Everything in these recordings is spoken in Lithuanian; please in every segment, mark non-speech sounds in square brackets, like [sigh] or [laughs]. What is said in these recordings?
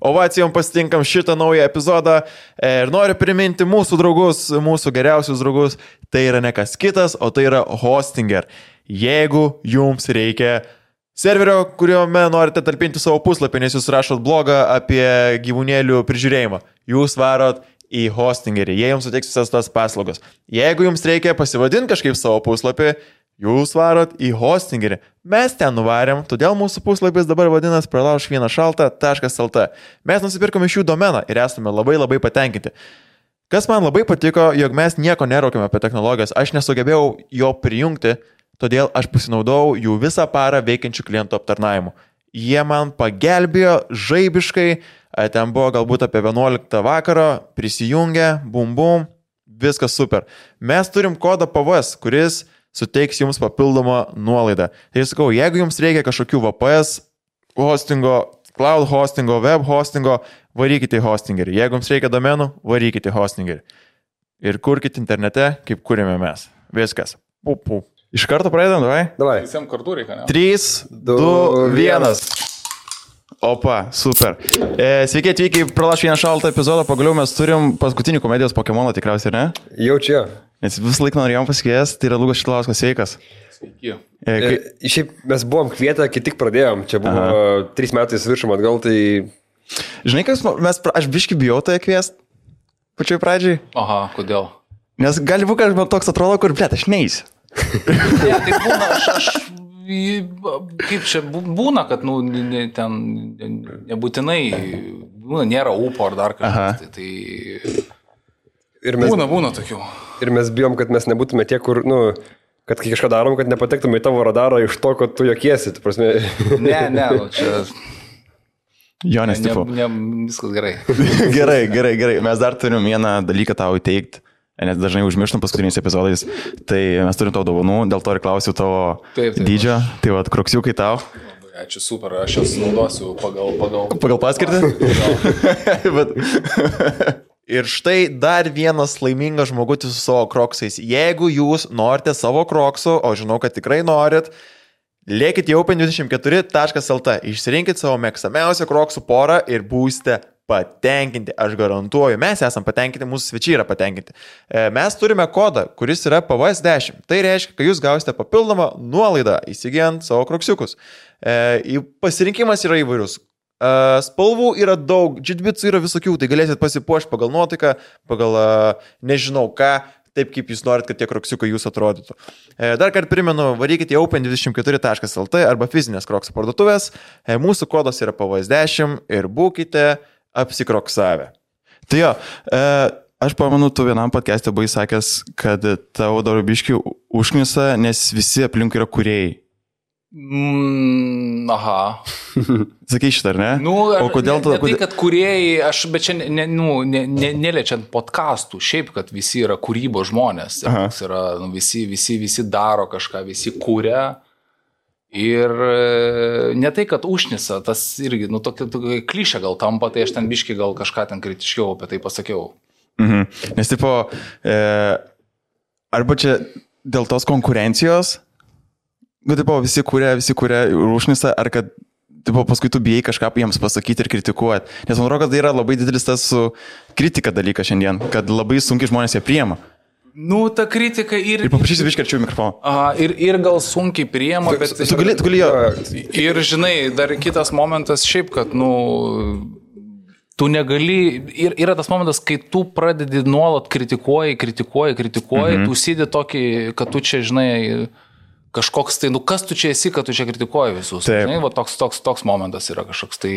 ovacijom pasitinkam šitą naują epizodą E, ir noriu priminti mūsų draugus, mūsų geriausius draugus, tai yra ne kas kitas, o tai yra Hostinger. Jeigu jums reikia serverio, kuriuome norite talpinti savo puslapį, nes jūs rašot blogą apie gyvūnėlių prižiūrėjimą, jūs varot į hostingerį, jie jums suteiks visas tas paslaugas. Jeigu jums reikia pasivadinti kažkaip savo puslapį, jūs varot į hostingerį. Mes ten nuvarėm, todėl mūsų puslapis dabar vadinasi pralauž vieną šaltą.lt. Mes nusipirkome šių domeną ir esame labai labai patenkinti. Kas man labai patiko, jog mes nieko neraukėme apie technologijas, aš nesugebėjau jo prijungti, todėl aš pasinaudojau jų visą parą veikiančių klientų aptarnavimu. Jie man pagelbėjo žaibiškai, ten buvo galbūt apie 11 vakaro, prisijungė, bum bum, viskas super. Mes turim kodą PVS, kuris suteiks jums papildomą nuolaidą. Tai sakau, jeigu jums reikia kažkokių VPS hostingo, cloud hostingo, web hostingo, varykite į hostingerį. Jeigu jums reikia domenų, varykite į hostingerį. Ir kurkite internete, kaip kūrėme mes. Viskas. Pupu. Iš karto pradedam, vai? Davai. Visiems kartu reikia, ne? 3, Du, 2, 1. Opa, super. E, sveiki atvykę į Pralaš vieną šaltą epizodą. Pagaliau mes turim paskutinį komedijos Pokemoną tikriausiai, ne? Jau čia. Nes visą laiką norėjom pasikviesti, tai yra Lukas Šitlauskas, sveikas. Sveiki. E, kai, E, Šiaip mes buvom kvietę, kai tik pradėjom. Čia buvo Aha. trys metai viršum atgal, tai žinai, kas, mes, aš biški bijau tave kviesti. Pačioj pradžiai. Aha, kodėl? Nes gali būti, kad man toks atrodo, kur, blėt, aš neįsiu. Ne, [laughs] tai būna, aš, aš kaip čia bū- būna, kad, nu, ne, ne- ten ne- nebūtinai, būna, nėra ūpo ar dar kažkas. Tai, tai ir mes, būna, būna tokių. ir mes bijom, kad mes nebūtume tie, kur, nu, kad kai kažką darom, kad nepatektume į tavo radarą iš to, kad tu jokiesi. Tu prasme, Ne, ne, nu, čia Jo, ne, nes tipo. ne, viskas gerai. [laughs] gerai, gerai, gerai. Mes dar turim vieną dalyką tau įteikti. Nes dažnai užmirštam paskutiniais epizodais. Tai mes turim tau dovanų, dėl to ir klausiu tavo Taip, taip, dydžio. Tai vad, kroksiukai tau. Ačiū, super, aš jas naudosiu pagal, pagal. Pagal paskirtį? Bet... [laughs] Ir štai dar vienas laimingas žmogus su savo kroksais. Jeigu jūs norite savo kroksų, o žinau, kad tikrai norit, lėkit į open24.lt, išsirinkit savo mėgstamiausią kroksų porą ir būsite patenkinti, aš garantuoju, mes esame patenkinti, mūsų svečiai yra patenkinti. E, Mes turime kodą, kuris yra PVS 10. Tai reiškia, kad jūs gausite papildomą nuolaidą įsigijant savo kroksiukus. E, Pasirinkimas yra įvairus. E, Spalvų yra daug, džitbitsų yra visokių, tai galėsit pasipuošti pagal nuotaiką, pagal nežinau ką, taip kaip jūs norit, kad tie kroksiukai jūs atrodytų. Dar kartą primenu, varykite į open24.lt arba fizinės kroksų parduotuvės. Mūsų kodas yra PVS10 ir būkite apsikroksavę. Tai jo, e, aš pamenu, tu vienam podcast'e buvai sakęs, kad tavo darobiškių užknisa, nes visi aplink yra kuriejai. Mm, aha. [laughs] Sakai šitą, ar ne? Nu, aš, o kodėl tu... ne tai, kad kuriejai, aš, bet čia ne, nu, ne, ne, neliečiant podkastų, šiaip, kad visi yra kūrybos žmonės. Yra, nu, visi, visi, visi daro kažką, visi kūrė. Ir e, ne tai, kad užnisa, tas irgi, nu, tokia, tokia klišė gal tampa, tai aš ten biški gal kažką ten kritiškiau apie tai pasakiau. Mhm. Nes, tipo, e, arba čia dėl tos konkurencijos, nu, tipo, visi kūrė, visi kūrė rūšnysą, ar kad, tipo, paskui tu bijai kažką jiems pasakyti ir kritikuoti. Nes man atrodo, kad tai yra labai didelis tas su kritika dalykas šiandien, kad labai sunkiai žmonės ją priema. Nu, ta kritika ir... Ir paprašysiu iškarčių mikrofoną. Aha, ir, ir gal sunkiai priema, bet... Tu gali, tu gali jo. Ir žinai, dar kitas momentas šiaip, kad, nu, tu negali, ir yra tas momentas, kai tu pradedi nuolat kritikuoji, kritikuoji, kritikuoji, mhm. tu sėdi tokį, kad tu čia, žinai, kažkoks tai, nu kas tu čia esi, kad tu čia kritikuoji visus. Taip. Žinai, va, toks, toks, toks momentas yra kažkoks. Tai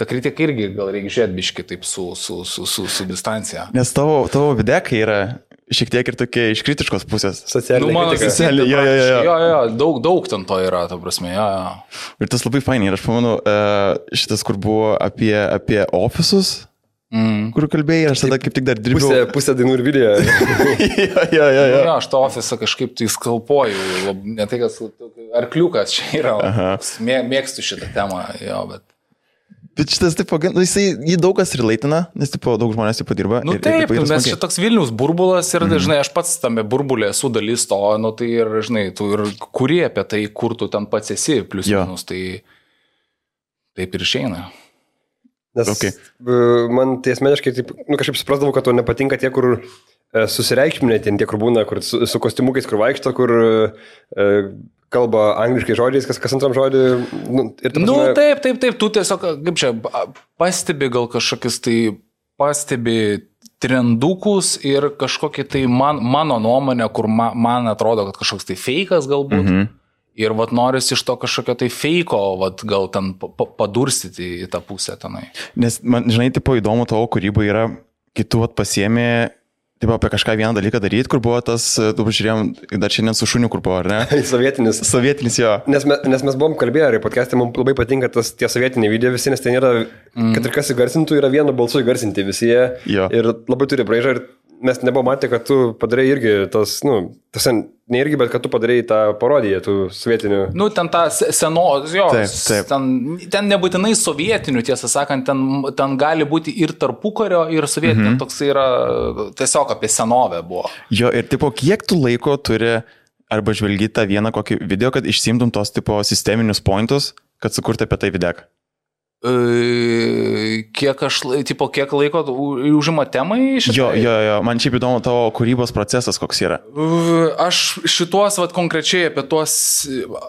ta kritika irgi gal reikia žiūrėti biški taip su, su, su, su, su distancija. Nes tavo, tavo videkai yra šiek tiek ir tokie iš kritiškos pusės. socialinė Nu, mano socialinė- jo, jo, jo, jo. jo, jo, daug, daug ten to yra, ta prasme, jo, jo. Ir tas labai fainai. Ir aš pamenu, e, šitas, kur buvo apie, apie ofisus, Mm. kur kalbėjai, aš tada kaip tik dar dirbau. Pusė, pusė dainų ir video. [laughs] jo, jo, jo, Jo. jo. jo, aš tą ofisą kažkaip tai skalpoju, ne tai, kad arkliukas čia yra, mė, mėgstu šitą temą, jo, bet. Bet šitas, tipo, nu, jisai, jį daug kas relaitina, nes, tipo, daug žmonės, tipo, dirba. Nu ir- ir, taip, yra mes čia toks Vilnius burbulas ir Mhm. dažnai aš pats tame burbulė esu dalis to, nu tai ir, žinai, tu ir kurie apie tai, kur tu ten pats esi, plus Jo. minus, tai taip ir išeina. Nes Okay. okay. man tai asmeniškai taip, nu, kažkaip suprasdavau, kad to nepatinka tie, kur e, susireikšminė, ten tie, kur būna, kur su, su kostiumukais, kur vaikšto, kur e, kalba angliškai žodžiais, kas, kas antram žodį. Nu, ir ta Nu, prasme- taip, taip, taip, tu tiesiog, kaip čia, pastebi gal kažkokius tai, pastebi trendukus ir kažkokį tai man, mano nuomonę, kur ma, man atrodo, kad kažkoks tai fejkas galbūt. Mhm. Ir vat noris iš to kažkokio tai feiko, vat gal ten pa- pa- padurstyti į tą pusę tenai. Nes man, žinai, tipo įdomu tavo kūryba yra, kai tu vat, pasiemi, tipo, apie kažką vieną dalyką daryti, kur buvo tas, e, tu pažiūrėjom, dar šiandien su šuniu, kur buvo, ar ne? [laughs] Sovietinis. Sovietinis jo. Nes, me, nes mes buvom kalbėję, ir podcast'e mums labai patinka tas tie sovietiniai video visi, nes ten yra, mm. kad ir kas įgarsintų, yra vienu balsu įgarsinti visi jie. Jo. Ir labai turi braižą ir mes nebuvom matę, kad tu padarai irgi tas, nu, tas, ne irgi, bet kad tu padarai tą parodiją tų sovietinių. Nu, ten ta se- senos, jo, Taip, taip. Ten, ten nebūtinai sovietinių, tiesą sakant, ten, ten gali būti ir tarpukario, ir sovietinio, mhm. toks yra tiesiog apie senovę buvo. Jo, ir tipo, kiek tu laiko turi arba žvelgi tą vieną kokį video, kad išsimtum tos tipo sisteminius pointus, kad sukurti apie tai videką. Kiek aš, tipo, kiek laiko užima temai šitą? Jo, jo, jo, man šiaip įdomu tavo kūrybos procesas koks yra. Aš šituos, vat, konkrečiai apie tuos,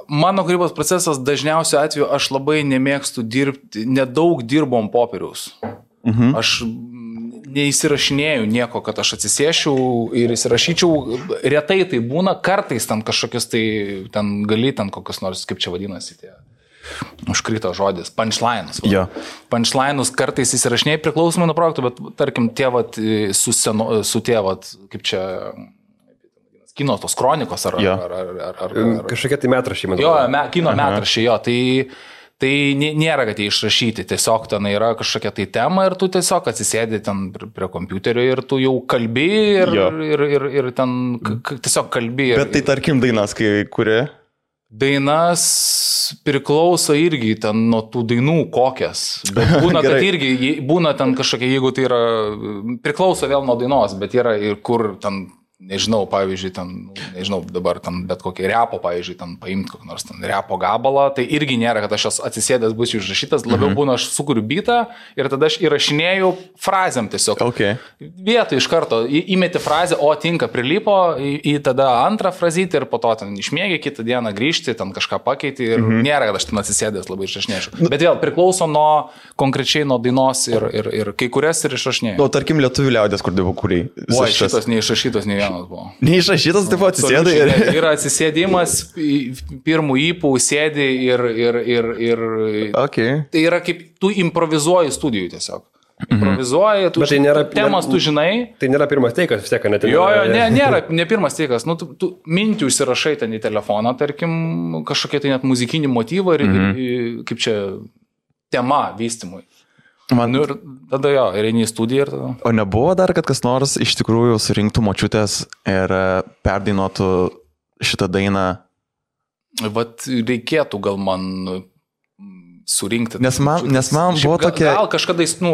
mano kūrybos procesas dažniausiu atveju aš labai nemėgstu dirbti, nedaug dirbom popieriaus. Mhm. Aš neįsirašinėjau nieko, kad aš atsisėšiau ir įsirašyčiau. Retai tai būna, kartais ten kažkokius tai, ten gali ten kokius nors, kaip čia vadinasi tie. Užkrito žodis, punchline'us. va. Jo. Punchline'us kartais įsirašinėjai priklausomai nuo projektų, bet tarkim tie vat, su, seno, su tie, vat, kaip čia, kino tos kronikos ar... Jo. ar, ar, ar, ar, Mm, ar, Kažkokie tai metrašiai, man Jo, atrodo. me, kino metrašiai, jo, tai, tai nė- nėra, kad jie išrašyti, tiesiog ten yra kažkokia tai tema ir tu tiesiog atsisėdi ten prie, kompiuterio ir tu jau kalbi ir, Jo. ir, ir, ir ten tiesiog kalbi. Ir, Bet tai tarkim dainas, kai kuri. Dainas priklauso irgi ten nuo tų dainų kokias. Bet [laughs] būna, kad irgi būna ten kažkokia, jeigu tai yra, priklauso vėl nuo dainos, bet yra ir kur ten, nežinau, pavyzdžiui, ten, nu, nežinau, dabar ten bet kokį repo, pavyzdžiui, ten paimti kokį nors ten repo gabalą, tai irgi nėra, kad aš atsisėdęs būsiu užrašytas, labiau būna, aš sukuriu bitą ir tada aš įrašinėjau frazėm tiesiog. Ok. Vietoj iš karto į- įmeti frazę, o tinka, prilipo į, į tada antrą frazytę ir po to ten išmėgi, kitą dieną grįžti, ten kažką pakeiti ir mhm. nėra, kad aš ten atsisėdęs labai išrašinėčiau. Bet vėl priklauso nuo konkrečiai nuo dainos ir, ir, ir kai kurias ir išrašinėjau. Nu, tarkim, lietuvių liaudės, kur dirbau kūriai. O, šitas neišrašytas nei vienas buvo. Neišrašytas, taip pat atsisėdai ir... Yra atsisėdimas, į- pirmų įpų sėdi ir, ir, ir, ir Ok. tai yra kaip tu improvizuoji studijų tiesiog. Improvizuoji, tu, Bet tai nėra- temas tu žinai. Tai nėra pirmas teikas, vis tiek, net Jo, jo, ne, nėra, ne pirmas teikas. Nu, tu, tu mintį užsirašai ten į telefoną, tarkim, kažkokie tai net muzikinį motyvą ir, mhm. ir kaip čia tema vystimui. Man, Nu, ir tada jo, ir eini į studiją ir tada. o nebuvo dar, kad kas nors iš tikrųjų surinktų močiutės ir e, perdainuotų šitą dainą. Vat reikėtų gal man mm, surinkti. Nes man- nes man buvo gal- tokia- Gal kažkada, jis, nu,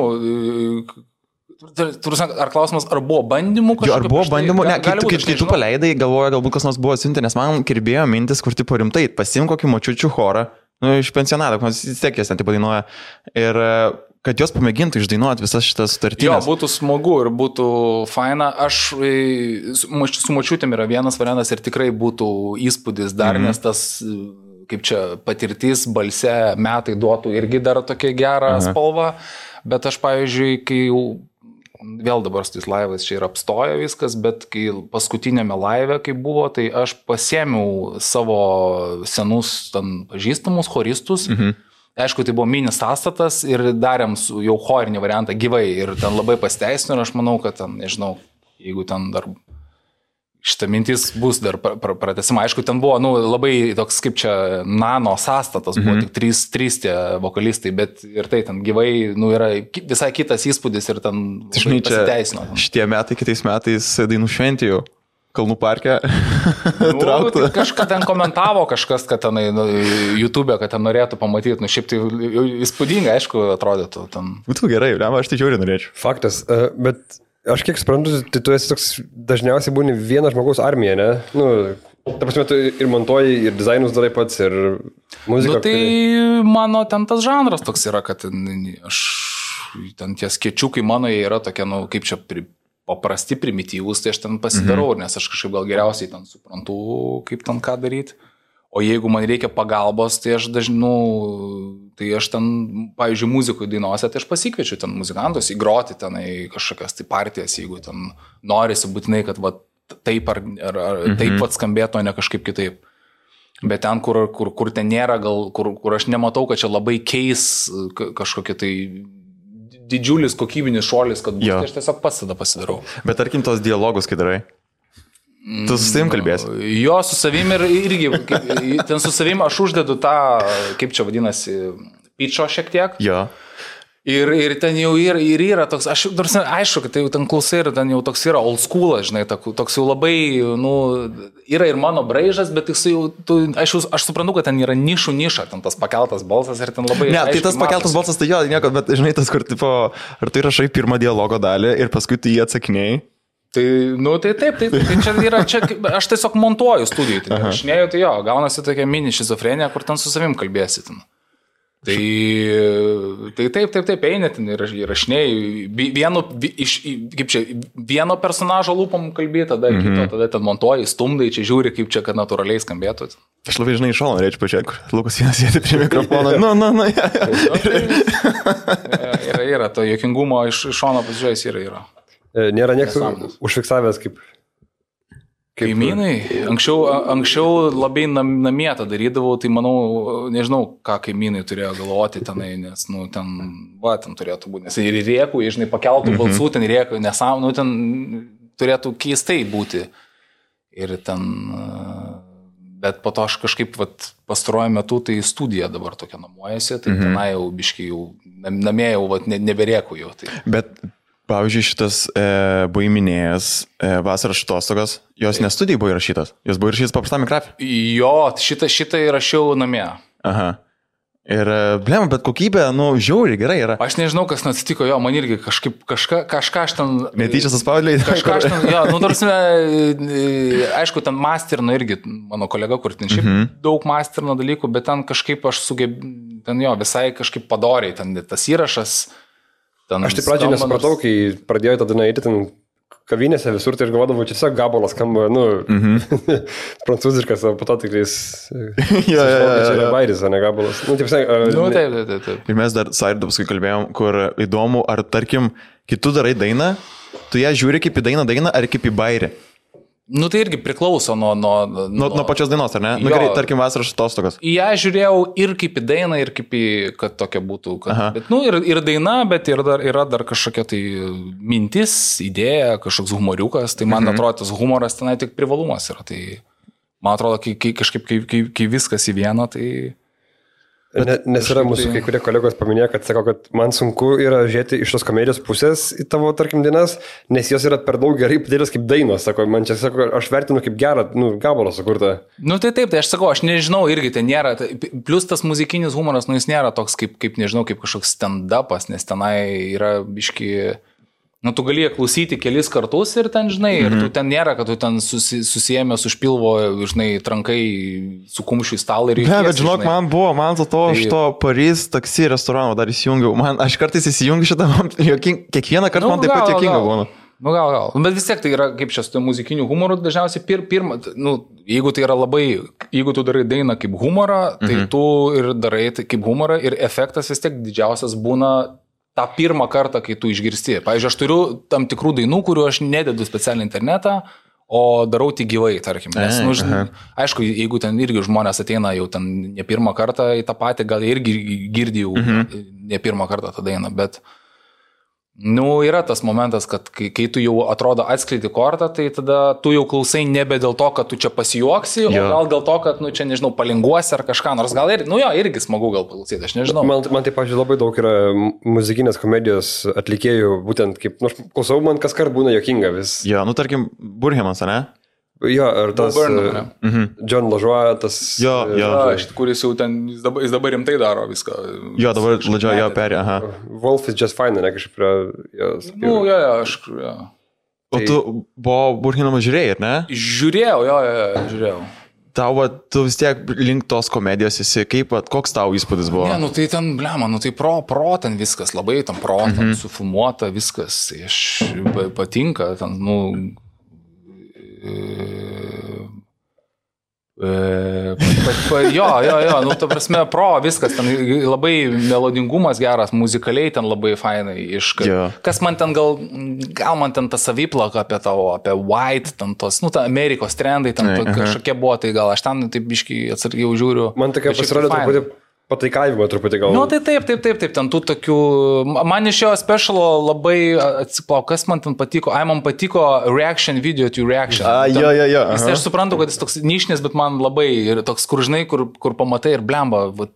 Turbūt, ar klausimas, ar buvo bandymų Jo, ar kažkokių buvo tai? bandymų, ne, Gal- kai, kai, kai tu paleidai, galvoju, galbūt kas nors buvo siuntę, nes man kirbėjo mintis, kur tipo rimtai, pasim kokį močiučių chorą, nu, iš pensionato, nes vis tiek jas ten tipo dainuoja, ir e, kad jos pamėgintų išdainuoti visas šitas Jo, sutartynės. būtų smagu ir būtų faina. Aš e, su močiutėm yra vienas variantas ir tikrai būtų įspūdis dar, mhm. nes tas, e, kaip čia, patirtis balse metai duotų irgi dar tokia gerą Aha. spalvą. Bet aš, pavyzdžiui, kai jau vėl dabar su tais laivais čia ir apstojo viskas, bet kai paskutinėme laive, kai buvo, tai aš pasėmiau savo senus ten pažįstamus choristus. Mhm. Aišku, tai buvo mini sąstatas ir darėm jau chorinį variantą gyvai ir ten labai pasteisino ir aš manau, kad ten, nežinau, jeigu ten dar šitą mintis bus dar pra- pra- pratesima. Aišku, ten buvo nu, labai toks kaip čia nano sąstatas, buvo tik trys, trys tie vokalistai, bet ir tai ten gyvai nu, yra visai kitas įspūdis ir ten Žinai, pasiteisino. šitie metai kitais metais dainų šventė jau. Kalnų parke. [laughs] Nu, tai kažką ten komentavo kažkas, kad tenai nu, YouTube, kad ten norėtų pamatyti, nu šiaip tai įspūdingai, aišku, atrodytų ten. Būtų gerai, ne, aš tai žiauriai norėčiau. Faktas, e, bet aš kiek suprantu, tai tu esi toks dažniausiai būni vienas žmogaus armija, ne? Nu, ta prasme, tu ir montuoji, ir dizainus darai pats, ir muziką. Nu, tai mano ten tas žanras toks yra, kad ten aš ten tie skiečiukai mano jie yra tokie, nu, kaip čia pri, paprasti, primityvūs, tai aš ten pasidarau, mhm. nes aš kažkaip gal geriausiai ten suprantu, kaip ten ką daryti. O jeigu man reikia pagalbos, tai aš dažnai, nu, tai aš ten, pavyzdžiui, muzikų dainuose, tai aš pasikviečiu ten muzikantus įgroti tenai kažkokias tai partijas, jeigu ten norisi būtinai, kad va, taip ar, ar, ar mhm. taip pat skambėtų, o ne kažkaip kitaip. Bet ten, kur, kur, kur ten nėra, gal, kur, kur aš nematau, kad čia labai keis kažkokie tai didžiulis kokybinis šuolis, kad bus, tai aš tiesiog pats tada pasidarau. Bet tarkim tos dialogus, kai darai. Tu su savim kalbėsi? Jo, su savim ir irgi, ten su savim aš uždedu tą, kaip čia vadinasi, pičio šiek tiek. Jo. Ir, ir ten jau yra, ir yra toks, aš nors aišku, kad tai jau ten klausai ir ten jau toks yra old school, žinai, toks jau labai, nu, yra ir mano braižas, bet jis jau, tu, aš, aš suprantu, kad ten yra nišų niša, ten tas pakeltas balsas ir ten labai... Ne, tai tas pakeltas balsas tai jo, nieko, bet žinai, tas, kur, tipo, ar tu įrašai pirmą dialogo dalį ir paskui tu jį atsakinėjai. Tai, nu, tai taip, tai, tai čia yra, čia, aš tiesiog montuoju studijų, tai aš neėjau, tai jo, gaunasi tokia mini šizofrenija, kur ten su savim kalbėsi. Ten. Tai, tai taip, taip, taip, eina ten ir įrašinėjai. Vienu, iš, kaip čia, vieno personažo lūpom kalbėti, tada mm -hmm. kito, tada ten montuoji, stumdai, čia žiūri, kaip čia, kad natūraliai skambėtų. Aš labai žinai iš šono norėčiau pažiūrėti, Lukas vienas sėdi prie mikrofono. [laughs] Nu, nu, nu, ja. yra, yra, to jokingumo iš šono pasižiūrėjus yra, yra. E, nėra niekas užfiksavęs kaip Kaimynai, anksčiau, anksčiau labai nam, namie tą darydavau, tai manau, nežinau, ką kaimynai turėjo galvoti tenai, nes, nu, ten, va, ten turėtų būti, nes ir rėkų, žinai, pakeltų mhm. balsų, ten rėkų, nesam, nu, ten turėtų keistai būti. Ir ten, bet po to aš kažkaip, vat, pastaruoju metu, tai studija dabar tokia namuojasi, tai mhm. tenai jau biškai jau, namie jau, vat, ne, neberėkų jau. Tai. Bet Pavyzdžiui, šitas e, buvai minėjęs e, vasaros atostogas, jos nestudijai buvo įrašytas, jos buvo įrašytas paprastame grafe. Jo, šitą, šitą įrašiau namie. Aha. Ir, e, blem, bet kokybė, nu, žiauri gerai yra. Aš nežinau, kas atsitiko, jo, man irgi kažkaip, kažka, kažką aš ten... Netyčia suspaudžiai. Kažką aš ten, jo, nu, tarsi, e, aišku, ten masterno irgi, mano kolega, kur ten šiaip mm -hmm. daug masterno dalykų, bet ten kažkaip aš sugebėjau, ten jo, visai kažkaip padoriai, ten tas įrašas Ten aš tai pradžioje nesupratau, kai pradėjau tą dainą eiti ten kavinėse visur, tai aš galvodavau, čia tiesiog gabalas skamba, nu, mm -hmm. [laughs] prancūziškas, o po to tikrais... ja, ja, ja, ja. Čia yra bairis, o ne gabalas. Nu, taip, uh, nu, taip, taip, taip, taip. Ir mes dar Saidu paskui kalbėjom, kur įdomu, ar tarkim, kai tu darai dainą, tu ją žiūri kaip į dainą dainą ar kaip į bairį. Nu tai irgi priklauso nuo... Nuo, nuo, nuo, nuo pačios dainos, ar ne? Nu, jo, gerai, tarkim, vasaros atostogas. Ją žiūrėjau ir kaip į dainą, ir kaip į, kad tokia būtų. Kad, bet, nu, ir, ir daina, bet ir dar, yra dar kažkokia tai mintis, idėja, kažkoks humoriukas. Tai man mhm. atrodo, tas humoras tenai tik privalumas yra. Tai man atrodo, kai, kai kažkaip, kai, kai, kai viskas į vieną, tai... Ne, nes yra mūsų kai kurie kolegos paminėjo, kad sako, kad man sunku yra žiūrėti iš tos komedijos pusės į tavo, tarkim, dainas, nes jos yra per daug gerai padarytos kaip dainos. Sako, man čia sako, aš vertinu kaip gerą, nu, gabalą sukurtą. Nu tai taip, tai aš sakau, aš nežinau, irgi ten nėra, tai, plus tas muzikinis humoras, nu jis nėra toks kaip, kaip nežinau, kaip kažkoks stand-upas, nes tenai yra biški... Nu, tu gali klausyti kelis kartus ir ten, žinai, mm -hmm. ir tu mhm. ten nėra, kad tu ten susi, susijęmęs už pilvo, žinai, trankai su kumščiu į stalą ir... Ne, bet žinok, žinai. man buvo, man to, to tai... iš to Paris taksi restorano dar įsijungiau. Man, aš kartais įsijungiu šitą, man, joking, kiekvieną kartą nu, man taip pat jokinga būna. Nu, gal, gal. Bet vis tiek tai yra, kaip čia su muzikiniu humoru, dažniausiai pir, pirmą, nu, jeigu tai yra labai, jeigu tu darai dainą kaip humorą, tai mhm. tu ir darai tai kaip humorą ir efektas vis tiek didžiausias būna tą pirmą kartą, kai tu išgirsti. Pavyzdžiui, aš turiu tam tikrų dainų, kuriuo aš nededu specialiai internetą, o darau tik gyvai, tarkim. Nes, nu, žin, aišku, jeigu ten irgi žmonės ateina jau ten ne pirmą kartą į tą patį, gal irgi girdėjau mhm. ne pirmą kartą tą dainą, bet... Nu, yra tas momentas, kad kai, kai tu jau atrodo atskleidi kortą, tai tada tu jau klausai nebe dėl to, kad tu čia pasijuoksi, jo. o gal dėl to, kad, nu, čia, nežinau, palinguosi ar kažką, nors gal ir, nu jo, irgi smagu gal klausyti, aš nežinau. Man, man taip, pažiūrėjau, labai daug yra muzikinės komedijos atlikėjų, būtent kaip, nors nu, klausau, man kas kart būna jokinga vis. Jo, nu, tarkim, Burhemas, ne? Jo, ir tas Burnham, uh, John Lajoie, tas... Jo, jo. Ja, kuris jau ten, jis dabar, jis dabar rimtai daro viską. Jo, dabar Lajoie jo perė, aha. Wolf is just fine, ne kažkaip prie jos. Nu, jo, jo, aš... Jo. O tai... tu buvo Burkinama žiūrėjai, ar ne? Žiūrėjau, jo, jo, jo žiūrėjau. tau, va, tu vis tiek link tos komedijos esi, kaip, va, koks tau įspūdis buvo? Ne, nu tai ten, blema, nu tai pro, pro ten viskas, labai tam pro, ten Mhm. sufilmuota viskas, tai aš pa- patinka, ten, nu. E, pa, jo, jo, jo, nu, ta prasme, pro, viskas, ten labai melodingumas geras, muzikaliai ten labai fainai iš... Jo. Kas man ten gal, gal man ten ta saviplaka apie tavo, apie White, ten tos, nu, ta Amerikos trendai, ten Ai, to, aha. kažkokie buvo, tai gal aš ten taip biškai atsargiau žiūriu. Man tokia šiaip pasirodė truputį pataikavimo, truputį gal. Nu, tai taip, taip, taip, taip, ten tų tokių, man iš jo specialo labai, atsiplau, kas man ten patiko, ai, man patiko reaction video to reaction. A, Ten- jo, jo, jo, Jis, aš suprantu, kad jis toks nišnis, bet man labai ir toks, kur žinai, kur, kur pamatai ir blemba, vat,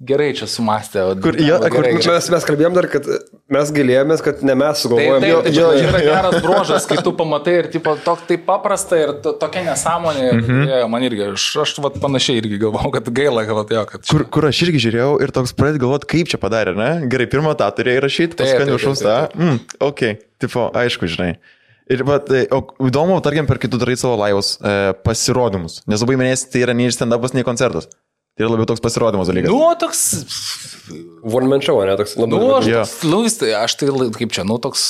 gerai čia sumastė. Kur- jo, blemba, kur- gerai. Mes, mes kalbėjom dar, kad mes gilėjomės, kad ne mes sugalvojom. taip, jo, tai jo, yra jo. geras brožas, kai tu pamatai ir tipo, tok, taip paprasta ir to, tokia nesąmonė. Mhm. Ir, man irgi, aš, aš vat, panašiai irgi galvau, kad gaila, kad, jo, kad čia- Kur, kur aš irgi žiūrėjau ir toks pradėjau galvoti, kaip čia padarė, ne? Gerai, pirmą tą turėjai rašyti, paskui viršaus tą. Mm, ok, tipo, aišku, žinai. Ir bet, o įdomu, tarkim, per kitų darai savo laivus e, pasirodymus, nes labai minėsi, tai yra nei stand-upas, nei koncertas. Tai yra labiau toks pasirodymas dalykas. Nu, toks One man show, ne? Toks labai. Nu, aš, Jo. toks, nu, vis, tai- aš tai, kaip čia, nu, toks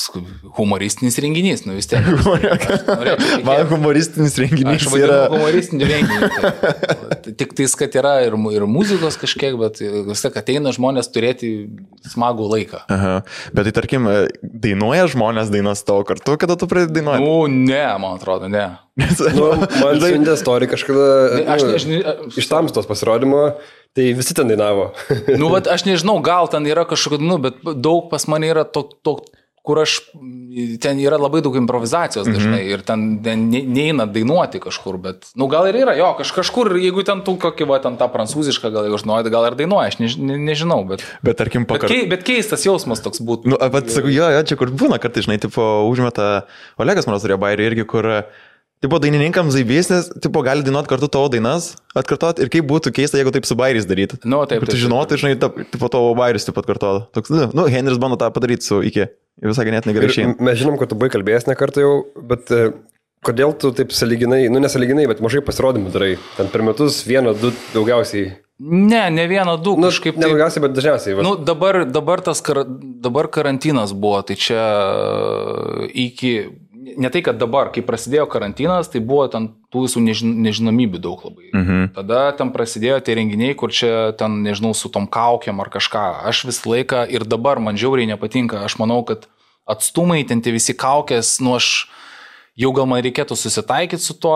humoristinis renginys, nu, vis tiek. [laughs] Man humoristinis renginys Aš vadinu yra... humoristinį renginį. Tai. Tik tais, kad yra ir, ir muzikos kažkiek, bet vis tiek ateina žmonės turėti smagų laiką. Aha. Bet tai tarkim, e, dainuoja žmonės dainas tavo kartu, kada tu pradedi dainuoti. Nu, ne, man atrodo, ne. Nu, man siuntė istoriją kažkada. Aš, nu, aš, aš, Iš tamstos pasirodymo, tai visi ten dainavo. Nu, bet [laughs] aš nežinau, gal ten yra kažkokia, nu, bet daug pas mane yra to, to kur aš, ten yra labai daug improvizacijos dažnai ir ten ne, neina dainuoti kažkur, bet, nu, gal ir yra, jo, kaž, kažkur, jeigu ten tu kokį, va, ten tą prancūzišką, gal aš noriu, gal ir dainuoja, aš než, ne, nežinau, bet, Bet tarkim, bet, pakar... kei, bet keistas jausmas toks būtų. Nu, bet sakau, jo, jo, čia kur būna kartais, žinai, tipo, užmeta, Olegas man turėjo bairį irgi, kur, tipo, dainininkams zaibys, nes, tipo, gali dainuoti kartu tavo dainas, atkartot ir kaip būtų keista, jeigu taip su bairiais daryti. Nu, taip, Kur tu žinotum, žinai, ta- tipo, tavo bairius taip pat kartuotų. Toks, nu, nu, Henris bando tą padaryti su iki. Ir visai ganėtinai gerai Ir išėjai. mes žinom, kad tu buvai kalbėjęs ne kartą jau, bet e, kodėl tu taip saliginai, nu nesaliginai, bet mažai pasirodymų darai? Ten per metus vieną, du daugiausiai. Ne, ne vieną, du, Nu, kažkaip ne tai. daugiausiai, bet dažniausiai. va. Nu, dabar, dabar, tas kar, dabar karantinas buvo, tai čia e, iki, ne tai, kad dabar, kai prasidėjo karantinas, tai buvo ten tų visų nežin, nežinomybių daug labai. Mhm. Tada ten prasidėjo tie renginiai, kur čia ten, nežinau, su tom kaukiam ar kažką. Aš visą laiką ir dabar man žiauriai nepatinka. Aš manau, kad atstumai, ten tie visi kaukės, nu aš jau gal man reikėtų susitaikyti su tuo,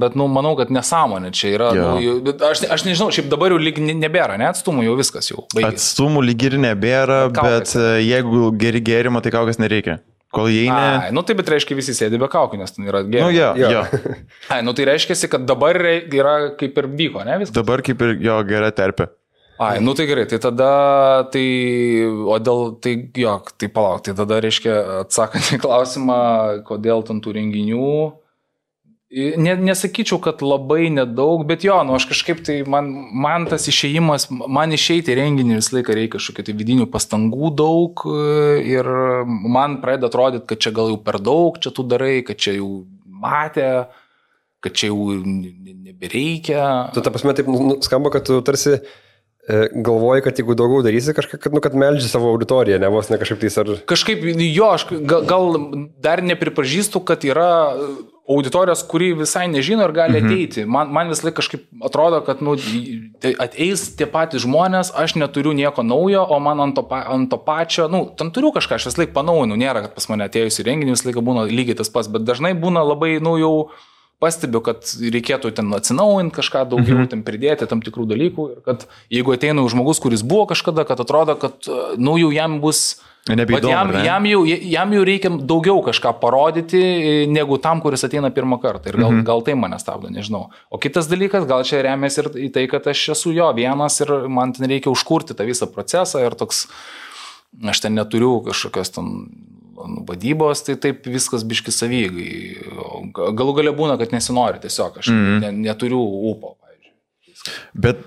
bet, nu, manau, kad nesąmonė čia yra. Jo. Nu, aš, aš nežinau, šiaip dabar jau lyg ne- nebėra, ne atstumų, jau viskas jau. baigėsi. Atstumų lyg ir nebėra, Bet bet jeigu geri gėrimą, tai kaukas nereikia. Kol įeini. Ai, nu tai bet reiškia visi sėdi be kaukių, nes ten yra Nu, gerai. jo, Jo. jo. [laughs] Ai, nu tai reiškia, kad dabar yra kaip ir vyko, ne viskas. Dabar kaip ir jo gera terpė. Ai, nu tai gerai, tai tada, tai, o dėl, tai jo, tai palauk, tai tada reiškia, atsakant į klausimą, kodėl ten tų renginių, ne, nesakyčiau, kad labai nedaug, bet jo, nu aš kažkaip tai, man, man tas išėjimas, man išeiti į renginį visą laiką reikia kažkokių tai vidinių pastangų daug e, ir man pradeda atrodyti, kad čia gal jau per daug čia tu darai, kad čia jau matė, kad čia jau ne- ne- nebereikia. Tu ta prasme taip nu, skamba, kad tu tarsi galvoji, kad jeigu daugiau darysi kažką, kad, nu, kad melži savo auditoriją, ne vos ne kažkaip tais ar... Kažkaip jo, aš gal, gal dar nepripažįstu, kad yra auditorijos, kuri visai nežino ir gali ateiti. Man, man vis laik kažkaip atrodo, kad nu, tai ateis tie patys žmonės, aš neturiu nieko naujo, o man ant to, ant to pačio, nu, ten turiu kažką, aš vis laik panaujinu, nėra, kad pas mane atėjus į renginį vis laik būna lygiai tas pats, bet dažnai būna labai, nu, jau pastebiu, kad reikėtų ten atsinaujinti kažką daugiau, mhm. ten pridėti tam tikrų dalykų ir kad jeigu ateina žmogus, kuris buvo kažkada, kad atrodo, kad, nu, jau jam bus Nebeįdomu. jam, ne? jam, jau, jam jau reikia daugiau kažką parodyti, negu tam, kuris ateina pirmą kartą. Ir gal, mhm. gal tai mane stabdo, nežinau. O kitas dalykas, gal čia remiasi ir į tai, kad aš esu jo vienas ir man ten reikia užkurti tą visą procesą ir toks, aš ten neturiu kažkokios ten vadybos, tai taip viskas biški savygai. Galų gale būna, kad nesinori tiesiog, aš mhm. ne, neturiu ūpo, pavyzdžiui. Bet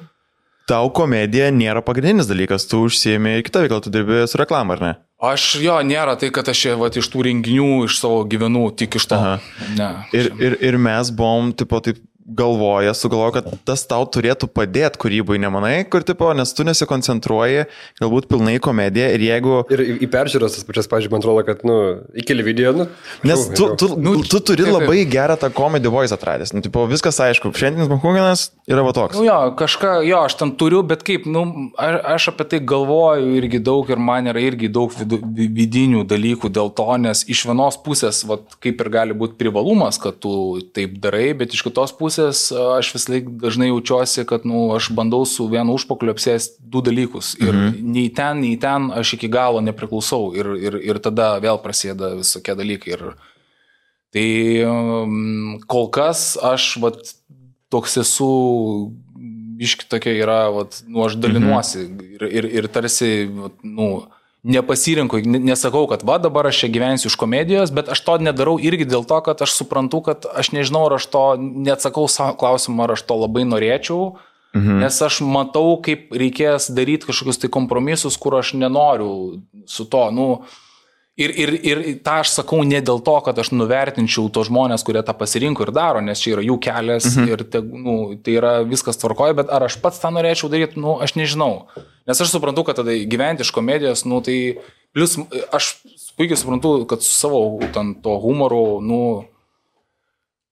tau komedija nėra pagrindinis dalykas, tu užsiemi ir kitą veiklą, tu dirbi su reklama, ar ne? Aš jo, nėra tai, kad aš vat, iš tų renginių, iš savo gyvenų, tik iš to. Aha. Ne. Ir, ir, ir mes buvom, tipo, taip, galvoja, sugalvoja, kad tas tau turėtų padėti kūrybai, nemanai, kur tipo, nes tu nesikoncentruoji galbūt pilnai į komediją ir jeigu... Ir į, į peržiūras tas pačias, pažiūrėjau, man atrodo, kad, nu, įkeli video, nu. Nes tu, tu, Nu, tu turi labai gerą tą comedy voice atradęs. Nu, tipo, viskas aišku, šiandienis Mahuginas yra va toks. Nu jo, kažką, jo, aš ten turiu, bet kaip, nu, aš, aš apie tai galvoju irgi daug ir man yra irgi daug vidu, vi- vidinių dalykų dėl to, nes iš vienos pusės, vat, kaip ir gali būti privalumas, kad tu taip darai, bet iš kitos pusės aš vis laik dažnai jaučiuosi, kad, nu, aš bandau su vienu užpakliu apsėsti du dalykus. Ir mhm. nei ten, nei ten aš iki galo nepriklausau. Ir, ir, ir tada vėl prasideda visokie dalykai. Ir, Tai kol kas aš vat, toks esu, iški tokia yra, vat, nu, aš dalinuosi mhm. ir, ir, ir tarsi, vat, nu, nepasirinku, ne- nesakau, kad va dabar aš čia gyvensiu iš komedijos, bet aš to nedarau irgi dėl to, kad aš suprantu, kad aš nežinau, ar aš to, neatsakau savo klausimą, ar aš to labai norėčiau. Mhm. Nes aš matau, kaip reikės daryti kažkokius tai kompromisus, kur aš nenoriu su to, nu, Ir, ir, ir tą aš sakau ne dėl to, kad aš nuvertinčiau tos žmonės, kurie tą pasirinko ir daro, nes čia yra jų kelias mhm. ir te, nu, tai yra viskas tvarkoja, bet ar aš pats tą norėčiau daryti, nu, aš nežinau. Nes aš suprantu, kad tada gyventi iš komedijos, nu, tai plus aš puikiai suprantu, kad su savo ten to humoru, nu,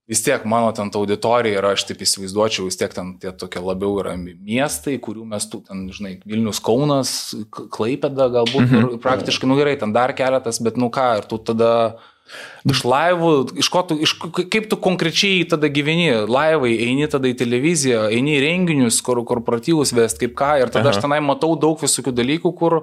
vis tiek mano ten ta auditorija yra, aš taip įsivaizduočiau, vis tiek ten tie tokie labiau yra miestai, kurių mes tu ten, žinai, Vilnius Kaunas, K- Klaipėda galbūt, mhm. ir praktiškai, nu gerai, ten dar keletas, bet nu ką, ir tu tada iš laivų, iš ko tu, iš, kaip tu konkrečiai tada gyveni, laivai, eini tada į televiziją, eini į renginius, kur korporatyvus vest, kaip ką, ir tada Aha. aš tenai matau daug visokių dalykų, kur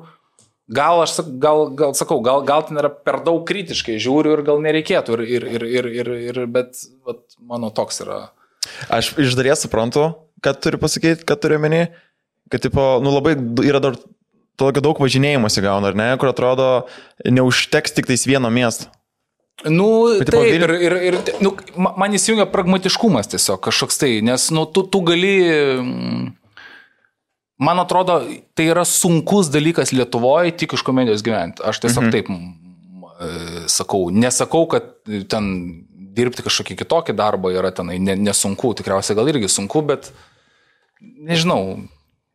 gal aš gal, gal sakau, gal, gal ten yra per daug kritiškai žiūriu ir gal nereikėtų, ir, ir, ir, ir, ir, bet vat, mano toks yra. Aš iš dalies suprantu, kad turi pasakyti, kad turi meni, kad tipo, nu, labai yra dar tokio daug važinėjimosi gauna, ar ne, kur atrodo, neužteks tik tais vieno miesto. Nu, Bet, taip, ir, ir, ir nu, ma- man įsijungia pragmatiškumas tiesiog kažkoks tai, nes nu, tu, tu gali, mm, man atrodo, tai yra sunkus dalykas Lietuvoje tik iš komedijos gyventi. Aš tiesiog mhm. taip e, sakau, nesakau, kad ten dirbti kažkokį kitokį darbą yra tenai ne, nesunku, tikriausiai gal irgi sunku, bet nežinau.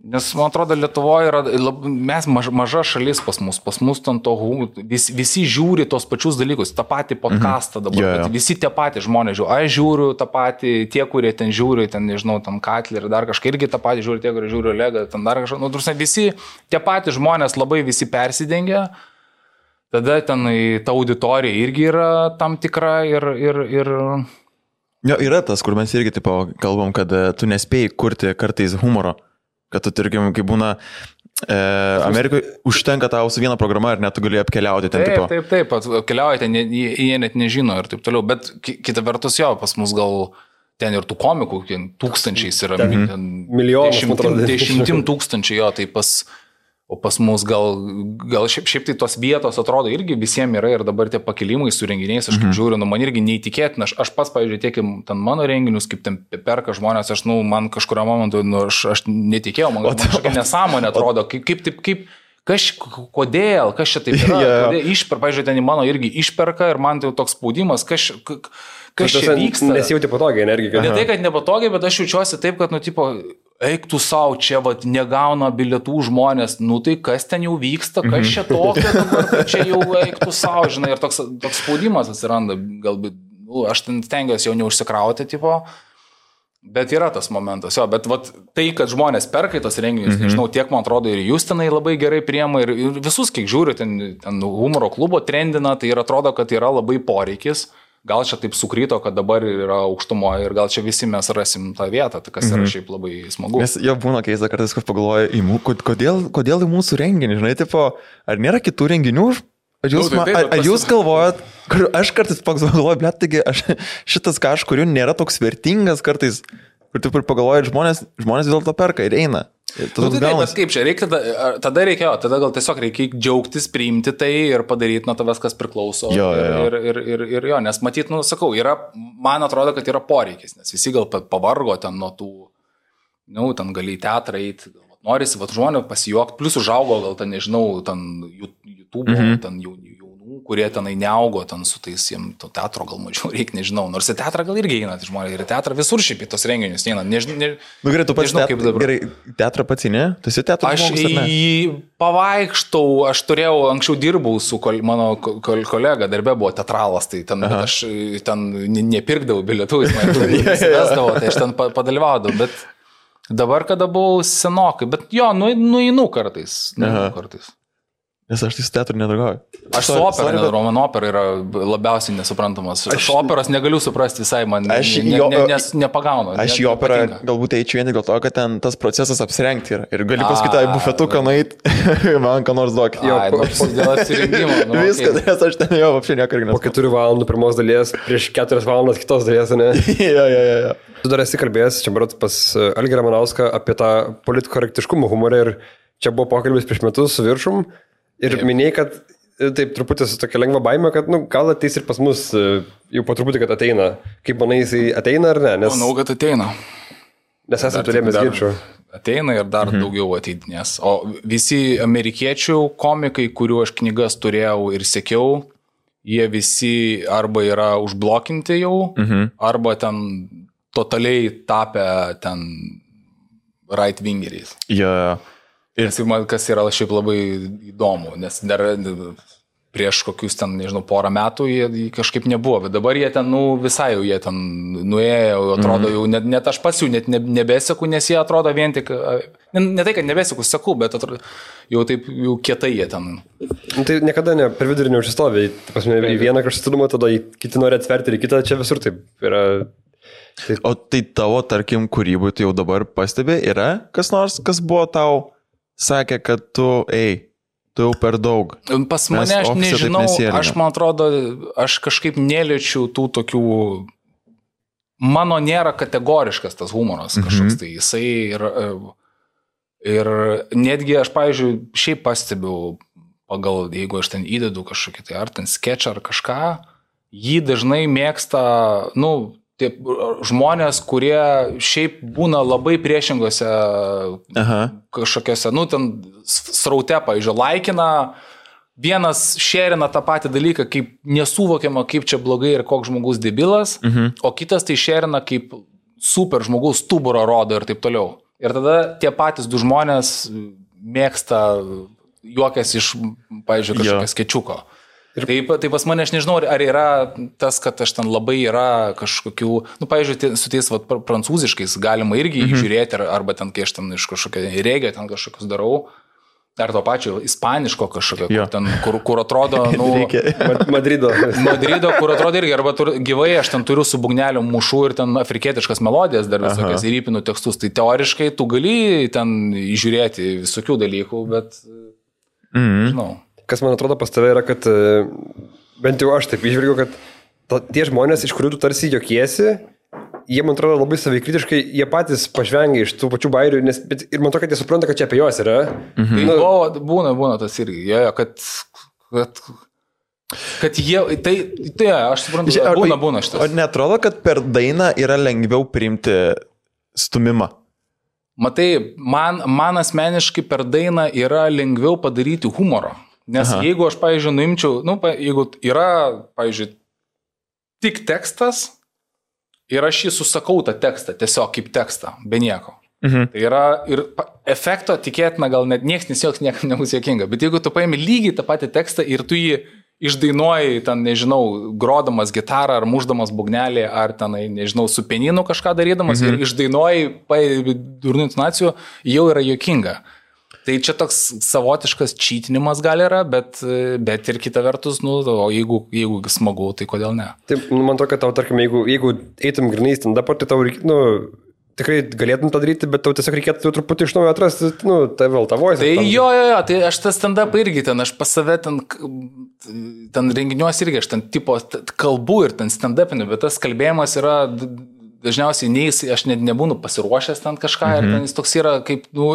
Nes man atrodo, Lietuvoje yra, mes maž, maža šalis pas mus, pas mus ten to, vis, visi žiūri tos pačius dalykus, tą patį podcastą dabar, Jo, jo. bet visi tie patys žmonės žiūri, aš žiūriu tą patį, tie, kurie ten žiūri, ten nežinau, tam Katlį ir dar kažką irgi tą patį žiūri, tie, kurie žiūri Legą, ten dar kažką, nu, tursi, visi tie patys žmonės labai visi persidengia, tada ten į tą auditoriją irgi yra tam tikra ir, ir, ir Jo, yra tas, kur mes irgi tipo, kalbam, kad e, tu nespėjai kurti kartais humoro, kad tu, tarkim, kai būna e, Amerikoje, užtenka tau su viena programa ir net tu gali apkeliauti ten. Taip, taip, taip, at- keliaujate, ne- jie net nežino ir taip toliau, bet ki- kita vertus jo, pas mus gal ten ir tų komikų, ten tūkstančiais yra, Ten ten milijonas, man dešimtim, dešimtim tūkstančių jo, tai pas, o pas mus gal, gal šiaip, šiaip tai tos vietos atrodo irgi visiems yra ir dabar tie pakilimai su renginiais, aš kaip žiūriu, nu man irgi neįtikėtina, aš, aš pats, pavyzdžiui, tiek ten mano renginius, kaip ten perka žmonės, aš, nu, man kažkurio momentu, nu, aš, aš netikėjau, man, man kažkokia nesąmonė atrodo, kaip, kaip, taip, kaip, Kas, kodėl, kas čia taip [laughs] yra? Jo. Kodėl išper, pažiūrėjau, ten mano irgi išperka ir man tai toks spaudimas, kas, kas čia vyksta. Nesijauti patogiai energiją. Ne tai, kad nepatogiai, bet aš jaučiuosi taip, kad, nu, tipo, eik tu savo, čia, vad, negauna bilietų žmonės, nu tai kas ten jau vyksta, kas čia tokio, dabar, čia jau eik tu savo, žinai, ir toks, toks spaudimas atsiranda, galbūt, nu, aš ten stengiuosi jau neužsikrauti, tipo, bet yra tas momentas, jo, bet vat, tai, kad žmonės perka tos renginius, mhm. nežinau, tiek man atrodo ir jūs tenai labai gerai priema ir, ir visus, kiek žiūriu, ten, ten humoro klubo trendina, tai ir atrodo, kad yra labai poreikis. Gal čia taip sukryto, kad dabar yra aukštumoje ir gal čia visi mes rasim tą vietą, tai kas yra Mhm. šiaip labai smagu. Nes jo būna keista kartais, kad kod- kodėl, kodėl į mūsų renginį, žinai, tipo, ar nėra kitų renginių? Ar jūs, Nu, tai taip, ar, ar jūs galvojat, aš kartais pagalvoju, blėt, taigi aš, [laughs] šitas ką aš kuriu nėra toks vertingas kartais, kur tu pagalvoji, žmonės, žmonės vis dėlto perka ir eina. Nu, tai taip, bet kaip čia, reikia tada, tada reikėjo, tada gal tiesiog reikia džiaugtis, priimti tai ir padaryti nuo tavęs, kas priklauso. Jo, jo, jo. Ir, ir, ir, ir, jo, nes matyt, nu, sakau, yra, man atrodo, kad yra poreikis, nes visi gal pa- pavargo ten nuo tų, nu, ten gali į teatrą eiti, norisi, va, žmonių pasijuokti, plus užaugo gal ten, nežinau, ten YouTube, mhm. ten jaunų, jaunų kurie tenai neaugo ten su tais, jiems to teatro gal mažiau [laughs] reikia, nežinau. Nors į teatrą gal irgi eina, tai žmonės ir į teatrą visur šiaip į tos renginius eina. Nežinau, ne, Nu, gerai, tu pats nežinau, teat... kaip dabar. Gerai, teatrą pats, ne? Tu esi teatro Aš žmogus, į pavaikštau, aš turėjau, anksčiau dirbau su kol, mano ko- kol, kolega, darbė buvo teatralas, tai ten, aš e, ten ne- nepirkdavau bilietų, jis man [laughs] įsivesdavo, tai aš ten pa- padalyvaudavau, bet dabar, kada buvau senokai, bet jo, nu, nueinu kartais, nueinu Aha. kartais. Nes aš tai su teatru nedraugauju. Aš su opera, bet- nedarau, man opera yra labiausiai nesuprantamas. Aš, aš operos negaliu suprasti visai, man Aš ne, jo- ne, nes nepagaunu. Aš ne- į operą galbūt eičiau vien dėl to, kad ten tas procesas apsirengti yra. Ir gali į bufetuką nueit, [laughs] man ką nors duok. Jo, nu, dėl apsirengimo. Nu, [laughs] Viskas, okei. nes aš ten jo apšiai niekur Po keturių valandų pirmos dalies, prieš keturias valandas kitos dalies, ne? [laughs] Jo, jo, jo, jo. Tu dar esi kalbėjęs, čia berots pas e, Algį Ramanauską apie tą politkorektiškumo humorą ir čia buvo pokalbis prieš metus su viršum ir Taip. minėjai, kad e, taip truputį su tokia lengva baime, kad nu, gal ateis ir pas mus e, jau po truputį, kad ateina. Kaip manai, jisai ateina ar ne? Nes, Manau, kad ateina. nes esame turėjęs ginčių. Ateina ir dar mhm. daugiau ateidinės. O visi amerikiečių komikai, kuriuo aš knygas turėjau ir sekiau, jie visi arba yra užblokinti jau, mhm. arba ten totaliai tapę ten right wingeriais. Jo. Ir tai man kas yra šiaip labai įdomu, nes dar prieš kokius ten, nežinau, porą metų jie kažkaip nebuvo, bet dabar jie ten, nu, visai jau jie ten nuėjo, atrodo jau, net, net aš pats jų net ne, nebeseku, nes jie atrodo vien tik, ne, ne tai, kad nebeseku, seku, bet atrodo, jau taip, jau kietai jie ten. Nu, tai niekada ne, per vidurį neužsistovi. Ta prasme, į vieną kraštutinumą, tada į kiti nori atverti ir kitą, čia visur taip yra. O tai tavo, tarkim, kūrybui, tai jau dabar pastebi, yra kas nors, kas buvo tau, sakė, kad tu, ei, tu jau per daug. Pas Mes mane aš ofise taip nežinau, aš man atrodo, aš kažkaip neliečiu tų tokių, mano nėra kategoriškas tas humoras kažkoks, tai. Jisai ir, ir netgi aš, pavyzdžiui, šiaip pastebiu, pagal, jeigu aš ten įdedu kažkokį tai ar ten sketchą ar kažką, jį dažnai mėgsta, nu, tie žmonės, kurie šiaip būna labai priešingose Aha. kažkokiose, nu, ten sraute, pavyzdžiui, laikina, vienas šerina tą patį dalyką, kaip nesuvokiama, kaip čia blogai ir koks žmogus debilas, mhm. o kitas tai šerina kaip super žmogus stuburą rodo ir taip toliau. Ir tada tie patys du žmonės mėgsta juokas iš, pavyzdžiui, kažkokio skečiuko. Ir... Taip, tai pas mane aš nežinau, ar yra tas, kad aš ten labai yra kažkokių, nu, pavyzdžiui, su tais vat, pr- prancūziškais galima irgi mhm. žiūrėti, ar, arba ten, kai aš ten iš kažkokio regio ten kažkokius darau, ar to pačio ispaniško kažkokio, kur, ten, kur, kur atrodo, [laughs] nu, Madrido. [laughs] Madrido, kur atrodo irgi, arba tur, gyvai aš ten turiu su bugneliu mušu ir ten afrikietiškas melodijas dar visokias ir įpinu tekstus, tai teoriškai tu gali ten įžiūrėti visokių dalykų, bet, Mhm. žinau. Kas man atrodo pas tave yra, kad e, bent jau aš taip išvelgiu, kad to, tie žmonės, iš kurių tu tarsi jokiesi, jie man atrodo labai savikritiškai, jie patys pažvengia iš tų pačių bairių, nes bet, ir man atrodo, kad jie supranta, kad čia apie juos yra. Tai Nu, o, būna, būna tas irgi, jo, jo, kad, kad, kad jie, tai, tai aš suprantu, ar- būna, būna O šitas. netrodo, kad per dainą yra lengviau priimti stumimą? Matai, man, man asmeniškai per dainą yra lengviau padaryti humoro. Nes Aha. Jeigu aš, pavyzdžiui, nuimčiau, nu, jeigu yra, pavyzdžiui, tik tekstas ir aš jį susakau tą tekstą, tiesiog kaip tekstą, be nieko. Mhm. Tai yra ir efekto tikėtina gal net niekas nesijoks, niekam nebus jokinga. Bet jeigu tu paimi lygiai tą patį tekstą ir tu jį išdainuoji, ten, nežinau, grodamas gitarą ar muždamas bugnelį, ar ten, nežinau, su pieninu kažką darydamas mhm. ir išdainuoji, durnių intonacijų, jau yra jokinga. Tai čia toks savotiškas čytinimas gal yra, bet, bet ir kita vertus, nu, o jeigu, jeigu smagu, tai kodėl ne? Taip, nu, man to, kad tau, tarkim, jeigu, jeigu eitum grinai stand up, tai tau reikėtų, nu, tikrai galėtum tą daryti, bet tau tiesiog reikėtų truputį iš naujo atrasti, nu, tai vėl tavo voice. Tai jo, jo, jo, tai aš tą stand-up irgi ten, aš pas save ten, ten renginiuosi irgi, aš ten tipo kalbu ir ten stand-upinu, bet tas kalbėjimas yra dažniausiai nei, aš net nebūnu pasiruošęs ten kažką mhm. ir ten jis toks yra kaip, nu,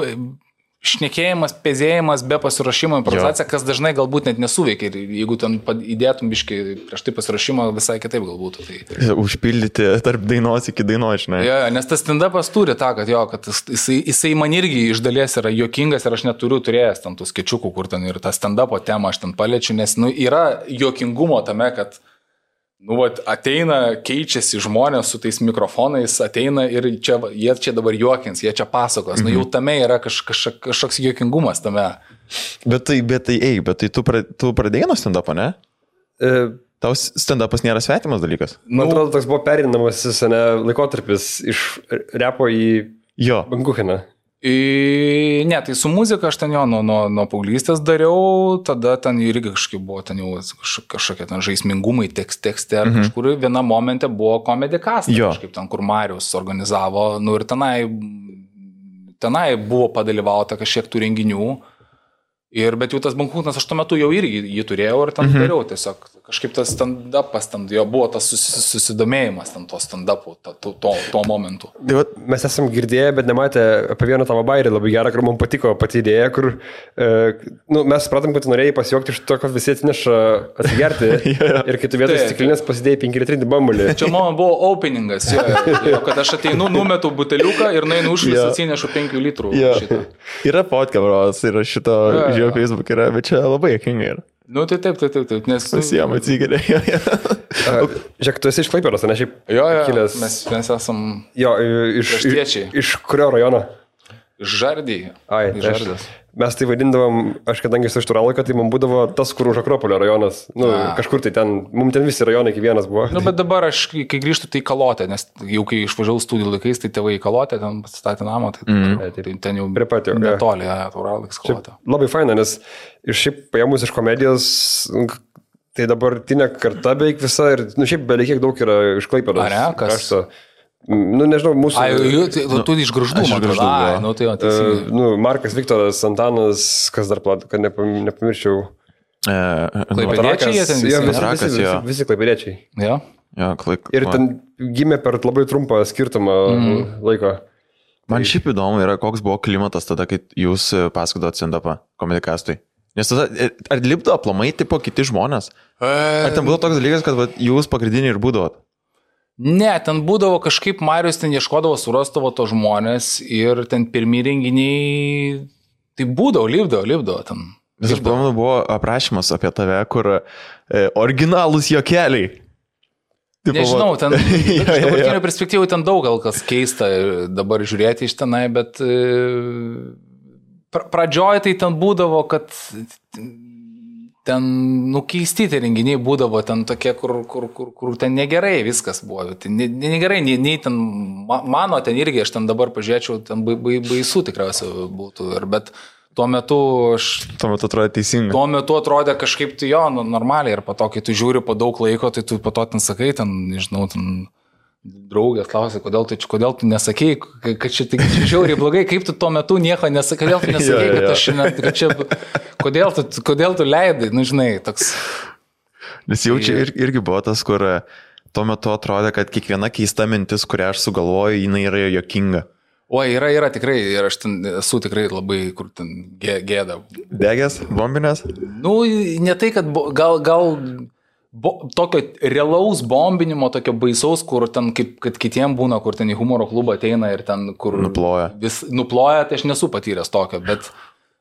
šnekėjimas, pezėjimas be pasiruošimo improvizacija, kas dažnai galbūt net nesuveikia. Ir jeigu ten įdėtum biškai prieš tai pasiruošimo, visai kitaip galbūt. Tai... Užpildyti tarp dainos iki dainos, žinai. Jo, jo, nes tas stand-upas turi tą, kad jo, kad jis- jisai, jisai man irgi iš dalies yra juokingas ir aš neturiu turėjęs tam tų sketčiukų, kur ten ir tą stand-upo temą aš ten paliečiu, nes nu, yra juokingumo tame, kad Nu, vat, ateina, keičiasi žmonės su tais mikrofonais, ateina ir čia, jie čia dabar juokins, jie čia pasakos. Mhm. Nu, jau tame yra kaž, kaž, kažkoks juokingumas tame. Bet tai, bet tai, ei, bet tai tu, pra, tu pradėjai nuo stand-upo, ne? E, Tau stand-upas nėra svetimas dalykas. Man Nu. atrodo, toks buvo perinamas ne, laikotarpis iš repo į Jo. Bankucheną. I, ne, tai su muzika aš ten jo nuo, nuo, nuo paauglystės dariau, tada ten irgi kažkaip buvo ten jau kaž- kažkokie ten žaismingumai tekst, tekste, ar mhm. kažkur viena momente buvo komedikas, kažkaip ten, kur Marius organizavo, nu ir tenai, tenai buvo padalyvauta kažkiek tų renginių. Ir bet jau tas bankūnas, aš tuo metu jau irgi jį turėjau ir ten mhm. dariau tiesiog. Kažkaip tas stand-upas, ten jo buvo tas susi, susidomėjimas ten to stand-upu, to, to, to, momentu. Tai vat, Mes esam girdėję, bet nematę apie vieną tavo bairį labai gerą, kur mums patiko pati idėja, kur e, nu, mes supratom, kad norėjai pasijuokti iš to, kad visi atsineša atsigerti. [laughs] ir kai tu vietoj Taip. stiklinės pasidėjai 5 litrinį bambulį. Čia mano buvo openingas, jo, jo, kad aš ateinu, numetu buteliuką ir nainu už visą atsinešu 5 litrų. jo. šitą. Yra podcast, yra šito, jo. Žiūrėjau, Facebook yra, bet čia labai jokinga yra. Nu, tai taip, taip, taip, taip, nes... Visiems atsigeria. [laughs] Žiūrėk, tu esi iš Klaipėros, ne šiaip Jo, jo, kilęs. mes, mes esam Jo, iš, iš, iš kurio rajono? Žardį. Ai, tai žardas. mes tai vadindavom, aš kadangi esu iš Turalako, tai man būdavo tas, kur už Akropolio rajonas. Nu, A. kažkur tai ten, mums ten visi rajonai iki vienas buvo. Nu, bet dabar aš, kai grįžtu, tai kalotė, nes jau kai išvažiavau studijų laikais, tai tėvai į kalotę, ten pasistatė namą, tai, mm. tai ten jau Prie pat jau, netoli, ja, tauraliks kalotė. Labai faina, nes ir šiaip paėmus iš komedijos, tai dabartinė karta beveik visa ir, nu šiaip beveik kiek daug yra iš Klaipėdos. Ar ne? Kas? krašto. Nu, nežinau, mūsų... Ai, jau, tai, nu, tu iš graždų, man atrodo. Ai, nu, tai jo, Uh, nu, Markas Viktoras, Antanas, kas dar plat, kad nepam, nepamirščiau. E, Klaipėdiečiai jie ten visi, jo, visi, visi, visi, visi klaipėdiečiai. Jo. jo, klaik, Ir ten gimė per labai trumpą skirtumą mm. laiko. Man šiaip įdomu yra, koks buvo klimatas tada, kai jūs pasakodot stand-upą komunikastui. Nes tada, e, ar lipdo aplamai tipo kiti žmonės? Ar ten buvo toks dalykas, kad va, jūs pagrindiniai ir būdavot? Ne, ten būdavo kažkaip Marius ten ieškodavo, surastavo to žmonės ir ten pirmie renginiai, tai būdavo, lipdavo, lipdavo ten. Nes aš pamenu, buvo aprašymas apie tave, kur e, originalūs jokeliai. Tipo, Nežinau, ten [laughs] jo. dabartinio perspektyvų ten daug gal kas keista dabar žiūrėti iš tenai, bet e, pra- pradžioj tai ten būdavo, kad ten nukeisti tie renginiai būdavo ten tokie, kur, kur, kur, kur ten negerai viskas buvo. Tai ne, ne- negerai, nei, nei ten ma- mano ten irgi, aš ten dabar pažiūrėčiau, ten bai, bai, baisu tikriausiai būtų. Ir, bet tuo metu aš Tuo metu atrodo teisinga. Tuo metu atrodė kažkaip tai jo, nu, normaliai ir po to, kai tu žiūri po daug laiko, tai tu po to ten sakai, ten, nežinau, ten draugės klausė, kodėl tu, kodėl tu nesakei, ka- kad čia tik žiauriai blogai, kaip tu tuo metu nieko nesakai, kodėl tu nesakai, Jo, jo, kad aš šiandien, kad čia, kodėl tu, kodėl tu leidai, nu žinai, toks. Nes jau čia ir, irgi buvo tas, kur e, tuo metu atrodė, kad kiekviena keista mintis, kurią aš sugalvoju, jinai yra jokinga. O, yra, yra tikrai, ir aš ten esu tikrai labai, kur ten gė- gėda. Degės, bombinės? Nu, ne tai, kad gal, gal bo, tokio realaus bombinimo, tokio baisaus, kur ten, kaip kad kitiem būna, kur ten į humoro klubą ateina ir ten, kur... Nuploja. Vis, nuploja, tai aš nesu patyręs tokio, bet...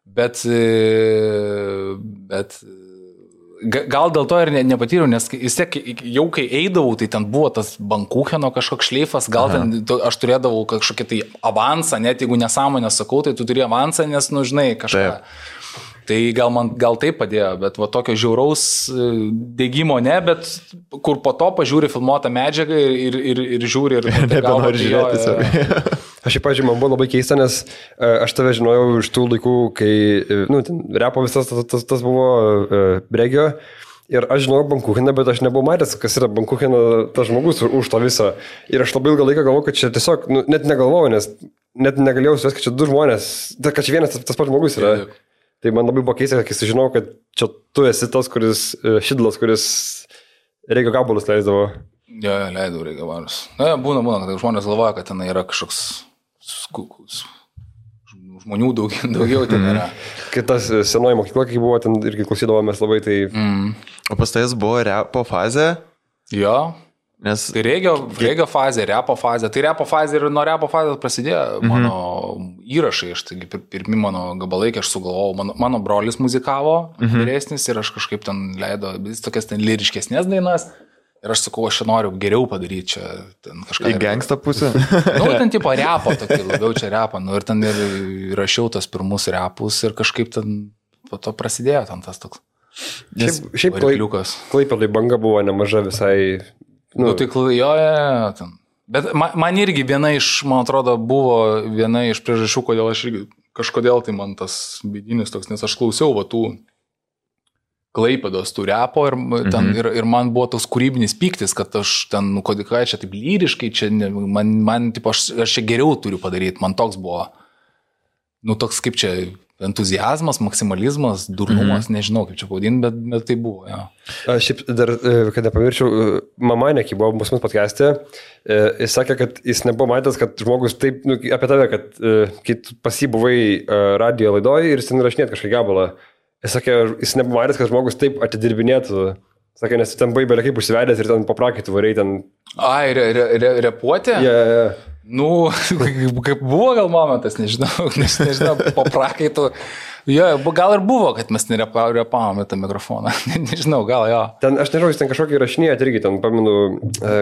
Bet... e, bet ga- Gal dėl to ir ne, nepatyriau, nes vis tiek jau kai eidavau, tai ten buvo tas bankūcheno kažkoks šleifas, gal Aha. ten tu- aš turėdavau kažkokį tai avansą, net jeigu nesąmonę sakau, tai tu turi avansą, nes, nu žinai, kažką. Taip. Tai gal man gal tai padėjo, bet va tokio žiauraus e, degimo ne, bet kur po to pažiūri filmuotą medžiagą ir, ir, ir, ir žiūri ir... [laughs] Nebenori žiūrėti save. [laughs] Aš šiaip, pažiūrėjau, man buvo labai keista, nes e, aš tave žinojau iš tų laikų, kai, e, nu, ten repo visas tas, tas, tas buvo Bregio. Ir aš žinau Bankucheną, bet aš nebuvau matęs, kas yra Bankucheno tas žmogus už to visą. Ir aš labai ilgą laiką galvojau, kad čia tiesiog, nu, net negalvojau, nes net negalėjau suvesti, kad čia du žmonės, tai, kad čia vienas tas, tas pats žmogus yra. Taip. Tai man labai buvo keista, kai sužinau, kad čia tu esi tas, kuris, e, šidlas, kuris reikia gabalus leisdavo. Jo, jo, leidau reikia varus. Na, būna, būna, kad žmonės galvoja, kad ten yra kažkoks sku- s- žmonių daugiau, [laughs] daugiau ten yra. Kitas e, senoji mokykla, kai buvo, ten irgi klausydavomės labai, tai Mm. O pas tais buvo repo fazė, Jo, nes... tai regio, regio fazė, repo fazė. Tai repo fazė ir nuo repo fazės prasidėjo mano įrašai. Aš taigi pir- pirmi mano gabalai, kai aš sugalvojau, mano, mano brolis muzikavo, vyresnis ir aš kažkaip ten leido vis tokias ten lyriškesnės dainas. Ir aš sakau, aš noriu geriau padaryti čia kažką. Į gangstą pusę. [laughs] Nu, ten tipo repo, tokį labiau čia repo. Nu, ir ten ir rašiau tas pirmus repus ir kažkaip ten po to prasidėjo ten tas toks Nes, šiaip, šiaip klaipėdai banga buvo nemaža visai. Nu, tai kla- jo, jo, jo, ten. Bet man, man irgi viena iš, man atrodo, buvo viena iš priežasčių, kodėl aš irgi kažkodėl tai man tas vidinis toks, nes aš klausiau va tų Klaipėdos tų repo ir, ten, mhm. ir, ir man buvo toks kūrybinis piktis, kad aš ten, nu, ką čia taip lyriškai, čia, man, man tipo, aš, aš čia geriau turiu padaryti, man toks buvo, nu, toks kaip čia, entuzijazmas, maksimalizmas, durnumas, mhm. nežinau kaip čia pavadinti, bet, bet tai buvo, jo. Aš šiaip dar, e, kad nepamirščiau, e, mama neki buvo pas mus podcast'e, e, jis sakė, kad jis nebuvo matęs, kad žmogus taip, nu, apie tave, kad kai tu pas jį buvai e, radio laidoje ir jis ten rašinėt kažką gabalą, jis sakė, jis nebuvo matęs, kad žmogus taip atidirbinėtų. Sakė, nes ten beveik kaip užsivedęs ir ten paprakaitų varai ten. Ai, re, re, re, repuotė? Yeah, yeah. Nu, [laughs] kaip buvo gal momentas, nežinau, [laughs] nes nežinau, po prakaitų. Jo, gal ir buvo, kad mes nerepavome tą mikrofoną. [laughs] Nežinau, gal jo. Ten, aš nežinau, jis ten kažkokį rašinėjot irgi, ten pamenu, e,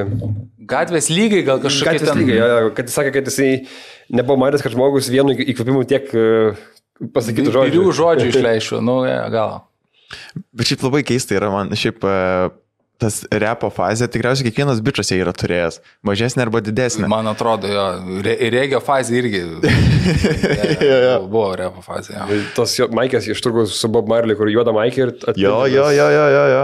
Gatvės lygiai, gal kažkokie Gatvės ten... lygiai, jo, jo, kad jis sakė, kad jisai nebuvo matęs, kad žmogus vienu įkvėpimu tiek e, pasakytų žodžių. Įvairių žodžių išleišiu, nu, ja, gal. bet šiaip labai keista yra man, šiaip e, tas repo fazė, tikriausiai kiekvienas bičias ją yra turėjęs. Mažesnė arba didesnė. Man atrodo, jo, re, regio fazė irgi. [laughs] Jo, jo. Buvo repo fazė, jo. Tas Maikės iš turgus su Bob Marley, kur juoda Maikė ir... at- Jo, jo, jo, jo, jo, jo.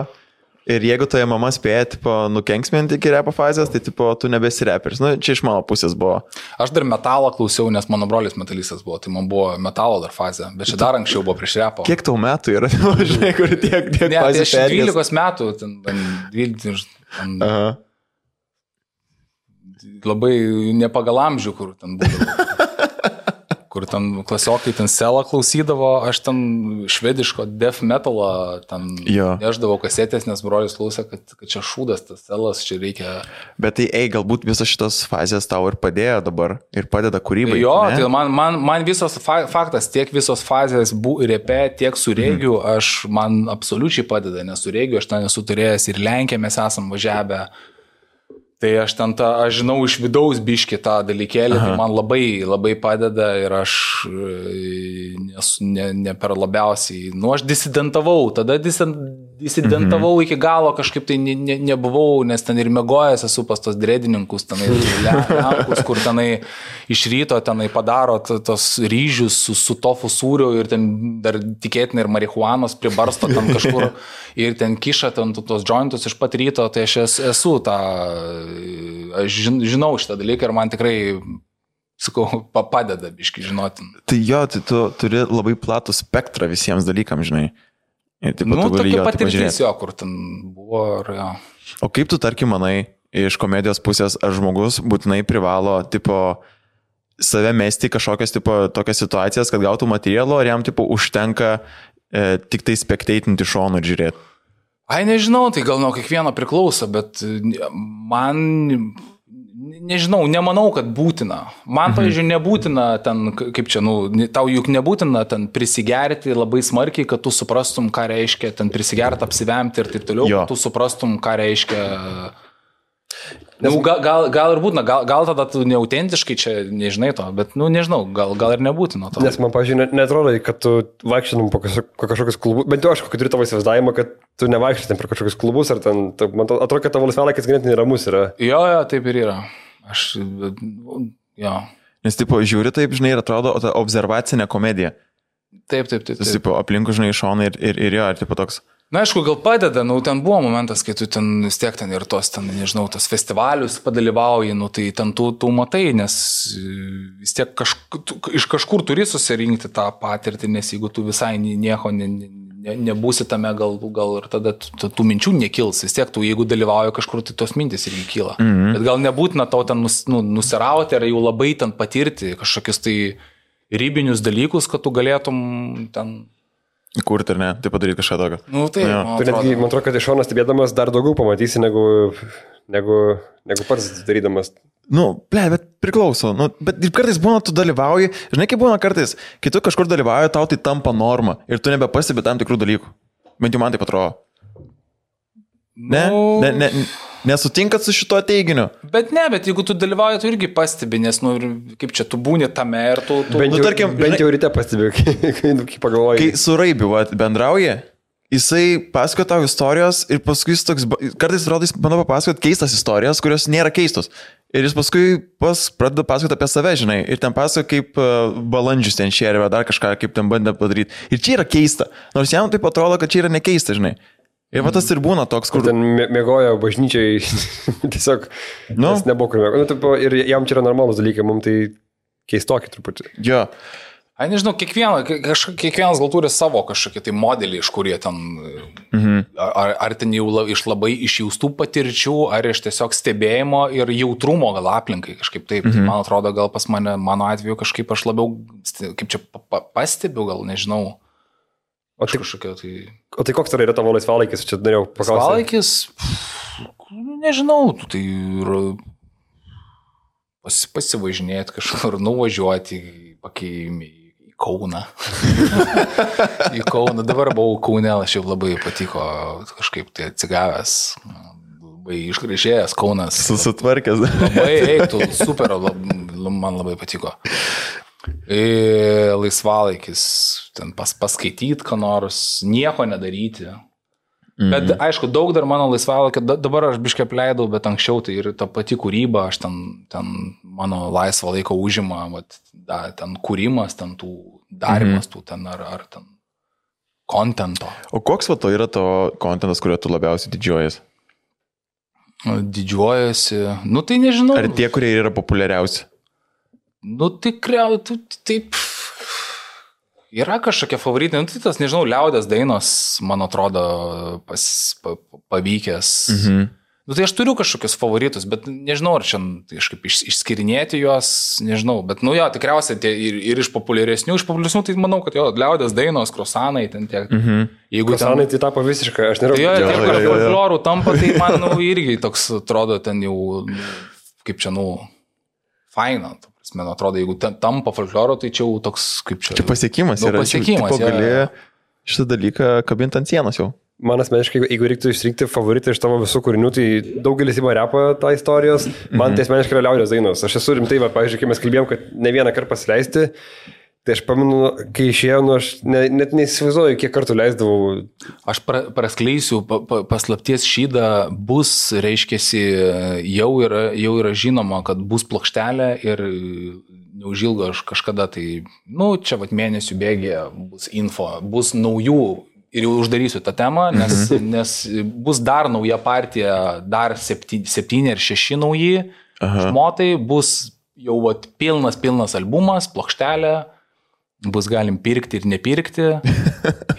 Ir jeigu toje mama spėja, tipo, nukenksminti iki repo fazės, tai, tipo, tu nebesi reperis. Nu, čia iš mano pusės buvo. Aš dar metalą klausiau, nes mano brolis metalistas buvo, tai man buvo metalo dar fazė, bet čia dar anksčiau buvo prieš repo. Kiek tau metų yra, [laughs] žinai, kur tiek, tiek Ne, tai fazės aš perėjęs? 12 metų, ten, ten 12, ir ten, Aha. labai ne pagal amžių, kur ten buvo. Kur ten klasiokai ten selą klausydavo, aš ten švediško death metalą ten Jo. neždavau kasetės, nes brolis klausė, kad, kad čia šūdas tas selas, čia reikia. Bet tai, ei, galbūt visos šitos fazės tau ir padėjo dabar ir padeda kūrybai. Jo, ne? tai man, man, man visos fa faktas, tiek visos fazės bu- repe, tiek su Mhm. aš man absoliučiai padeda, nes su regiu aš ten esu turėjęs ir Lenkiją mes esam važiavę. Tai aš ten tą, aš žinau iš vidaus biški tą dalykėlį, Aha. tai man labai, labai padeda ir aš e, nes, ne, ne per labiausiai, nu aš disidentavau, tada disen, disidentavau mhm. iki galo, kažkaip tai ne, ne, nebuvau, nes ten ir mėgojęs esu pas tos dredininkus, tenai le- [laughs] lenkus, kur tenai iš ryto tenai padaro tos ryžius su, su tofu sūriu ir ten dar tikėtina ir marihuanos pribarsto ten kažkur [laughs] ir ten kiša ten tos jointus iš pat ryto, tai aš es- esu tą, aš žin- žinau šitą dalyką ir man tikrai, sakau, pa- padeda biški žinoti. Tai jo, tai tu turi labai platų spektrą visiems dalykams, žinai. Taip Nu, tokia patirtis jo, kur ten buvo. Ir, jo. O kaip tu, tarkim, manai, iš komedijos pusės, ar žmogus būtinai privalo, tipo, save mesti kažkokias, tipo, tokias situacijas, kad gautų materialo, ar jam, tipo, užtenka e, tik tai spekteitinti šonų ir žiūrėti? Ai, nežinau, tai gal nuo kiekvieno priklauso, bet e, man, nežinau, nemanau, kad būtina. Man, mhm. pavyzdžiui, nebūtina ten, kaip čia, nu, tau juk nebūtina ten prisigerti labai smarkiai, kad tu suprastum, ką reiškia ten prisigerti, apsivemti ir taip toliau, Jo. kad tu suprastum, ką reiškia... Nu, gal, gal, gal ir būtina, gal, gal tada tu neautentiškai čia nežinai to, bet, nu, nežinau, gal, gal ir nebūtina to. Nes man, pažiūrėjau, net, netrodo, kad tu vaikščinom po kažko- po kažkokius klubus, bent jau aš kokį turiu tavo įsivaizdavimą, kad tu nevaikščiai per kažkokius klubus, ar ten, ta- man atrodo, kad tavo laisvalaikis ganėtinai ramus yra. Jo, jo, taip ir yra. Aš, jo. Nes, tipo, žiūri taip, žinai, ir atrodo o ta observacinė komedija. Taip, taip, taip. Tas, taip. tipo, aplinkų, žinai, šonai ir, ir, ir jo, ir, tipo, toks. Na, aišku, gal padeda, nu, ten buvo momentas, kai tu ten vis tiek ten ir tos, ten, nežinau, tos festivalius padalyvauji, nu, tai ten tu, tu matai, nes e, vis tiek kaž, tu, iš kažkur turi susirinkti tą patirtį, nes jeigu tu visai ni- nieko ne, ne, ne, nebūsi tame, gal, gal ir tada tu- tų minčių nekils, vis tiek tu, jeigu dalyvauji kažkur, tai tos mintis irgi kyla. Mhm. Bet gal nebūtina tau ten nus, nu, nusirauti ar jau labai ten patirti kažkokius tai ribinius dalykus, kad tu galėtum ten... Kurti ar ne, tai padaryti kažką tokio. Nu, tai, Jo. man Tu netgi, atrodo. man atrodo, kad iš šono stebėdamas dar daugiau pamatysi negu, negu, negu pats darydamas. Nu, ble, bet priklauso. Nu, bet ir kartais būna, tu dalyvauji, žinai, kaip būna kartais, kai tu kažkur dalyvauji, tau tai tampa norma ir tu nebepastebi tam tikrų dalykų. Bent jau man tai atrodo. Ne? Nu, ne, ne nesutinkat su šituo teiginiu? Bet ne, bet jeigu tu dalyvauji, tu irgi pastebi, nes, nu, kaip čia, tu būni tame ir tu... tu Bent, Nu, jau, tarkim, bent jau ryte pastebiu, [laughs] kai, kai, kai pagalvoji. Kai su Raibiu bendrauji, jisai pasakoja tau istorijos ir paskui jis toks, kartais atrodo, jis bando papasakoti keistas istorijas, kurios nėra keistos. Ir jis paskui pas, pradeda pasakoti apie save, žinai, ir ten pasakoja, kaip uh, balandžius ten šėrė, dar kažką, kaip ten bandė padaryti. Ir čia yra keista. Nors jam taip atrodo, kad čia yra nekeista, žinai. Ir va tas ir būna toks, kur... Ten mė- mėgojo bažnyčiai, [laughs] tiesiog Nu. nebuvo kur mėgoti. Nu, tipo, ir jam čia yra normalus dalykai, mums tai keistoki truputį. Jo. Ai, nežinau, kiekviena, kaž, kiekvienas gal turi savo kažkokį tai modelį, iš kur jie ten, Mhm. ar, ar ten jau la, iš labai išjaustų patirčių, ar iš tiesiog stebėjimo ir jautrumo gal aplinkai kažkaip taip. Mhm. Tai man atrodo, gal pas mane, mano atveju kažkaip aš labiau, kaip čia pa, pa, pastebiu, gal nežinau, O tai, kažkokio tai... o tai koks yra tavo laisvalaikis, čia norėjau paklausti. Laisvalaikis, nežinau, tu tai ir pas, pasivažinėti kažkur, nuvažiuoti, pakeimi į Kauną. [laughs] į Kauną, dabar buvau Kaune, aš jau labai patiko, kažkaip tai atsigavęs, labai išgražėjęs Kaunas. Susitvarkęs. Labai eiktų, super, lab, man labai patiko. E, laisvalaikis, ten pas, paskaityti, ką nors, nieko nedaryti. Mhm. Bet aišku, daug dar mano laisvalaikio, da, dabar aš biškai apleidau, bet anksčiau tai ir ta pati kūryba, aš ten, ten mano laisvą laiką užima, vat, da, ten kūrimas, ten tų darimas, mhm. tų ten ar, ar ten kontento. O koks va to yra to kontentas, kuriuo tu labiausiai didžiuojas? Didžiuojasi, nu tai nežinau. Ar tie, kurie yra populiariausi? Nu, tikriau, tu taip. Yra kažkokie favoritai, nu, tai tas, nežinau, liaudės dainos, man atrodo, pas, pa, pavykęs. Mhm. Nu, tai aš turiu kažkokius favoritus, bet nežinau, ar čia kažkaip iš, išskirinėti juos, nežinau, bet, nu jo, tikriausiai tie ir, ir iš populiaresnių, iš populiaresnių, tai manau, kad jo, liaudės dainos, krusanai, ten tiek. Mhm. Jeigu ten... Kasanai tai tapo visiškai, aš Tai jo, nežinau. Jo, tie, jo, kur jo, jo. folklorų tampa, tai man, nu, irgi toks atrodo ten jau, nu, kaip čia, nu, faina. Nu, Atrodo, jeigu ten tampa folkloro, tai čia jau toks, kaip čia. Čia pasiekimas Nu, yra. pasiekimas, jo, gali šitą dalyką kabinti ant sienos jau. Man asmeniškai, jeigu- reiktų išrinkti favoritą iš tavo visų kūrinių, tai daugelis įma repo tą istorijos. Man Mhm. tai asmeniškai yra liaudės dainos. Aš esu rimtai, va, pavyzdžiui, kai mes kalbėjom, kad ne vieną kartą pasileisti, tai aš pamenu, kai išėjau, nu, aš ne, net neįsivaizduoju, kiek kartų leisdavau. Aš pra, praskleisiu pa, pa, paslapties šydą, bus, reiškia, jau yra, jau yra žinoma, kad bus plokštelė ir neužilgo aš kažkada tai, nu, čia vat mėnesių bėgė bus info, bus naujų ir jau uždarysiu tą temą, nes, nes bus dar nauja partija, dar septyni, septyni ar šeši nauji Aha. šmotai, bus jau vat, pilnas, pilnas albumas, plokštelė, bus galim pirkti ir nepirkti. [laughs]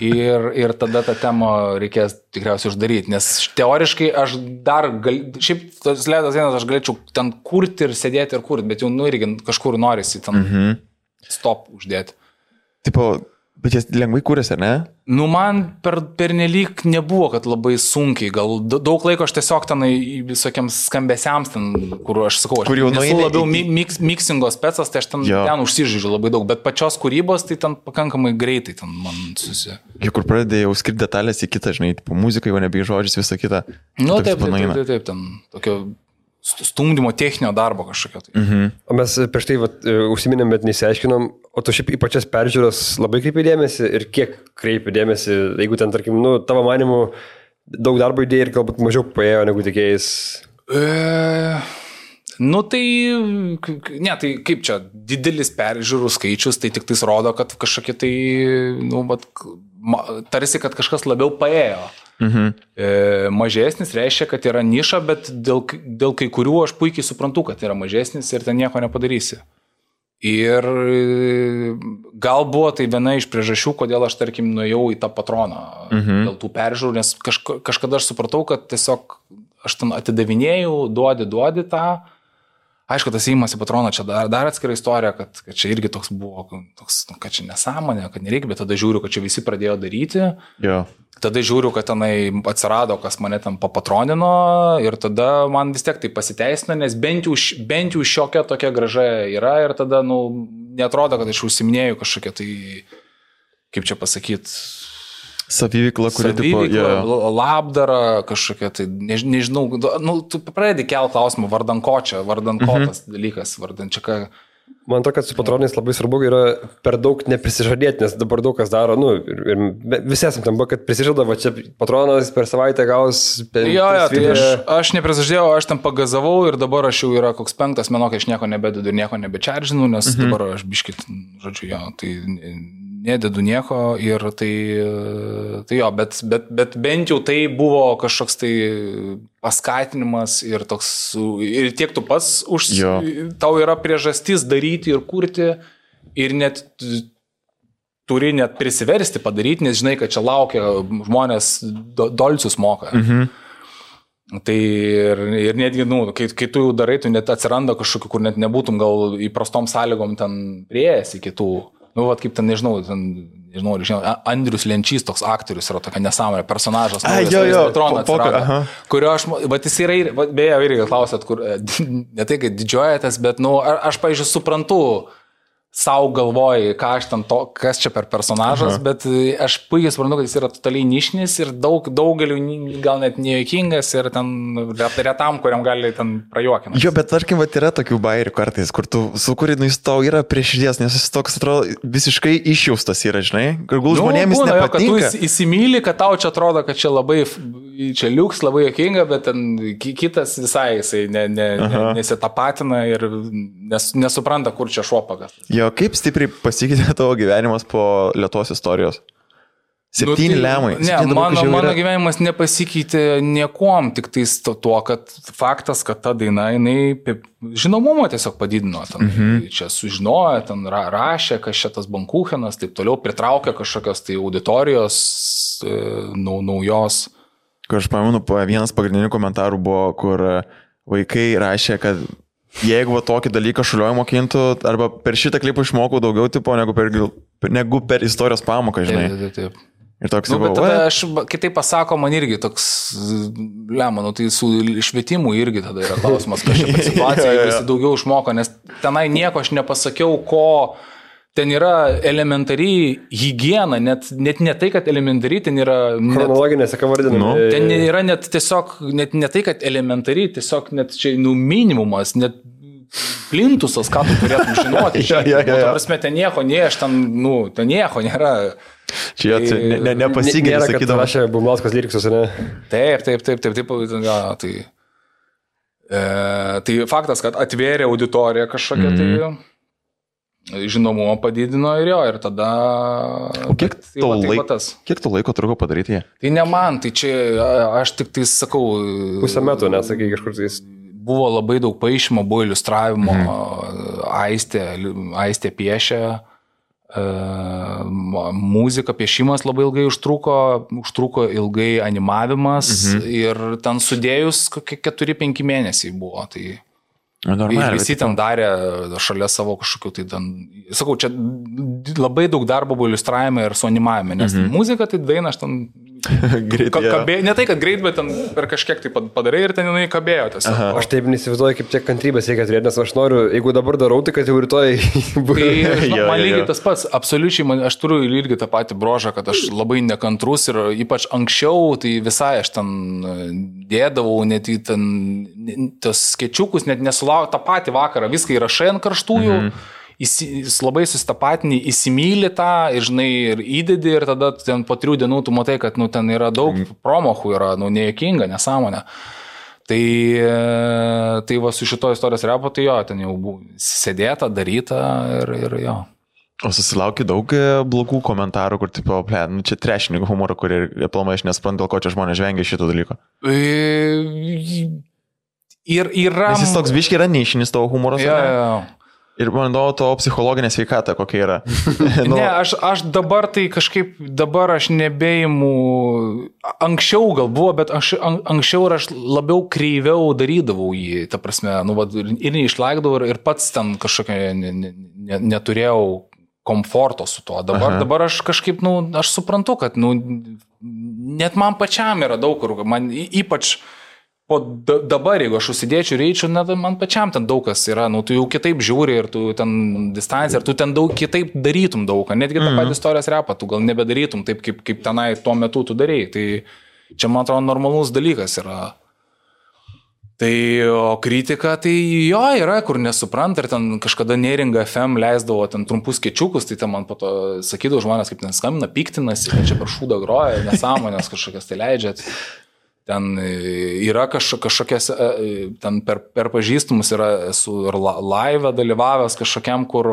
Ir, ir tada tą temą reikės tikriausiai uždaryti, nes teoriškai aš dar, gal, šiaip tas ledas vienas aš galėčiau ten kurti ir sėdėti ir kurti, bet jau nu irgi kažkur norisi ten mhm. stop uždėti. Tipo, bet jis lengvai kūrėsi, ne? Nu, man per, per nelik nebuvo, kad labai sunkiai, gal da- daug laiko aš tiesiog ten visokiams skambesiams, ten, kur aš sakau, aš Kur jau nueini labiau į- mi, mix, mixingo specas, tai aš ten, Jo. ten užsižaidžiu labai daug, bet pačios kūrybos tai ten pakankamai greitai ten man susi. Jau kur pradeda jau skirti detalės į kitą, žinai, tipo, muzika jau nebe į žodžius, visą kitą. Nu, taip, taip, taip, taip, taip, ten tokio stumdymo techninio darbo kažkokio. Tai. Mhm. O mes prieš tai vat, e, užsiminėm, bet nesiaiškinom, o tu šiaip į pačias peržiūras labai kreipi dėmesį ir kiek kreipi dėmesį, jeigu ten, tarkim, nu, tavo manimu, daug darbo įdėjai ir galbūt mažiau paėjo negu tikėjais. E, nu tai, ne, tai kaip čia, didelis peržiūrų skaičius, tai tik tais rodo, kad kažkokie tai, nu, ma, tarsi, kad kažkas labiau paėjo. Mhm. E, mažesnis reiškia, kad yra niša, bet dėl, dėl kai kurių aš puikiai suprantu, kad yra mažesnis ir ten nieko nepadarysi. Ir e, gal buvo tai viena iš priežasčių, kodėl aš, tarkim, nuėjau į tą patroną mhm. dėl tų peržiūrų, nes kažka, kažkada aš supratau, kad tiesiog aš ten atidavinėjau, duodi, duodi tą, Aišku, tas įimas į patroną čia dar, dar atskira istorija, kad, kad čia irgi toks buvo, toks, nu, kad čia nesąmonė, kad nereikia, bet tada žiūriu, kad čia visi pradėjo daryti. Jo. Tada žiūriu, kad tenai atsirado, kas mane ten papatronino ir tada man vis tiek tai pasiteisina, nes bent jau, bent jau šiokia tokia graža yra ir tada, nu, netrodo, kad aš užsiminėjau kažkokią tai, kaip čia pasakyti, Savyvikla, kuri tipo, savyveikla, jo. la- labdara, kažkokia tai, než, nežinau, nu, tu pradedi kelt klausimą, vardan ko čia, vardan ko Mhm. tas dalykas, vardan čia ką. Man atrodo, kad su patronais labai svarbu yra per daug neprisižadėti, nes dabar daug kas daro, nu, ir, ir visi esame tam, kad prisižada, va čia patronas per savaitę gaus per... Jo, jo, tai aš, aš neprisižadėjau, aš ten pagazavau ir dabar aš jau yra koks penktas mėno, kai aš nieko nebededu ir nieko nebečeržinu, nes mhm. dabar aš biškit, žodžiu, jo, tai nededu nieko ir tai, tai jo, bet, bet, bet bent jau tai buvo kažkoks tai paskatinimas ir toks, ir tiek tu pats už, Jo. tau yra priežastis daryti ir kurti ir net turi net prisiversti padaryti, nes žinai, kad čia laukia žmonės do, dolcius moka. Mhm. Tai ir, ir netgi, nu, kai, kai tu jau darai, tu net atsiranda kažkokiu, kur net nebūtum gal įprastom sąlygom ten prieėjęs iki tų, nu, vat kaip ten, nežinau, ten, nežinau, žinau, Andrius Lenčys, toks aktorius yra tokia nesąmonė, personažas, Ai, jo, jo, poker, atsirado, aha. kurio aš, vat jis yra, vat beje, irgi klausėt, kur, [laughs] ne tai, kad didžiuojatės, bet, nu, a- aš, pavyzdžiui, suprantu, savo galvoji, ką aš ten to, kas čia per personažas, Aha. bet e, aš puikiai suprantu, kad jis yra totaliai nišnis ir daug, daugeliu gal net nejuokingas ir ten ret- retam, kuriam gali ten prajuokinti. Jo, bet tarkim, va, yra tokių bairių kartais, kur tu sukuri, nu jis tau yra prieš širdies, nes jis toks, atrodo, visiškai išjaustas yra, žinai. Žmonėms jis Nu, būna, jo, kad tu nepatinka. įs- įsimyli, kad tau čia atrodo, kad čia labai, čia liuks, labai jokinga, bet ten ki- kitas visai jisai ne, ne, ne, nesitapatina ir nes, nesupranta, kur čia šuopakas. Jo, kaip stipriai pasikeitė tavo gyvenimas po Lietuvos istorijos? Septyni Nu, tai- lemai. Ne, mano, kai jau mano yra- gyvenimas nepasikeitė niekuom, tik tais to, tuo, kad faktas, kad ta daina, jinai žinomumą tiesiog padidino. Ten, mhm. Čia sužinojo, ten ra, rašė, kas čia tas bankūchenas, taip toliau pritraukė kažkokios tai auditorijos e, nau, naujos. Kur aš pamenu, pa- vienas pagrindinių komentarų buvo, kur vaikai rašė, kad jeigu va tokį dalyką šuliuoju mokintų, arba per šitą klipą išmokau daugiau tipo negu per, negu per istorijos pamoką, žinai. Taip, taip, taip. Ir toks, Nu, bet tada aš, ba- kitaip pasako, man irgi toks, lemą, nu, tai su švietimu irgi tada yra klausimas, per [laughs] situacija, jeigu jis daugiau išmoko, nes tenai nieko aš nepasakiau, ko ten yra elementariai hygiena, net, net ne tai, kad elementariai, ten yra... Net, Chronologinė seka vardinama. Nu. ten yra net tiesiog, net ne tai, kad elementariai, tiesiog net čia, nu, minimumas, net plintusas, ką tu turėtum žinoti. Jo, jo, jo, Nu, ta jo. prasme, ten nieko, ne, aš ten, nu, ten nieko nėra. čia ne, ne, Nėra, nepasigėrė, kad sakydama. rašė Bumlauskas lyriksus, ne? Taip, taip, taip, taip, taip, ja, tai. E, tai faktas, kad atvėrė auditoriją kažkokią mm tai žinomumą padidino ir jo, ir tada... O kiek bet tai to tai va laiko, tas. kiek to laiko truko padaryti jie? Tai ne man, tai čia aš tik tai sakau. Pusę metų, nesakai kažkur tais. Buvo labai daug paaišymo, buvo iliustravimo, mm. aistė, aistė piešė. e, Muzika, piešimas labai ilgai užtruko, užtruko ilgai animavimas mhm. ir ten sudėjus kokie 4-5 mėnesiai buvo. Tai normaliai. visi ten darė šalia savo kažkokių tai ten, sakau, čia labai daug darbo buvo iliustravime ir su animavime, nes mhm. muzika tai daina aš ten [laughs] Greit. kabė, ne tai, kad greit, bet ten per kažkiek tai pad- padarai ir ten jinai kabėjo tiesiog. Aš taip neįsivaizduoju, kaip tiek kantrybės reikia turėti, nes aš noriu, jeigu dabar darau, tai kad jau rytoj [laughs] bus. Tai [laughs] žinok, Jo, man lygiai jo. tas pats, absoliučiai, man, aš turiu irgi tą patį brožą, kad aš labai nekantrus ir ypač anksčiau, tai visai aš ten e, dėdavau, net į ten ne- tos skečiukus, net nesulaukiu tą patį vakarą, viską įrašai ant karštųjų. Mhm. Jis labai susitapatinį, įsimylė tą ir, žinai, ir įdedi ir tada ten po trijų dienų tu matai, kad nu, ten yra daug mm. promohų, yra nu, nejuokinga, nesąmonė. Tai, tai va su šito istorijos repo, tai jo, ten jau buvo sėdėta, daryta ir, ir jo. O susilaukia daug e, blogų komentarų, kur, tipo, ble, nu, čia trešininkų humoro, kur ir aplamai aš nesuprantu, dėl ko čia žmonės žvengia šito dalyko. E, Ir yra. Nes jis toks biškiai yra nišinis tavo humoras. Jo, jo, jo. Ir man įdomu, to psichologinė sveikata kokia yra. [laughs] Nu, ne, aš, aš dabar tai kažkaip, dabar aš nebeimu, anksčiau gal buvo, bet aš an, anksčiau aš labiau kreiviau darydavau jį, ta prasme, nu, va, ir neišlaikdavau ir, pats ten kažkokią ne, ne, ne, neturėjau komforto su tuo. Dabar, Aha. dabar aš kažkaip, nu, aš suprantu, kad, nu, net man pačiam yra daug kur, man ypač O dabar, jeigu aš užsidėčiau reičiau, na, man pačiam ten daug kas yra, nu, tu jau kitaip žiūri ir tu ten distanciją, ir tu ten daug kitaip darytum daug, netgi tą mm. patį istorijos repą, tu gal nebedarytum taip, kaip, kaip tenai tuo metu tu darėjai. Tai čia, man atrodo, normalus dalykas yra. Tai o kritika, tai jo yra, kur nesupranta, ir ten kažkada neringa FM leisdavo ten trumpus kečiukus, tai ten man po to sakydavo žmonės, kaip ten skambina, piktinasi, kad čia per šūdą groja, nesąmonės kažkokias tai leidžiat ten e, yra kaž, kažkokias, e, e, ten per, per pažįstamus yra, esu ir live dalyvavęs kažkokiam, kur,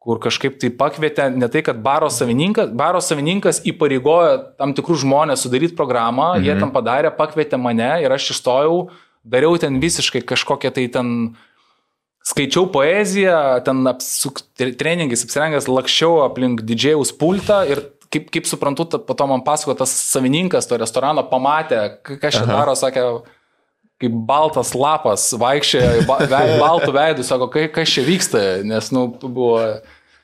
kur kažkaip tai pakvietė, ne tai, kad baro savininkas, baro savininkas įpareigojo tam tikrus žmonės sudaryti programą, mhm. jie tam padarė, pakvietė mane ir aš išstojau, dariau ten visiškai kažkokią tai ten skaičiau poeziją, ten apsuk, treningais apsirengęs, lakščiau aplink didžėjaus pultą ir kaip, kaip suprantu, po to man pasako tas savininkas to restorano, pamatė, kas čia daro, sakė, kaip baltas lapas vaikščioja, [laughs] baltų veidų, sako, kas čia vyksta, nes, nu, buvo...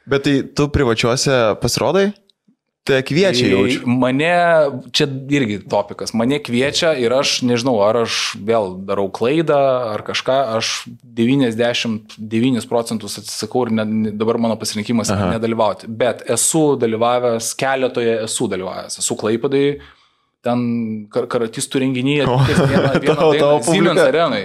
Bet tai tu privačiuose pasirodai? Tai kviečia jaučiu. Mane, čia irgi topikas, mane kviečia ir aš nežinau, ar aš vėl darau klaidą, ar kažką, aš 99 procentus atsisakau ir ne, dabar mano pasirinkimas Aha. nedalyvauti. Bet esu dalyvavęs, keletoje esu dalyvavęs, esu klaipadai, ten kar karatistų renginyje, vieną, [laughs] vieną dainą Siemens arenai.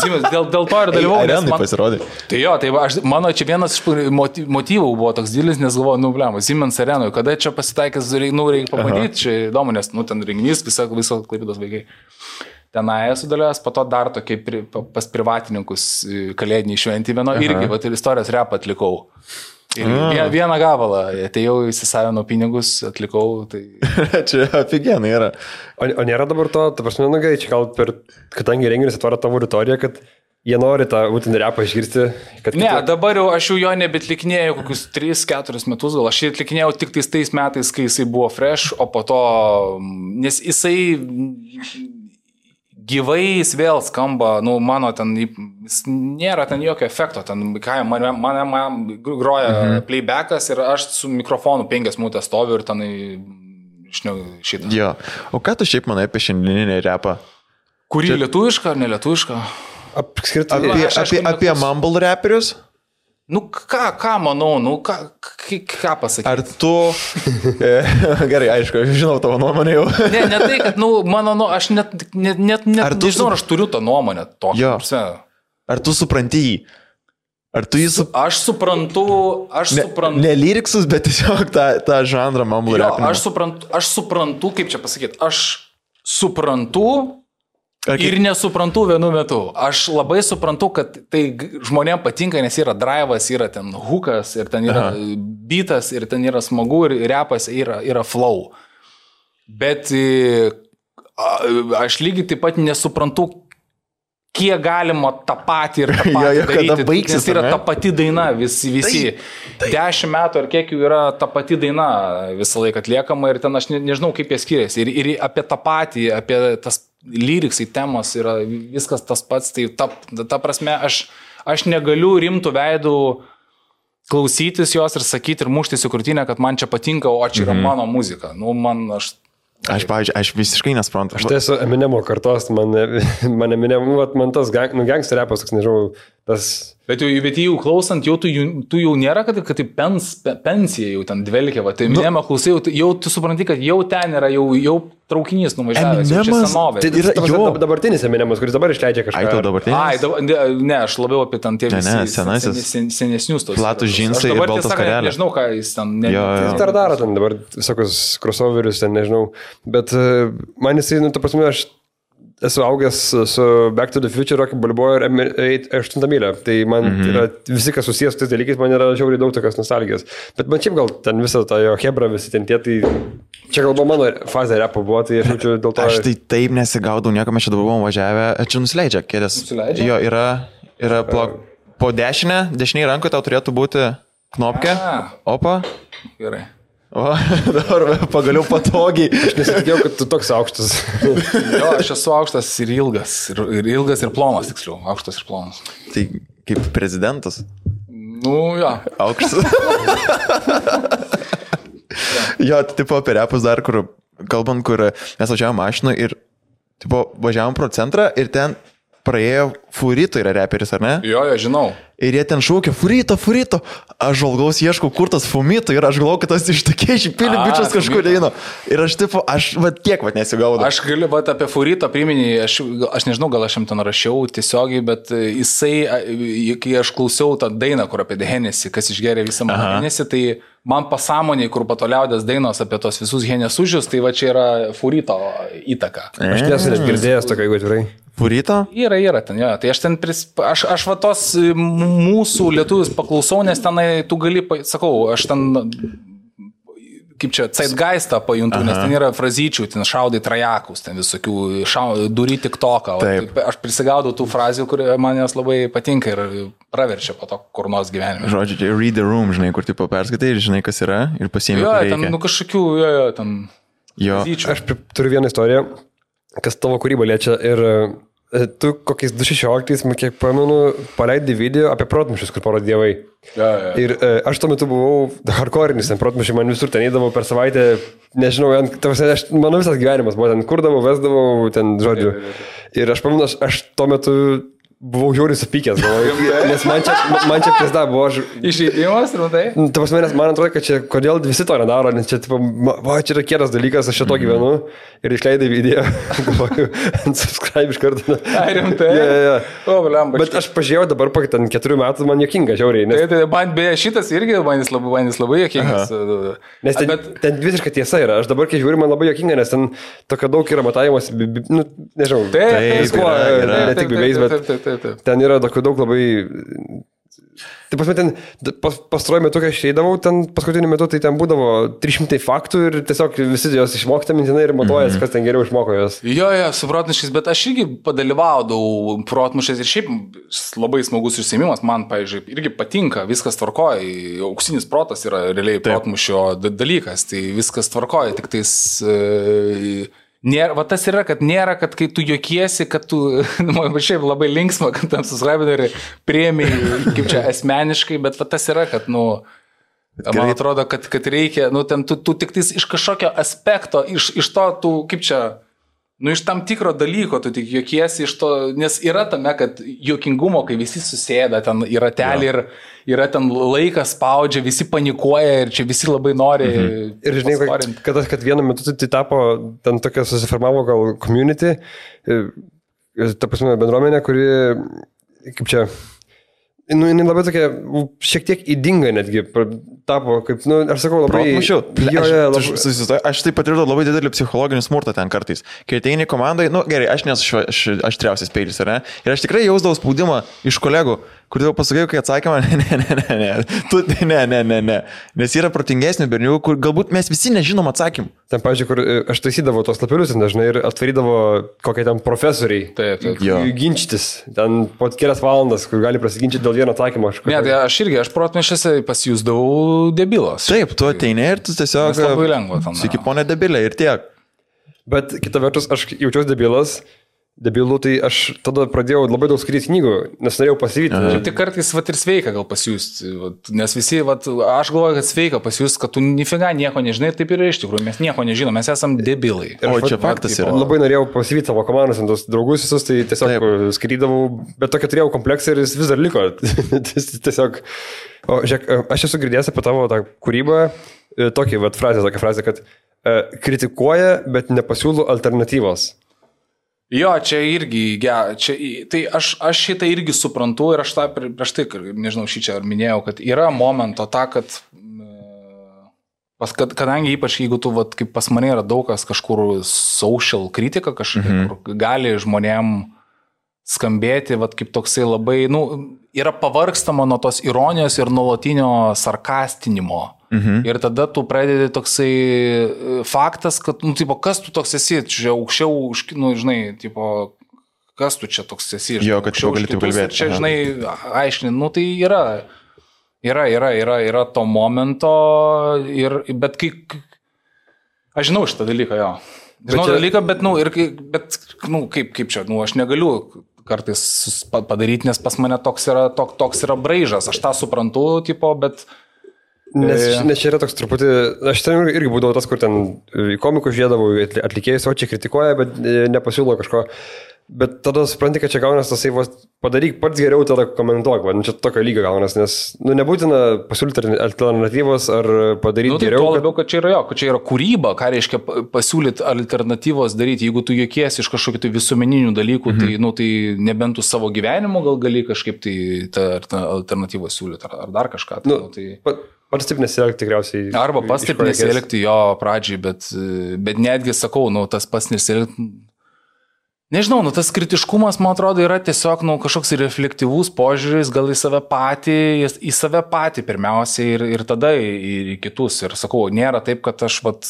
Siemens, dėl, dėl to ir dalyvau. Arenai man, pasirodė. Tai jo, tai aš, mano čia vienas iš motyvų buvo toks didelis, nes galvoju, nu, blem, Siemens arenoje, kada čia pasitaikęs, nu, reikia pamatyti, čia įdomu, nes, nu, ten renginys, viso, viso klaidos vaikai. Tenai esu dalyvęs, po to dar tokie pri, pas privatininkus kalėdinį šventį vieno irgi, va, ir istorijos rep atlikau. Ir mm. vieną gabalą, atėjau, įsisavinau pinigus, atlikau. Tai... [laughs] čia apigenai yra. O, o nėra dabar to, ta prasme, nu gai, čia gal per, kadangi renginys atvaro tavo auditoriją, kad jie nori tą būtent repą išgirsti. Kad ne, kita... dabar jau aš jau jo nebetlikinėjau kokius 3-4 metus, gal aš jį atlikinėjau tik tais tais metais, kai jisai buvo fresh, o po to, nes jisai gyvai jis vėl skamba, nu, mano ten, jis nėra ten jokio efekto, ten, ką, mane, mane, mane groja mhm. playbackas ir aš su mikrofonu penkias minutės stoviu ir ten šitą. Jo, o ką tu šiaip manai apie šiandieninį repą? Kurį Čia... lietuvišką ar nelietuvišką? Apskritai, apie, apie, apie mumble reperius? Nu, ką, ką manau, nu, ką, ką pasakyti. Ar tu... [laughs] E, gerai, aišku, aš žinau tavo nuomonę jau. ne, ne tai, kad, nu, mano, nu, aš net, net, net, net ar tu nežinau, ar aš turiu tą nuomonę tokią. Jo. Prasme. Ar tu supranti jį? Ar tu jį su... Aš suprantu, aš ne, suprantu. Ne lyriksus, bet tiesiog tą, tą žanrą mamulį. Aš suprantu, aš suprantu, kaip čia pasakyti, aš suprantu, Kaip... Ir nesuprantu vienu metu. Aš labai suprantu, kad tai žmonėm patinka, nes yra drivas, yra ten hukas, ir ten yra Aha. bitas, ir ten yra smagu, ir repas yra, yra flow. Bet aš lygiai taip pat nesuprantu, kiek galima tą patį ir tą [laughs] patį jo, jo, daryti. Baigsis, nes yra ta pati daina, visi, visi. Tai, tai. Dešimt metų ar kiek jų yra ta pati daina visą laiką atliekama ir ten aš ne, nežinau, kaip jie skiriasi. Ir, ir apie tą patį, apie tas lyriksai, temos yra viskas tas pats, tai ta, ta prasme aš, aš negaliu rimtų veidų klausytis jos ir sakyti ir muštis į krūtinę, kad man čia patinka, o čia yra mm -hmm. mano muzika. Nu, man aš Aš, pavyzdžiui, aš visiškai nesprantu. Aš tai esu Eminemo kartos, man, [laughs] man Eminemo, man tas gang, nu, gangster repas, toks, nežinau, tas Bet jau, bet jau klausant, jau tu, tu jau nėra, kad, kad tai pens, pensija jau ten dvelkia, va, tai nu, minėjama klausai, jau, jau tu supranti, kad jau ten yra, jau, jau traukinys nuvažiavęs, jau čia senovė. Tai yra jo dabartinis Eminemas, kuris dabar išleidžia kažką. Ai, tau dabartinis? Ai, dabar, ne, ne, aš labiau apie ten tėvus. Ne, ne, senasis. Sen, senesnius tos. Platus džinsai ir baltas karelės. Nežinau, ką jis ten. Ne, jo, jo. Jis dar daro ten dabar visokius crossoverius, ten nežinau. Bet uh, man jisai, nu, ta prasme, aš esu augęs su Back to the Future, Rocky Balboa ir 8 mylę. Tai man mm -hmm. yra visi, kas susijęs su tais dalykais, man yra žiauriai daug tokios nostalgijos. Bet man šiaip gal ten visą tą jo hebra, visi ten tie, tai čia gal buvo mano fazė repo buvo, tai aš jaučiu dėl to. Aš tai taip nesigaudau, nieko mes čia dabar buvom važiavę, čia nusileidžia kėdės. Nusileidžia? Jo, yra, yra plok po dešinę, dešiniai rankoje tau turėtų būti knopkė. Opa. Gerai. O, [laughs] dabar pagaliau patogiai. Aš nesitikėjau, kad tu toks aukštas. [laughs] Jo, aš esu aukštas ir ilgas. Ir, ir ilgas ir plonas, tiksliau. Aukštas ir plonas. Tai kaip prezidentas. Nu, jo. Aukštas. [laughs] jo, tai tipo apie repus dar, kur, kalbant, kur mes važiavom mašiną ir, tipo, važiavom pro centrą ir ten praėjo Furito yra reperis, ar ne? Jo, jo, žinau. Ir jie ten šaukia, Furito, Furito. Aš žvalgaus ieškau, kur tas Fumito ir aš galvoju, kad tas iš tokie šipilių A, bičias kažkur eina. Ir aš, tipo, aš, va, tiek, va, nesigaudau. Aš galiu, va, apie Furito priminį, aš, aš nežinau, gal aš jam ten rašiau tiesiogiai, bet e, jisai, kai aš klausiau tą dainą, kur apie Dehenėsi, kas išgeria visą mano mėnesį, tai man pasąmoniai, kur patoliaudės dainos apie tos visus Henėsužius, tai va čia yra Furito įtaka. Aš nesu net girdėjęs tokio, jeigu atvirai. Furito? Yra, yra ten, jo. Tai aš ten, pris, aš, aš va tos e, mūsų lietuvius paklausau, nes tenai tu gali, sakau, aš ten, kaip čia, Zeitgeistą pajuntu, Aha. nes ten yra frazyčių, ten šaudai trajakus, ten visokių, šau, duri tik toką. Taip. Aš prisigaudau tų frazių, kurie man jos labai patinka ir praverčia po to kur nors gyvenime. Žodžiu, čia read the room, žinai, kur tipo perskaitai ir žinai, kas yra ir pasiemi. Jo, ten, nu kažkokių, jo, jo, ten. Jo. frazyčių. Aš turiu vieną istoriją, kas tavo kūrybą liečia. Ir e, tu kokiais 2016, man kiek pamenu, paleidai video apie protmušius, kur parodėvai. Jo, jo. Ir e, aš tuo metu buvau hardcore'is, ten protmušiai man visur ten eidavau per savaitę, nežinau, ant- ta prasme, aš, mano visas gyvenimas buvo ten, kurdavau, vesdavau, ten, žodžiu. Ir aš pamenu, aš, aš tuo metu buvau žiauriai supykęs, galvoju, [laughs] nes man čia, man čia pizda buvo, aš Išeidimas, rimtai? Nu, Ta prasme, nes man atrodo, kad čia, kodėl visi to nedaro, nes čia, tipo, va, čia yra kietas dalykas, aš čia to gyvenu ir išleidai video, [laughs] galvoju, subscribe iš karto. Ai, rimtai? Ja, ja, ja. O, bliamba. Bet aš pažiūrėjau dabar, po ten keturių metų, man jokinga, žiauriai, Tai, nes, tai man beje šitas irgi man jis labai, man jis labai jokingas. nes ten, Bet ten visiškai tiesa yra. Aš dabar, kai žiūriu, man labai jokinga, nes ten tokio daug yra matavimas, nu, nežinau, Taip, Taip, viskuo, yra, yra. ne tik bibėjais, bet Taip, taip, taip, taip. ten yra tokių daug labai... Taip, pasme, ten pas, pastaruoju metu, kai aš eidavau, ten paskutiniu metu, tai ten būdavo 300 faktų ir tiesiog visi jos išmoksta mintinai ir matuojas, kas ten geriau išmoko jos. Jo, jo, su protmušiais, bet aš irgi padalyvaudavau protmušiais ir šiaip labai smagus užsiemimas, man, pavyzdžiui, irgi patinka, viskas tvarkoja, auksinis protas yra realiai protmušio da- dalykas, tai viskas tvarkoja, tik tais... E, Nėra, va tas yra, kad nėra, kad kai tu jokiesi, kad tu, [laughs] man šiaip labai linksma, kad tam ir priemi, kaip čia asmeniškai, bet va tas yra, kad, nu, Man Gerai. atrodo, kad, kad reikia, nu, ten tu, tu tik tais iš kažkokio aspekto, iš, iš to, tu, kaip čia, nu, iš tam tikro dalyko, tu tik juokiesi iš to, nes yra tame, kad juokingumo, kai visi susėda, ten yra telė ir yra ten laikas spaudžia, visi panikuoja ir čia visi labai nori. Mhm. Ir žinai, kad, kad, kad vienu metu tai tapo, ten tokia susiformavo gal community, e, ta prasme bendruomenė, kuri, kaip čia, nu, jinai labai tokia, šiek tiek įdinga netgi, tapo, kaip, nu, aš sakau, labai... Jo, Aš, labai, aš tai patirdu labai didelį psichologinį smurtą ten kartais. Kai ateini komandai, nu gerai, aš nesu aštriausias peilis, ar ne? Ir aš tikrai jausdavau spaudimą iš kolegų, kur jau pasakiau, kai atsakymą, [laughs] ne, ne, ne, ne, ne, tu, ne, ne, ne, ne. Nes yra protingesnių berniukų, kur galbūt mes visi nežinom atsakymų. ten, pažiūrėjau, kur e, aš taisydavau tos lapelius dažnai ir atvarydavo kokie ten profesoriai. Taip, taip. Ginčytis, ten po kelias valandas, kur gali prasiginčyti dėl vieno atsakymo. Aš, Ne, tai aš irgi, aš protmešiuose pasijusdavau debilas. Taip, tu ateini ir tu tiesiog... Nes labai lengva ten, Siki jo. ponė debilė ir tiek. Bet kita vertus, aš jaučiausi debilas, debilų, tai aš tada pradėjau labai daug skaityti knygų, nes norėjau pasivyti. Ir tik kartais vat, ir sveika gal pasiūsti, vat, nes visi, vat, aš galvoju, kad sveika pasiūsti, kad tu nifiga nieko nežinai, taip ir yra iš tikrųjų, mes nieko nežinom, mes esam debilai. O aš čia vat- faktas yra. Labai norėjau pasivyti savo komandos, tos draugus visus, tai tiesiog Taip. skrydavau, bet tokia turėjau kompleksą ir jis vis dar liko. [laughs] tiesiog, o žiūrėk, aš esu girdėjęs apie tavo tą kūrybą, e, tokį, vat, frazę, tokią frazę, kad e, kritikuoja, bet nepasiūlo alternatyvos. Jo, čia irgi, ge, čia, tai aš, aš šitą irgi suprantu ir aš tą pri- prieš tai, nežinau, šį čia ar minėjau, kad yra momento ta, kad, e, pas, kad kadangi ypač jeigu tu, vat, kaip pas mane yra daug kas kažkur social kritika kažkokia, mhm. kur gali žmonėm skambėti, vat, kaip toksai labai, nu, yra pavargstama nuo tos ironijos ir nuolatinio sarkastinimo. Mhm. Ir tada tu pradedi toksai e, faktas, kad, nu, tipo, kas tu toks esi, čia aukščiau, už, nu, žinai, tipo, kas tu čia toks esi. Jo, kad taip kitus, kalbėti, Čia, žinai, aiškini, nu tai yra. Yra, yra, yra, yra to momento, ir, bet kai... Aš žinau šitą dalyką, jo. Žinau čia- čia... dalyką, bet, nu, ir, bet, nu, kaip, kaip čia, nu, aš negaliu kartais padaryti, nes pas mane toks yra, tok, toks yra braižas. Aš tą suprantu, tipo, bet... Nes, E. nes čia yra toks truputį, aš ten irgi būdavau tas, kur ten į komikus žiedavau, atlikėjus, o čia kritikuoja, bet e, nepasiūlo kažko. Bet tada supranti, kad čia gaunas tas vos padaryk pats geriau, tada komentuok, va, nu, čia tokio lygio gaunas, nes nu, nebūtina pasiūlyti alternatyvos ar padaryti Nu, tai geriau. tuo labiau, kad čia yra jo, kad čia yra kūryba, ką reiškia pa- pasiūlyti alternatyvos daryti. Jeigu tu jokiesi iš kažkokių tai visuomeninių dalykų, mhm. tai, nu, tai nebent tu savo gyvenimu gal gali kažkaip tai tą alternatyvą siūlyti ar, ar dar kažką. Tai, Nu, nu, tai... pa- Pats taip nesielgti tikriausiai. Arba pats taip nesielgti jo pradžiai, bet, bet netgi sakau, nu, tas pats nesielgti. Nežinau, nu, tas kritiškumas, man atrodo, yra tiesiog nu, kažkoks reflektyvus požiūris, gal į save patį, į- save patį pirmiausia ir, ir tada į, į kitus. Ir sakau, nėra taip, kad aš, vat,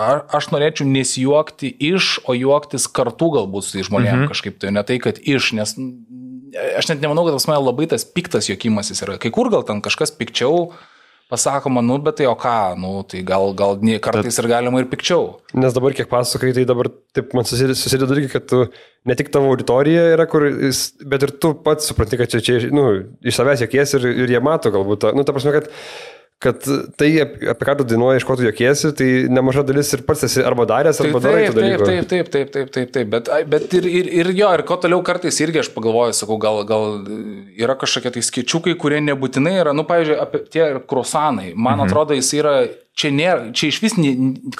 a- aš norėčiau nesijuokti iš, o juoktis kartu galbūt su žmonėmis mhm. kažkaip. Tai ne tai, kad iš, nes aš net nemanau, kad pas mane labai tas piktas juokimasis yra. Kai kur gal ten kažkas pikčiau pasakoma, nu, bet tai o ką, nu, tai gal, gal kartais ir galima ir pikčiau. Nes dabar kiek pasakoji, tai dabar taip man susideda irgi, kad tu ne tik tavo auditorija yra, kur, bet ir tu pats supranti, kad čia, čia nu, iš savęs jokies ir, ir jie mato galbūt. Nu, ta prasme, kad, kad tai, ap- apie ką tu dainuoji, iš ko tu jokiesi, tai nemaža dalis ir pats esi arba daręs, Taip, arba darai taip, tų dalykų. taip, taip, taip, taip, taip, taip, bet, bet ir, ir, ir jo, ir ko toliau kartais irgi aš pagalvoju, sakau, gal, gal yra kažkokie tai skaičiukai, kurie nebūtinai yra, nu, pavyzdžiui, apie tie ir kruosanai. Man mhm. atrodo, jis yra, čia, nėra, čia iš vis nė,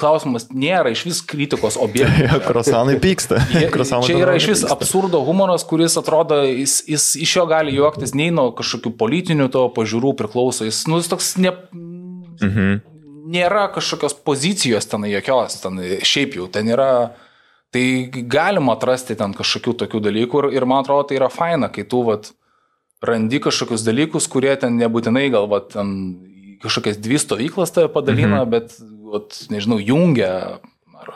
klausimas nėra iš vis kritikos objektas. [laughs] Krosanai pyksta. Krosanai Čia yra iš vis pyksta. absurdo humoras, kuris atrodo, jis, jis iš jo gali juoktis nei nuo kažkokių politinių to pažiūrų priklauso. Jis, nu, jis toks ne, Mhm. nėra kažkokios pozicijos ten jokios, ten šiaip jau ten yra. Tai galima atrasti ten kažkokių tokių dalykų ir, ir man atrodo, tai yra faina, kai tu vat, randi kažkokius dalykus, kurie ten nebūtinai gal vat, ten kažkokias dvi stovyklas tave padalina, mhm. bet, vat, nežinau, jungia. Ar,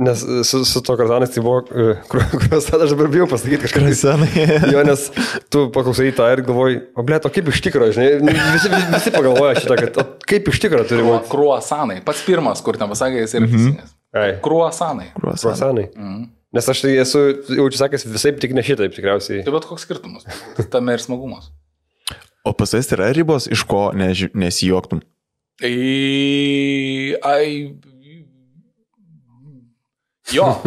Nes su, su to kartanais tai buvo, e, kur, [laughs] kuriuos tada aš dabar bijau pasakyti kažką. Krosanai. Jo, nes tu paklausai tą ir galvoji, o blė, o kaip iš tikrųjų, žinai, nu, visi, visi, pagalvoja šitą, kad kaip iš tikrųjų turi būti. Kruosanai. Pats pirmas, kur ten pasakė, jis yra teisingas. Ai. Kruosanai. Kruasanai. Mhm. Nes aš tai esu, jaučiu sakęs, visai tik ne šitaip tikriausiai. Tai bet koks skirtumas. Tame ir smagumas. O pas jas yra ribos, iš ko neži- nesijuoktum. Tai... Ai... Jo.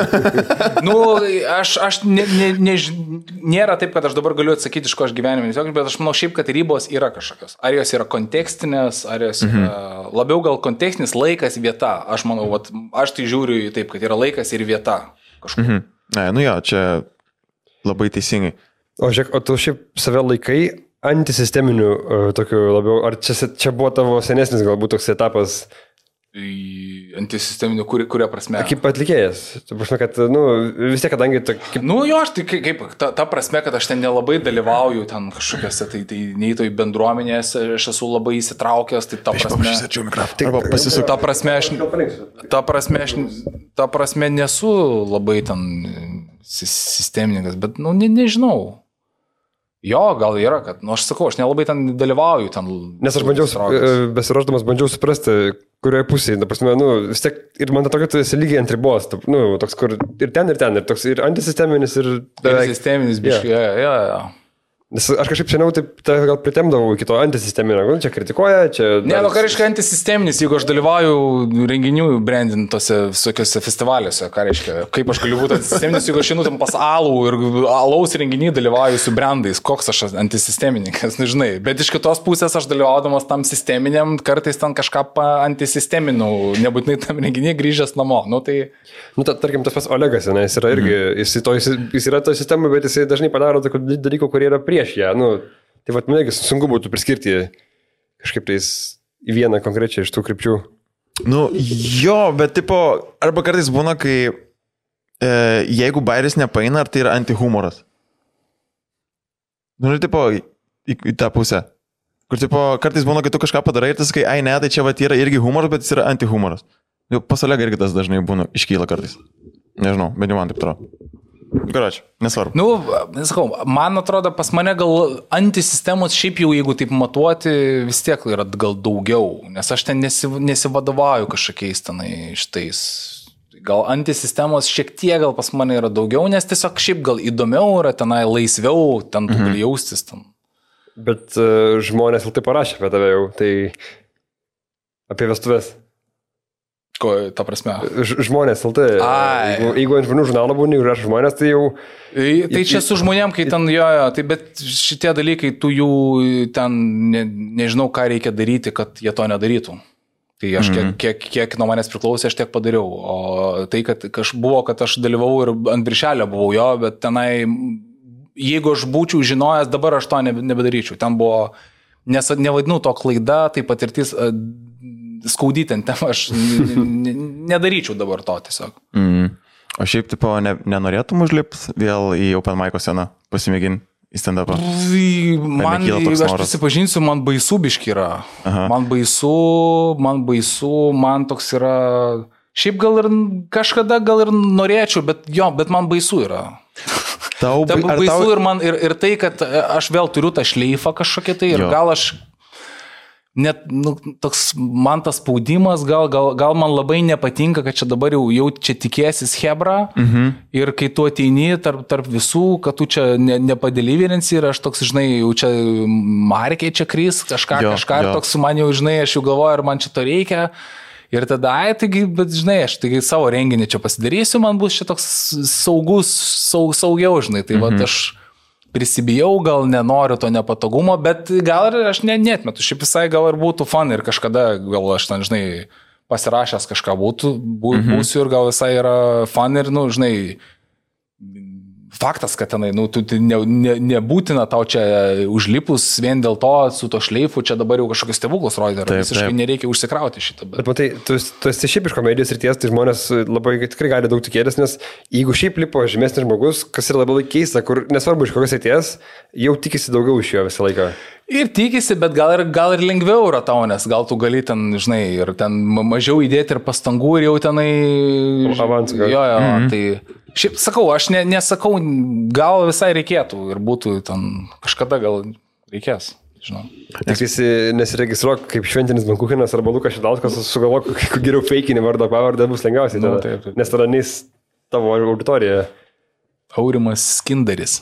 [laughs] nu, aš, aš ne, ne, ne, nėra taip, kad aš dabar galiu atsakyti, iš ko aš gyvenime nesijuokiu, bet aš manau šiaip, kad ribos yra kažkokios. Ar jos yra kontekstinės, ar jos yra mhm. labiau gal kontekstinis laikas, vieta. Aš manau, vat, aš tai žiūriu į taip, kad yra laikas ir vieta. Kažkur. Mhm. Ne, nu jo, čia labai teisingai. O žiūrėk, o tu šiaip save laikai antisisteminiu uh, tokiu labiau, ar čia, čia buvo tavo senesnis galbūt toks etapas, Į Antisisteminių, kur, kuria prasme. kaip atlikėjas? Tu prasme, kad, nu, vis tiek, kadangi tu kaip Nu jo, aš tai kaip, ta, ta prasme, kad aš ten nelabai dalyvauju ten kažkokiose, tai, tai nei toj bendruomenėse, aš esu labai įsitraukęs, tai ta prasme. arčiau mikrofoną. Arba pasisuk. Ta prasme, aš, ta prasme, aš, ta prasme nesu labai ten sis- sistemininkas, bet, nu, ne, nežinau. Jo, gal yra, kad, nu, aš sakau, aš nelabai ten dalyvauju ten. Nes aš bandžiau, e, besiruošdamas, bandžiau suprasti, kurioje pusėje, ta prasme, nu, vis tiek, ir man atrodo, kad tu esi lygiai ant ribos, tu, nu, toks, kur ir ten, ir ten, ir toks, ir antisisteminis, ir... Beveik- sisteminis biškai, yeah. jo, jo, jo. Nes aš kažkaip seniau taip tą gal pritemdavau iki to antisisteminio, nu, čia kritikuoja, čia... Ne, nu ką reiškia antisisteminis, jeigu aš dalyvauju renginių brandintose visokiose festivaliuose, ką reiškia, kaip aš galiu būti antisisteminis, jeigu aš einu tam pas alų ir alaus renginį dalyvauju su brandais, koks aš antisistemininkas, nežinai. Bet iš kitos pusės aš dalyvaudamas tam sisteminiam, kartais ten kažką antisisteminau, nebūtinai tam renginį grįžęs namo. Nu, tai, Nu, ta, tarkim, tas pats Olegas, ne, jis yra irgi, Mhm. jis, to, jis, jis yra toje sistemoje, bet jis dažnai padaro tokių dalykų, kurie yra prieš ją. Nu, tai vad, man irgi sunku būtų priskirti kažkaip tais į vieną konkrečią iš tų krypčių. Nu, jo, bet tipo, arba kartais būna, kai e, jeigu bairis nepaina, ar tai yra antihumoras. Nu, ir tipo, į, į tą pusę. Kur, tipo, kartais būna, kai tu kažką padarai ir tas, kai, ai, ne, tai čia va yra irgi humoras, bet jis yra antihumoras. Jau pasalega irgi tas dažnai būna, iškyla kartais. Nežinau, bent jau man taip atrodo. Karoči, nesvarbu. Nu, sakau, man atrodo, pas mane gal antisistemos šiaip jau, jeigu taip matuoti, vis tiek yra gal daugiau, nes aš ten nesi, nesivadovauju kažkokiais tenai šitais. Gal antisistemos šiek tiek gal pas mane yra daugiau, nes tiesiog šiaip gal įdomiau yra tenai laisviau, ten tu Mhm. gali jaustis ten. Bet uh, žmonės jau tai parašė apie tave jau, tai apie vestuvės. Ko, ta prasme. Žmonės, LT. Jeigu, jeigu ant žmonių žurnalo būni, ir aš žmonės, tai jau... Tai tai čia su žmonėm, kai ten jo, jo, tai bet šitie dalykai, tu jų ten ne, nežinau, ką reikia daryti, kad jie to nedarytų. Tai aš kiek, kiek, kiek nuo manęs priklausė, aš tiek padariau. O tai, kad kaž buvo, kad aš dalyvau ir ant viršelio buvau jo, bet tenai, jeigu aš būčiau žinojęs, dabar aš to nebe- nebedaryčiau. Ten buvo, nes nevadinu to klaida, tai patirtis skaudyti ant tem, aš nedaryčiau dabar to tiesiog. Mm. O šiaip, tipo, ne, nenorėtum užlipti vėl į Open Mic sceną, pasimėginti į stand-upą? Man, aš prisipažinsiu, man baisu biški yra. Aha. Man baisu, man baisu, man toks yra. Šiaip gal ir kažkada gal ir norėčiau, bet jo, bet man baisu yra. Tau, Ta, ar baisu tau- ir man ir, ir tai, kad e, aš vėl turiu tą šleifą kažkokią tai ir Jo. gal aš net, nu, toks man tas spaudimas, gal, gal, gal man labai nepatinka, kad čia dabar jau, jau čia tikėsis Hebra mhm. ir kai tu ateini tarp, tarp visų, kad tu čia ne, nepadelyvirinsi ir aš toks, žinai, jau čia markiai čia krys, kažką, Jo, kažką jo. toks man jau, žinai, aš jau galvoju, ar man čia to reikia. Ir tada, ai, taigi, bet žinai, aš taigi savo renginį čia pasidarysiu, man bus šitoks saugus, saug, saugiau, žinai. Tai mhm. va, aš prisibijau, gal nenoriu to nepatogumo, bet gal ir aš ne, netmetu. Šiaip visai gal ir būtų fan ir kažkada gal aš ten, žinai, pasirašęs kažką būtų, bū, mhm. būsiu ir gal visai yra fan ir, nu, žinai, faktas, kad tenai, nu, tu, ne, ne, nebūtina tau čia užlipus vien dėl to su to šleifu, čia dabar jau kažkokius stebuklus rodė, ar visiškai taip. nereikia užsikrauti šitą. Bet... Bet matai, tu, tu esi šiaip iš komedijos ir ties, tai žmonės labai tikrai gali daug tikėtis, nes jeigu šiaip lipo žemesnis žmogus, kas yra labai keista, kur nesvarbu iš kokios ateities, jau tikisi daugiau iš jo visą laiką. Ir tikisi, bet gal ir, gal ir lengviau yra tau, nes gal tu gali ten, žinai, ir ten ma- mažiau įdėti ir pastangų ir jau tenai... Avansą gal. Jo, jo, mhm. tai... Šiaip sakau, aš ne, nesakau, gal visai reikėtų ir būtų ten kažkada gal reikės, žinau. Tik visi nesiregistruok kaip šventinis Bankuchinas arba Lukas Šidalskas, sugalvok, kokį geriau feikinį vardą pavardę bus lengviausiai. Nu, taip, taip. Nes tada neis tavo auditorija. Aurimas Skindaris.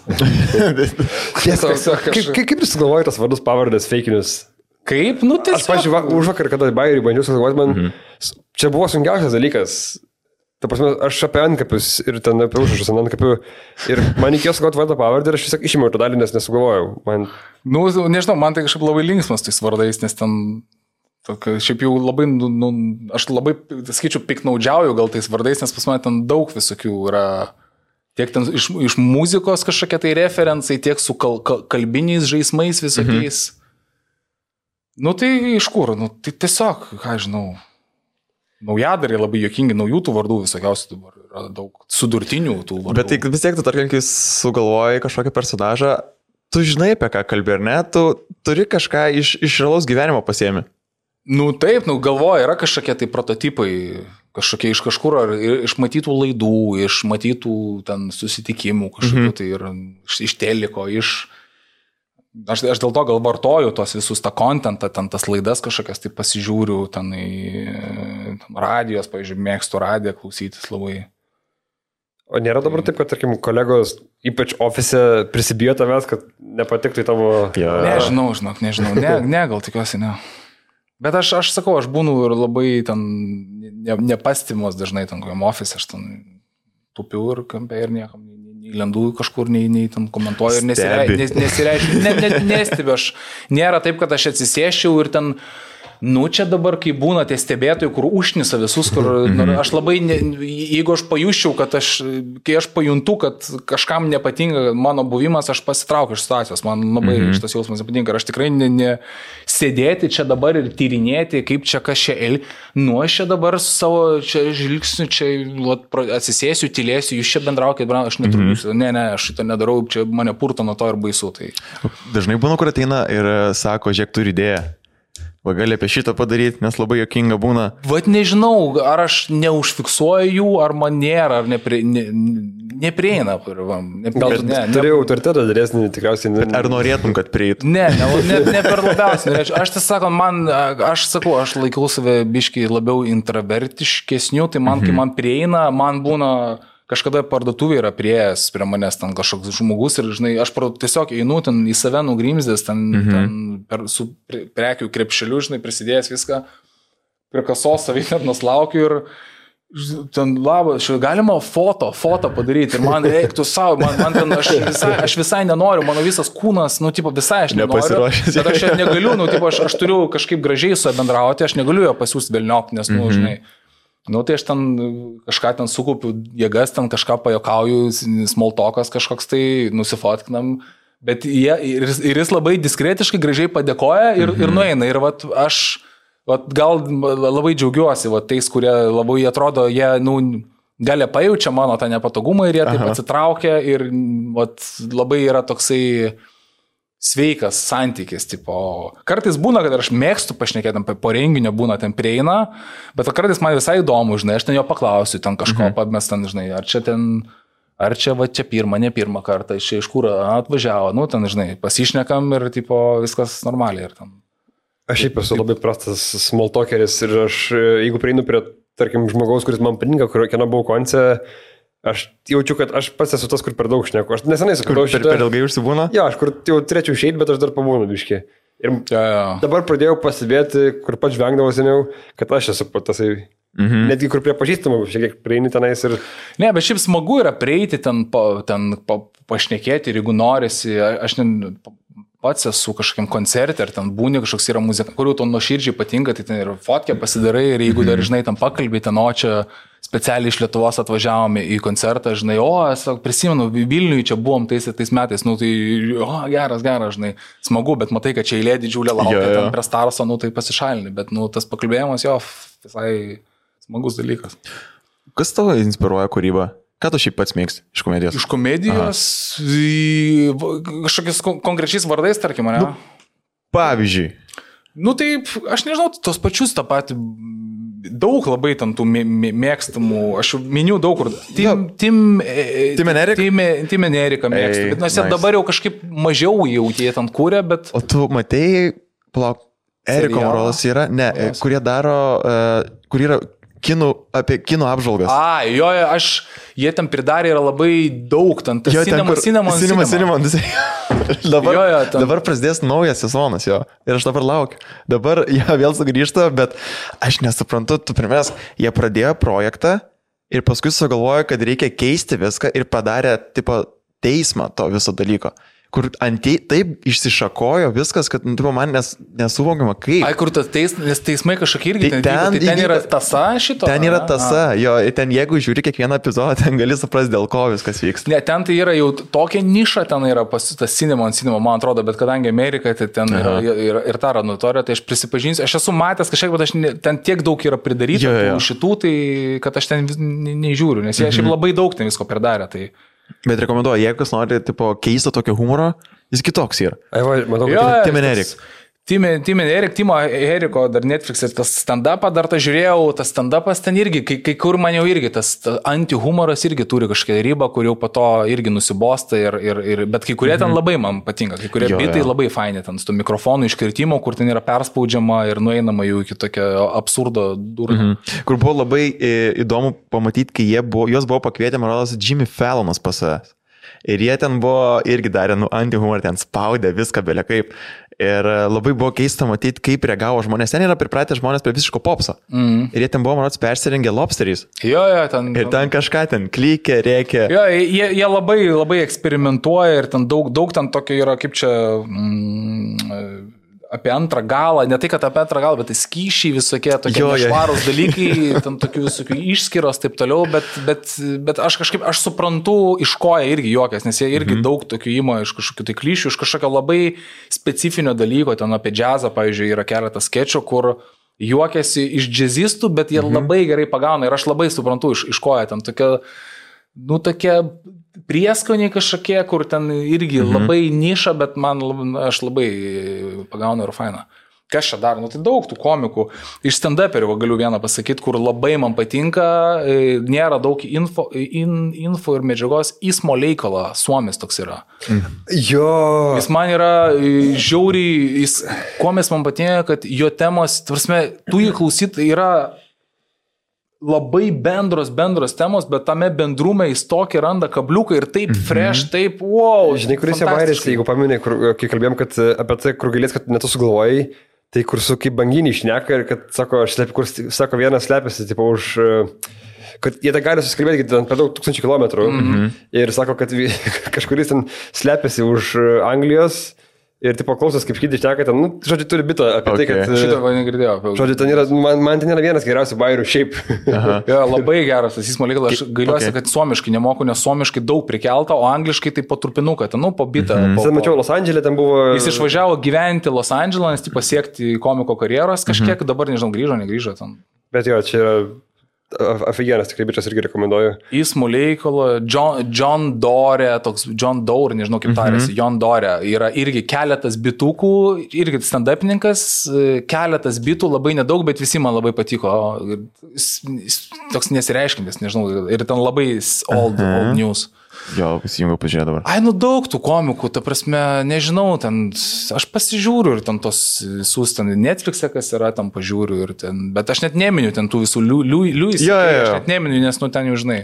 [laughs] Tiesa, kaip, kaip, kaip tu sugalvoji tas vardus pavardės feikinius? Kaip, nu Aš, tiesiog. pažiūrėjau, už vakar, kada bairį bandžiau sugalvoti, man mhm. čia buvo sunkiausias dalykas. Ta prasme, aš apie antkapius ir ten apie užrašus ant antkapių. Ir man reikėjo sugalvoti vardą pavardę ir aš tiesiog išėmiau tą dalį, nes nesugalvojau. Man Nu, nežinau, man tai kažkaip labai linksmas tais vardais, nes ten... Tokia, šiaip jau labai, nu, nu, aš labai, skaičiu, piknaudžiauju gal tais vardais, nes pas mane ten daug visokių yra. Tiek ten iš, iš muzikos kažkokie tai referencai, tiek su kal, kal, kalbiniais žaismais visokiais. Mhm. Nu tai iš kur? Nu, tai tiesiog, ką žinau. Naujadariai labai jokingi, naujų tų vardų visokiausių dabar yra daug sudurtinių tų vardų. Bet tai vis tiek tu, tarkim, kai sugalvoji kažkokį personažą, tu žinai, apie ką kalbė, ar ne? Tu turi kažką iš, iš realaus gyvenimo pasiemi. Nu taip, nu galvoju, yra kažkokie tai prototipai, kažkokie iš kažkur, ar iš matytų laidų, iš matytų ten susitikimų, kažkokių mhm. tai ir iš, iš teliko, iš... Aš, aš dėl to gal vartoju tos visus tą kontentą, ten tas laidas kažkokias, tai pasižiūriu, ten į ten radijos, pavyzdžiui, mėgstu radiją klausytis labai. O nėra dabar taip, kad, tarkim, kolegos, ypač ofise, prisibijo tavęs, kad nepatiktų į tavo... Jo. Nežinau, žinok, nežinau, ne, [laughs] ne gal tikiuosi, ne. Bet aš, aš sakau, aš būnu ir labai ten ne, nepastimos dažnai ten kokiam ofise, aš ten tupiu ir kampe ir niekam nei- nei- nei lendu kažkur, nei, nei ten komentuoju ir nesireiškiu. Nes, nesireiškiu ne, ne, nestebiu, aš nėra taip, kad aš atsisėščiau ir ten Nu, čia dabar, kai būna tie stebėtojai, kur užnisa visus, kur nu, aš labai, ne, jeigu aš pajuščiau, kad aš, kai aš pajuntu, kad kažkam nepatinka mano buvimas, aš pasitraukiu iš situacijos, man labai -hmm. šitas jausmas nepatinka ir aš tikrai ne, ne sėdėti čia dabar ir tyrinėti, kaip čia kas čia el. Nu, aš čia dabar su savo čia žvilgsniu, čia vat, atsisėsiu, tylėsiu, jūs čia bendraukit, bra- aš netrukdysiu. Mm -hmm. Ne, ne, aš šito nedarau, čia mane purto nuo to ir baisu. Tai. Dažnai būna, kur ateina ir sako, žiūrėk, turi idėją. Va gali apie šitą padaryti, nes labai jokinga būna. Vat nežinau, ar aš neužfiksuoju jų, ar man nėra, ar nepri, ne, neprieina. Ne, gal, ne, ne, Turėjau autoritetą didesnį, tikriausiai. ne- Ar norėtum, kad prieitų? Ne, ne, ne, ne per labiausiai. norėčiau. Aš tiesą sakant, man, aš sakau, aš laikau save biškai labiau introvertiškesniu, tai man, mhm. kai man prieina, man būna kažkada parduotuvė yra prieėjęs prie manęs ten kažkoks žmogus ir, žinai, aš tiesiog einu ten į save nugrimzdęs, ten, mhm. ten per, su pre- prekių krepšeliu, žinai, prisidėjęs viską, prie kasos savitarnos laukiu ir ten labas, galima foto, foto padaryti ir man [laughs] reiktų savo, man, man ten, aš visai, aš visai nenoriu, mano visas kūnas, nu, tipo, visai aš nenoriu. Bet aš negaliu, nu, tipo, aš, aš turiu kažkaip gražiai su juo bendrauti, aš negaliu jo pasiūsti velniop, nes, nu, žinai. Nu, tai aš ten kažką ten sukaupiu jėgas, ten kažką pajokauju, smoltokas kažkoks tai nusifotkinam, bet jie, ir, ir jis labai diskretiškai gražiai padėkoja ir, mhm. ir nueina. Ir vat, aš vat, gal labai džiaugiuosi vat, tais, kurie labai atrodo, jie, nu, gali pajaučia mano tą nepatogumą ir jie taip Aha. atsitraukia ir vat, labai yra toksai sveikas santykis, tipo. Kartais būna, kad aš mėgstu pašnekėti, ten po renginio būna ten prieina, bet kartais man visai įdomu, žinai, aš ten jo paklausiu, ten kažko, mhm. mes ten, žinai, ar čia ten, ar čia va čia pirmą, ne pirmą kartą, iš iš kur atvažiavo, nu ten, žinai, pasišnekam ir, tipo, viskas normaliai. Ten. Aš šiaip esu labai prastas smoltokeris ir aš, e, jeigu prieinu prie, tarkim, žmogaus, kuris man patinka, kurio kieno buvau konce, aš jaučiu, kad aš pats esu tas, kur per daug šneku. Aš nesenai sakau, per, per ilgai užsibūna? Jo, aš kur jau turėčiau išeiti, bet aš dar pabūnu biški. Ir Ja, ja. dabar pradėjau pastebėti, kur pats žvengdavau seniau, kad aš esu tasai. Mhm. Netgi kur prie pažįstamų, šiek tiek prieini tenais ir... Ne, bet šiaip smagu yra prieiti ten, pa, ten pa, pašnekėti ir jeigu norisi, aš ten pats esu kažkokiam koncerte ar ten būni kažkoks yra muzika, kurių to nuoširdžiai patinka, tai ten ir fotkę pasidarai ir jeigu dar, žinai, tam pakalbė, ten, o čia specialiai iš Lietuvos atvažiavome į koncertą, žinai, o, aš prisimenu, Vilniui čia buvom tais ir tais metais, nu tai, o, geras, geras, žinai, smagu, bet matai, kad čia eilė didžiulė laukia, Jo, jo. ten prie Starso, nu tai pasišalini, bet, nu, tas pakalbėjimas jo visai smagus dalykas. Kas tavo inspiruoja kūrybą? Ką tu šiaip pats mėgsti iš komedijos? Iš komedijos į- kažkokiais kon- konkrečiais vardais, tarkim, ne? Nu, Pavyzdžiui, nu taip, aš nežinau, tos pačius tą patį. Daug labai ten tų mė- mė- mėgstamų, aš miniu daug kur. Tim, tim, e, Tim and Eric? Tim, Tim and Erika mėgstu. Bet nors nice. dabar jau kažkaip mažiau jau jie ten kūrė, bet... o tu matėjai, palauk, Eriko? Morolas yra, ne, Yes. kurie daro, uh, kur yra kinų, apie kino apžvalgas. A, jo, jo, aš, jie ten pridarė yra labai daug, ten tas cinema, cinema, cinema, cinema. [laughs] dabar, Jo, jo, ten- dabar prasidės naujas sezonas jo. Ir aš dabar laukiu. Dabar [laughs] jie vėl sugrįžta, bet aš nesuprantu, tu pirmiausia, jie pradėjo projektą ir paskui sugalvojo, kad reikia keisti viską ir padarė, tipo, teismą to viso dalyko. Kur ant tei- taip išsišakojo viskas, kad nu, man nes, nesuvokiama kaip. Ai, kur tas teis, nes teismai kažkokie irgi Tai ten, vyko, ten tai ten yra tasa šito. Ten yra tasa, jo, ir ten jeigu žiūri kiekvieną epizodą, ten gali suprasti, dėl ko viskas vyksta. Ne, ten tai yra jau tokia niša, ten yra pas, tas cinema, ant cinema, man atrodo, bet kadangi Amerika, tai ten yra, ir, ir ta ranutorija, tai aš prisipažinsiu, aš esu matęs kažkiek, bet aš ne, ten tiek daug yra pridaryta Jo, jo, jo. tų šitų, tai kad aš ten nežiūriu, nes jie šiaip labai daug ten visko pridarė. Tai... Bet rekomenduoju, jeigu kas nori, tipo, keisto tokio humoro, jis kitoks yra. Ai, va, matau, Jo, kad... Tim and tas- Eric. Tim, Tim and Eric, Timo Eriko dar Netflix ir tas stand-upą dar tą žiūrėjau, tas stand-upas ten irgi, kai, kai kur man jau irgi tas ta antihumoras irgi turi kažkokią ribą, kur jau po to irgi nusibosta, ir, ir, ir, bet kai kurie ten labai man patinka, kai kurie Jo, bitai jo. labai faini, ten su to mikrofonų iškirtimo, kur ten yra perspaudžiama ir nueinama jau iki tokio absurdo durų. Mhm. Kur buvo labai e, įdomu pamatyti, kai buvo, juos buvo pakvietę, man rodos, Jimmy Fallonas pas savęs. Ir jie ten buvo irgi darė, nu, antihumor, ten spaudė viską, belia kaip. Ir e, labai buvo keista matyti, kaip reagavo žmonės. Ten yra pripratę žmonės prie visiško popso. Mm. Ir jie ten buvo, man rodos, persirengę lobsteriais. Jo, jo, ten. Ir ten kažką ten klykė, rėkė. Jo, jie, jie labai, labai eksperimentuoja ir ten daug, daug ten tokio yra, kaip čia, mm, apie antrą galą, ne tai, kad apie antrą galą, bet tai skyšiai visokie, tokie švarūs dalykai, ten tokių visokių išskiros, taip toliau, bet, bet, bet aš kažkaip, aš suprantu, iš ko jie irgi juokias, nes jie irgi mhm. daug tokių įmo iš kažkokių tai klišių, iš kažkokio labai specifinio dalyko, ten apie džiazą, pavyzdžiui, yra keletas sketšų, kur juokiasi iš džiazistų, bet jie mhm. labai gerai pagauna ir aš labai suprantu, iš, iš ko jie ten tokia nu, tokie prieskoniai kažkokie, kur ten irgi mhm. labai niša, bet man aš labai pagaunu ir faina. Kas čia dar? Nu, tai daug tų komikų. Iš stand-uperių galiu vieną pasakyti, kur labai man patinka, e, nėra daug info, in, info ir medžiagos. Įsmo Leikola, Suomis toks yra. Jo. Jis man yra e, žiauriai, jis, kuo mes man patinka, kad jo temos, tvarsime, tu jį klausyt, yra labai bendros, bendros temos, bet tame bendrume jis tokį randa kabliuką ir taip fresh, taip, wow. Žinai, kuris jau vairės, jeigu paminė, kur, kai kalbėjom, kad e, apie tai, kur galės, kad netu sugalvojai, tai kur su kaip banginį išneka ir kad, sako, aš slepiu, kur, sako, vienas slepiasi, tipo, už... e, kad jie tą gali susikalbėti per daug tūkstančių kilometrų. Mm -hmm. Ir sako, kad [laughs] kažkuris ten slepiasi už e, Anglijos ir tipo klausos, kaip hidį šneka, ten, nu, žodžiu, turi bitą apie okay. tai, kad... Šitą negirdėjau. Žodžiu, ten yra, man, man ten yra vienas geriausių bairių šiaip. [laughs] Jo, labai geras tas įsmo lygas. Aš gailiuosi, Okay. kad suomiškai nemoku, nes suomiškai daug prikelta, o angliškai tai po trupinuką, ten, nu, po bitą. Mm Aš ten mačiau Los Andželė, ten buvo... Jis išvažiavo gyventi Los Andželą, nes tik pasiekti komiko karjeros kažkiek, mm -hmm. dabar nežinau, grįžo, negrįžo ten. Bet jo, čia yra aфиgenas, tikrai bičias irgi rekomenduoju. Įsmų Leikolo, John, John Dore, toks John Dore, nežinau kaip tarėsi, mm -hmm. John Dore, yra irgi keletas bitukų, irgi stand-upininkas, keletas bitų, labai nedaug, bet visi man labai patiko. Jis, jis toks nesireiškintis, nežinau, ir ten labai old, old news. Jo, įsijungiau pažiūrėti dabar. Ai, nu daug tų komikų, ta prasme, nežinau, ten aš pasižiūriu ir ten tos visus, ten Netflix'e kas yra, tam pažiūriu ir ten, bet aš net neminiu ten tų visų Liujis, Jo, jo, jo. aš net neminiu, nes nu ten jau žinai.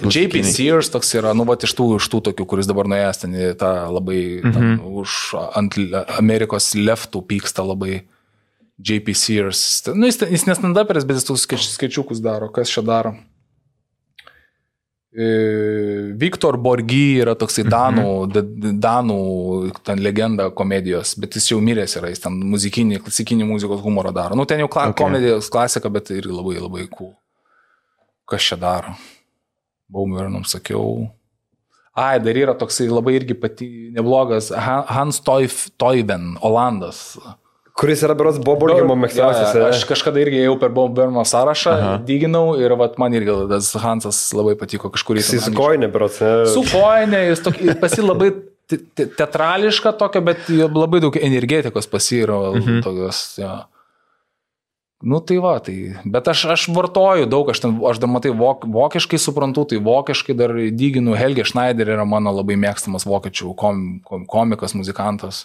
JP. Sears toks yra, nu, va, iš tų, iš tų tokių, kuris dabar nuėjęs ten į tą labai, mhm. ten, už ant Amerikos leftų pyksta labai. JP Sears. Nu, jis, jis nestandaperis, bet jis skaič- skaičiukus daro. Kas čia daro? E, Viktor Borgy yra toksai Danų, mhm. Danų ten legenda komedijos, bet jis jau miręs yra, jis ten muzikinį, klasikinį muzikos humorą daro. Nu, ten jau kla Okay. komedijos klasika, bet irgi labai labai cool. Kas čia daro? Baumernam sakiau. Ai, dar yra toksai labai irgi pati neblogas Ha- Hans Toiven, Olandas. Kuris yra beros Boborgimo mėgstamiausias. Jo, jo, Aš kažkada irgi ėjau per Bomberno sąrašą, Aha. dyginau ir vat, man irgi tas Hansas labai patiko kažkurį. Jis su koinė, beros. Su koinė, jis tokį, pasi labai te- te- teatrališka tokia, bet labai daug energetikos pasyro. Mhm. Tokios, jo. Nu tai va, tai. Bet aš, aš vartoju daug, aš, ten, aš dar matai vok, vokiškai suprantu, tai vokiškai dar dyginu. Helge Schneider yra mano labai mėgstamas vokiečių kom, kom, komikas, muzikantas.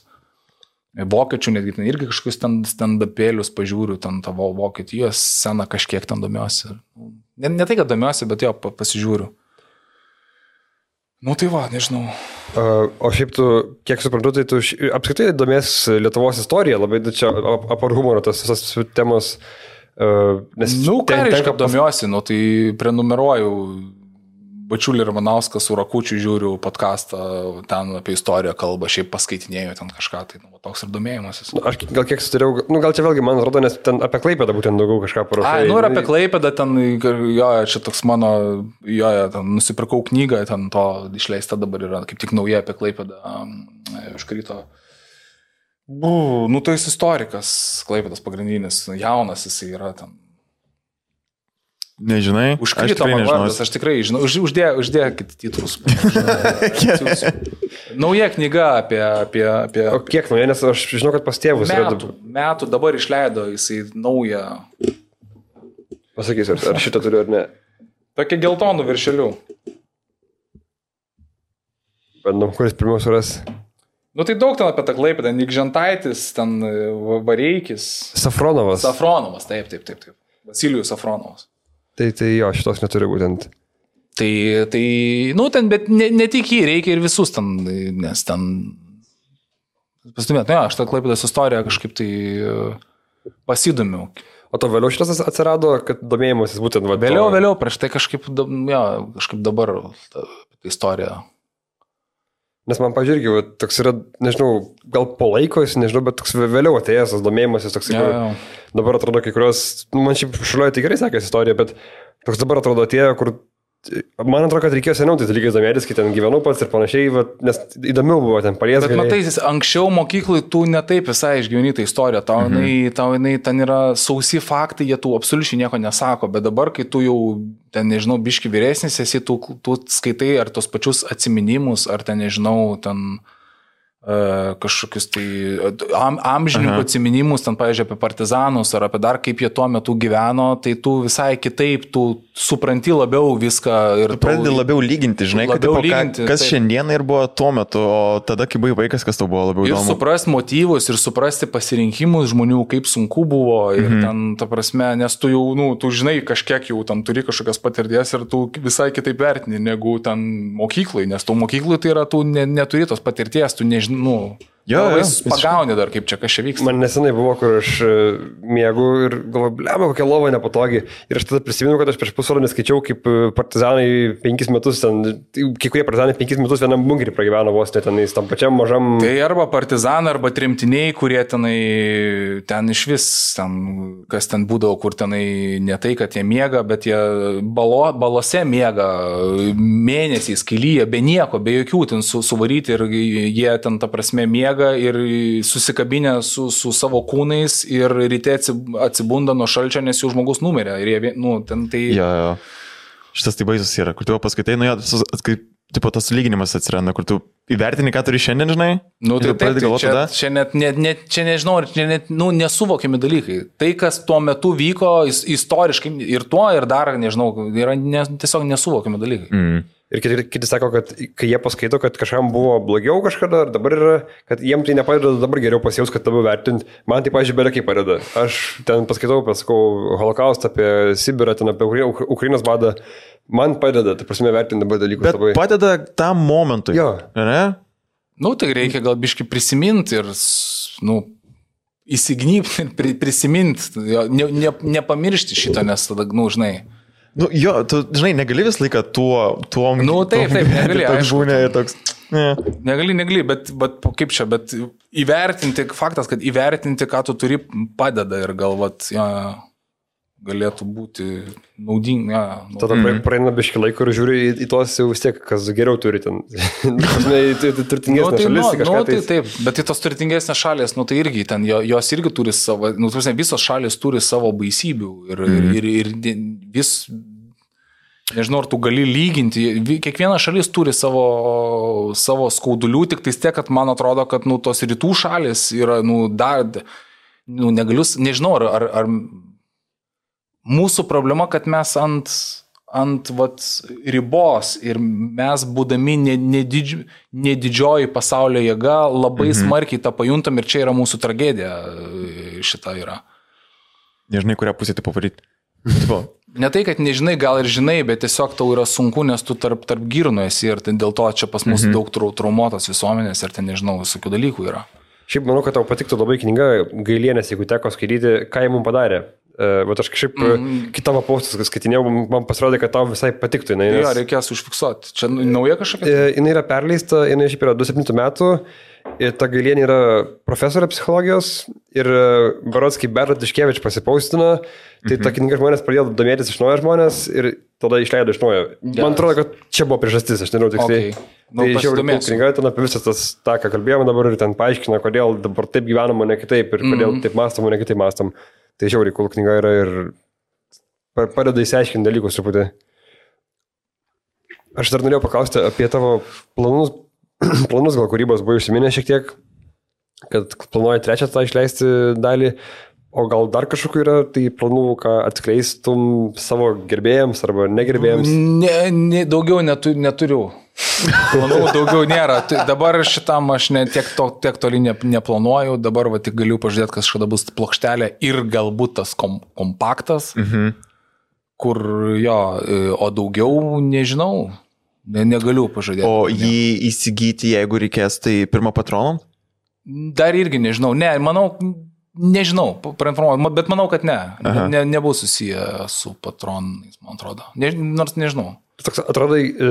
Vokiečių netgi ten irgi kažkokius ten stand-upėlius pažiūriu, ten tavo Vokietijos sceną kažkiek ten domiuosi. Ne, ne tai, kad domiuosi, bet jo pa- pasižiūriu. Nu tai va, nežinau. O šiaip tu, kiek suprantu, tai tu apskritai domės Lietuvos istorija, labai tu čia ap- apar humoro, tas visas temos. Nes Nu, ką ten- reiškia, tenka domiuosi, nu tai prenumeruoju Bačiulį ir Manauską su Rakučiu žiūriu podcastą, ten apie istoriją kalba, šiaip paskaitinėjau ten kažką, tai nu, toks ir domėjimasis. Nu, Aš gal kiek suturėjau, nu gal čia vėlgi man atrodo, nes ten apie Klaipėdą būtent daugiau kažką parašai. Ai, nu ir apie Klaipėdą ten, jo, čia toks mano, jo, ten nusipirkau knygą, ten to išleista dabar yra, kaip tik nauja apie Klaipėdą, um, užkrito. Bu, nu tai jis istorikas, Klaipėdas pagrindinis, jaunas jisai yra ten. Nežinai? Užkrito man vardas, aš tikrai žinau, už, uždė, uždėkit titrus. [laughs] Nauja knyga apie, apie, apie O kiek nauja, nes aš žinau, kad pas tėvus yra. metų, metų dabar išleido jisai naują, Pasakysiu, ar, ar šitą turiu ar ne. tokia geltonų viršelių. Bandom, kuris pirmiausia ras. Nu tai daug ten apie tą Žentaitis, ten e, Va- Vareikis, Safronovas. Safronovas, taip, taip, taip, taip. Vasilijus Safronovas. Tai, tai jo, šitos neturiu būtent. Tai, tai, nu ten, bet ne, ne tik jį, reikia ir visus ten, nes ten... Pastumėt, ne, aš tą klaipėdos istoriją kažkaip tai e, pasidomiu. O to vėliau šitas atsirado, kad domėjimasis būtent va, Vėliau, vėliau, prieš tai kažkaip, jo, kažkaip dabar ta, ta istorija. Nes man, pažiūrėk, va, toks yra, nežinau, gal po laiko jis, nežinau, bet toks vė- vėliau atėjęs tas domėjimasis, toks, kur jo. dabar atrodo kai kurios, nu, man šiaip šaliuoja tai gerai sekasi istorija, bet toks dabar atrodo atėjo, kur man atrodo, kad reikėjo seniau tais dalykais domėtis, kai ten gyvenau pats ir panašiai, va, nes įdomiau buvo ten paliesti. Bet matai, jis anksčiau mokyklai tu netaip visai išgyveni tą istoriją, tau, mhm. jinai, tau jinai ten yra sausi faktai, jie tu absoliučiai nieko nesako, bet dabar, kai tu jau ten, nežinau, biški vyresnis esi, tu, tu skaitai ar tos pačius atminimus, ar ten, nežinau, ten e, kažkokius tai am, amžininkų atsiminimus, ten, pavyzdžiui, apie partizanus ar apie dar kaip jie tuo metu gyveno, tai tu visai kitaip, tu supranti labiau viską ir Tu pradedi labiau lyginti, žinai, kad Labiau tipo, ką- lyginti, kas taip. šiandieną ir buvo tuo metu, o tada, kai buvai vaikas, kas tau buvo labiau Ir įdomu. suprasti motyvus, ir suprasti pasirinkimus žmonių, kaip sunku buvo. Ir mhm. ten, ta prasme, nes tu jau, nu, tu žinai, kažkiek jau tam turi kažkokias patirties ir tu visai kitaip vertini negu ten mokyklai, nes tu mokyklai tai yra, tu ne, neturi tos patirties, tu nežinai, nu, Jo, jo, pagauni dar, kaip čia čia vyksta. Man nesenai buvo, kur aš e, mėgau ir galvoju, blema, kokia lova nepatogi. Ir aš tada prisimenu, kad aš prieš pusvalandį skaičiau, kaip e, partizanai penkis metus, ten, kai kurie partizanai penkis metus vienam bunkerį pragyveno vos net tenais, tam pačiam mažam. Tai arba partizanai, arba tremtiniai, kurie tenai, ten iš vis, ten, kas ten būdavo, kur tenai ne tai, kad jie miega, bet jie balo, balose miega mėnesiais, kelyje, be nieko, be jokių ten su, suvaryti ir jie ten, ta prasme, miega ir susikabinę su, su savo kūnais ir ryte atsi- atsibunda nuo šalčio, nes jų žmogus numirė. Ir jie, nu, ten tai... Jo, jo. Šitas tai baisus yra, kur tu paskaitai, nu sus- kaip, tipo, tas lyginimas atsiranda, kur tu įvertini, ką turi šiandien, žinai. Nu, tai, taip, tai čia, tada. čia, net, net, net, čia nežinau, čia net nu, nesuvokiami dalykai. Tai, kas tuo metu vyko is- istoriškai ir tuo, ir dar, nežinau, yra ne, tiesiog nesuvokiami dalykai. Mm. Ir kiti, kiti sako, kad kai jie paskaito, kad kažkam buvo blogiau kažkada, ar dabar yra, kad jiems tai nepadeda, dabar geriau pasijaus, kad tave vertint. Man tai, pažiūrėjau, beveik padeda. Aš ten paskaitau, pasakau, holokaustą, apie Sibirą, ten apie Ukra- Ukrainos badą. Man padeda, tai prasme, vertinti dabar dalykus Bet labai. padeda tam momentui. Jo. Ne? Nu, tai reikia gal biški prisiminti ir, nu, įsignybti ir pri, prisiminti, ne, ne, nepamiršti šito, nes tada, nu, žinai. Nu, jo, tu, žinai, negali visą laiką tuo, tuo Nu, taip, taip, negali, būna ir toks. Ne. Negali, negali, bet, bet kaip čia, bet įvertinti, faktas, kad įvertinti, ką tu turi, padeda ir galvat, ja, galėtų būti naudinga. Ja, nu, Tada mm. praeina biški laiko ir žiūri į, į tuos jau vis tiek, kas geriau turi ten. [laughs] Į tai- tai turtingesnės tai, šalis, nu, nu, tai tai. taip, bet į tos turtingesnės šalės, nu tai irgi ten, jo- jos irgi turi savo, nu, tu prasme, visos šalės turi savo baisybių ir, mm. ir, ir, ir vis, nežinau, ar tu gali lyginti, Vi- kiekviena šalis turi savo, savo skaudulių, tik tai tiek, kad man atrodo, kad, nu, tos rytų šalis yra, nu, dar, nu, negaliu, s- nežinau, ar, ar, ar mūsų problema, kad mes ant, ant vat, ribos ir mes, būdami nedidž, nedidžioji pasaulio jėga, labai mhm. smarkiai tą pajuntam ir čia yra mūsų tragedija šita yra. Nežinai, kurią pusę tai pavaryti. Tipo, Ne tai, kad nežinai, gal ir žinai, bet tiesiog tau yra sunku, nes tu tarp, tarp girnų esi ir dėl to čia pas mus mhm. daug trau, traumuotas visuomenės ir ten nežinau, visokių dalykų yra. Šiaip manau, kad tau patiktų labai knyga Gailienės, jeigu teko skaityti, ką jie mums padarė. Bet aš kažkaip mm kitą postus, kai skaitinėjau, man pasirodė, kad tau visai patiktų. Jinai, Jo, reikės užfiksuoti. Čia nauja kažkokia? Jis yra perleista, jinai šiaip yra 27 metų, ir ta galienė yra profesorė psichologijos ir Barots kaip Berlat Iškevič pasipaustina, tai mhm. ta knyga žmonės pradėjo domėtis iš naujo žmonės ir tada išleido iš naujo. Man Geras. atrodo, kad čia buvo priežastis, aš nežinau tiksliai. Okay. Nu, tai žiauriai knyga ten apie visą tas, tą, ką kalbėjome dabar ir ten paaiškina, kodėl dabar taip gyvenama, ne kitaip ir kodėl Mhm. taip mąstama, ne kitaip mąstam. Tai žiauriai cool knyga yra ir pa- padeda įsiaiškinti dalykus truputį. Aš dar norėjau paklausti apie tavo planus, [clears throat] planus gal kūrybos buvo užsiminę šiek tiek, kad planuoji trečią tą išleisti dalį, o gal dar kažkokiu yra tai planų, ką atskleistum savo gerbėjams arba negerbėjams. Ne, ne, daugiau netu, neturiu. Planų daugiau nėra. Tai dabar šitam aš ne, tiek, to, tiek toli ne, neplanuoju, dabar va, tik galiu pažiūrėti, kas kada bus plokštelė ir galbūt tas kom, kompaktas, mhm. kur jo, e, o daugiau nežinau, ne, negaliu pažadėti. O jį įsigyti, jeigu reikės, tai pirmą patroną? Dar irgi nežinau, ne, manau, nežinau, prainformuoju, bet manau, kad ne, Aha. ne nebus susiję su patronais, man atrodo. Ne, nors nežinau. Toks atrodai e,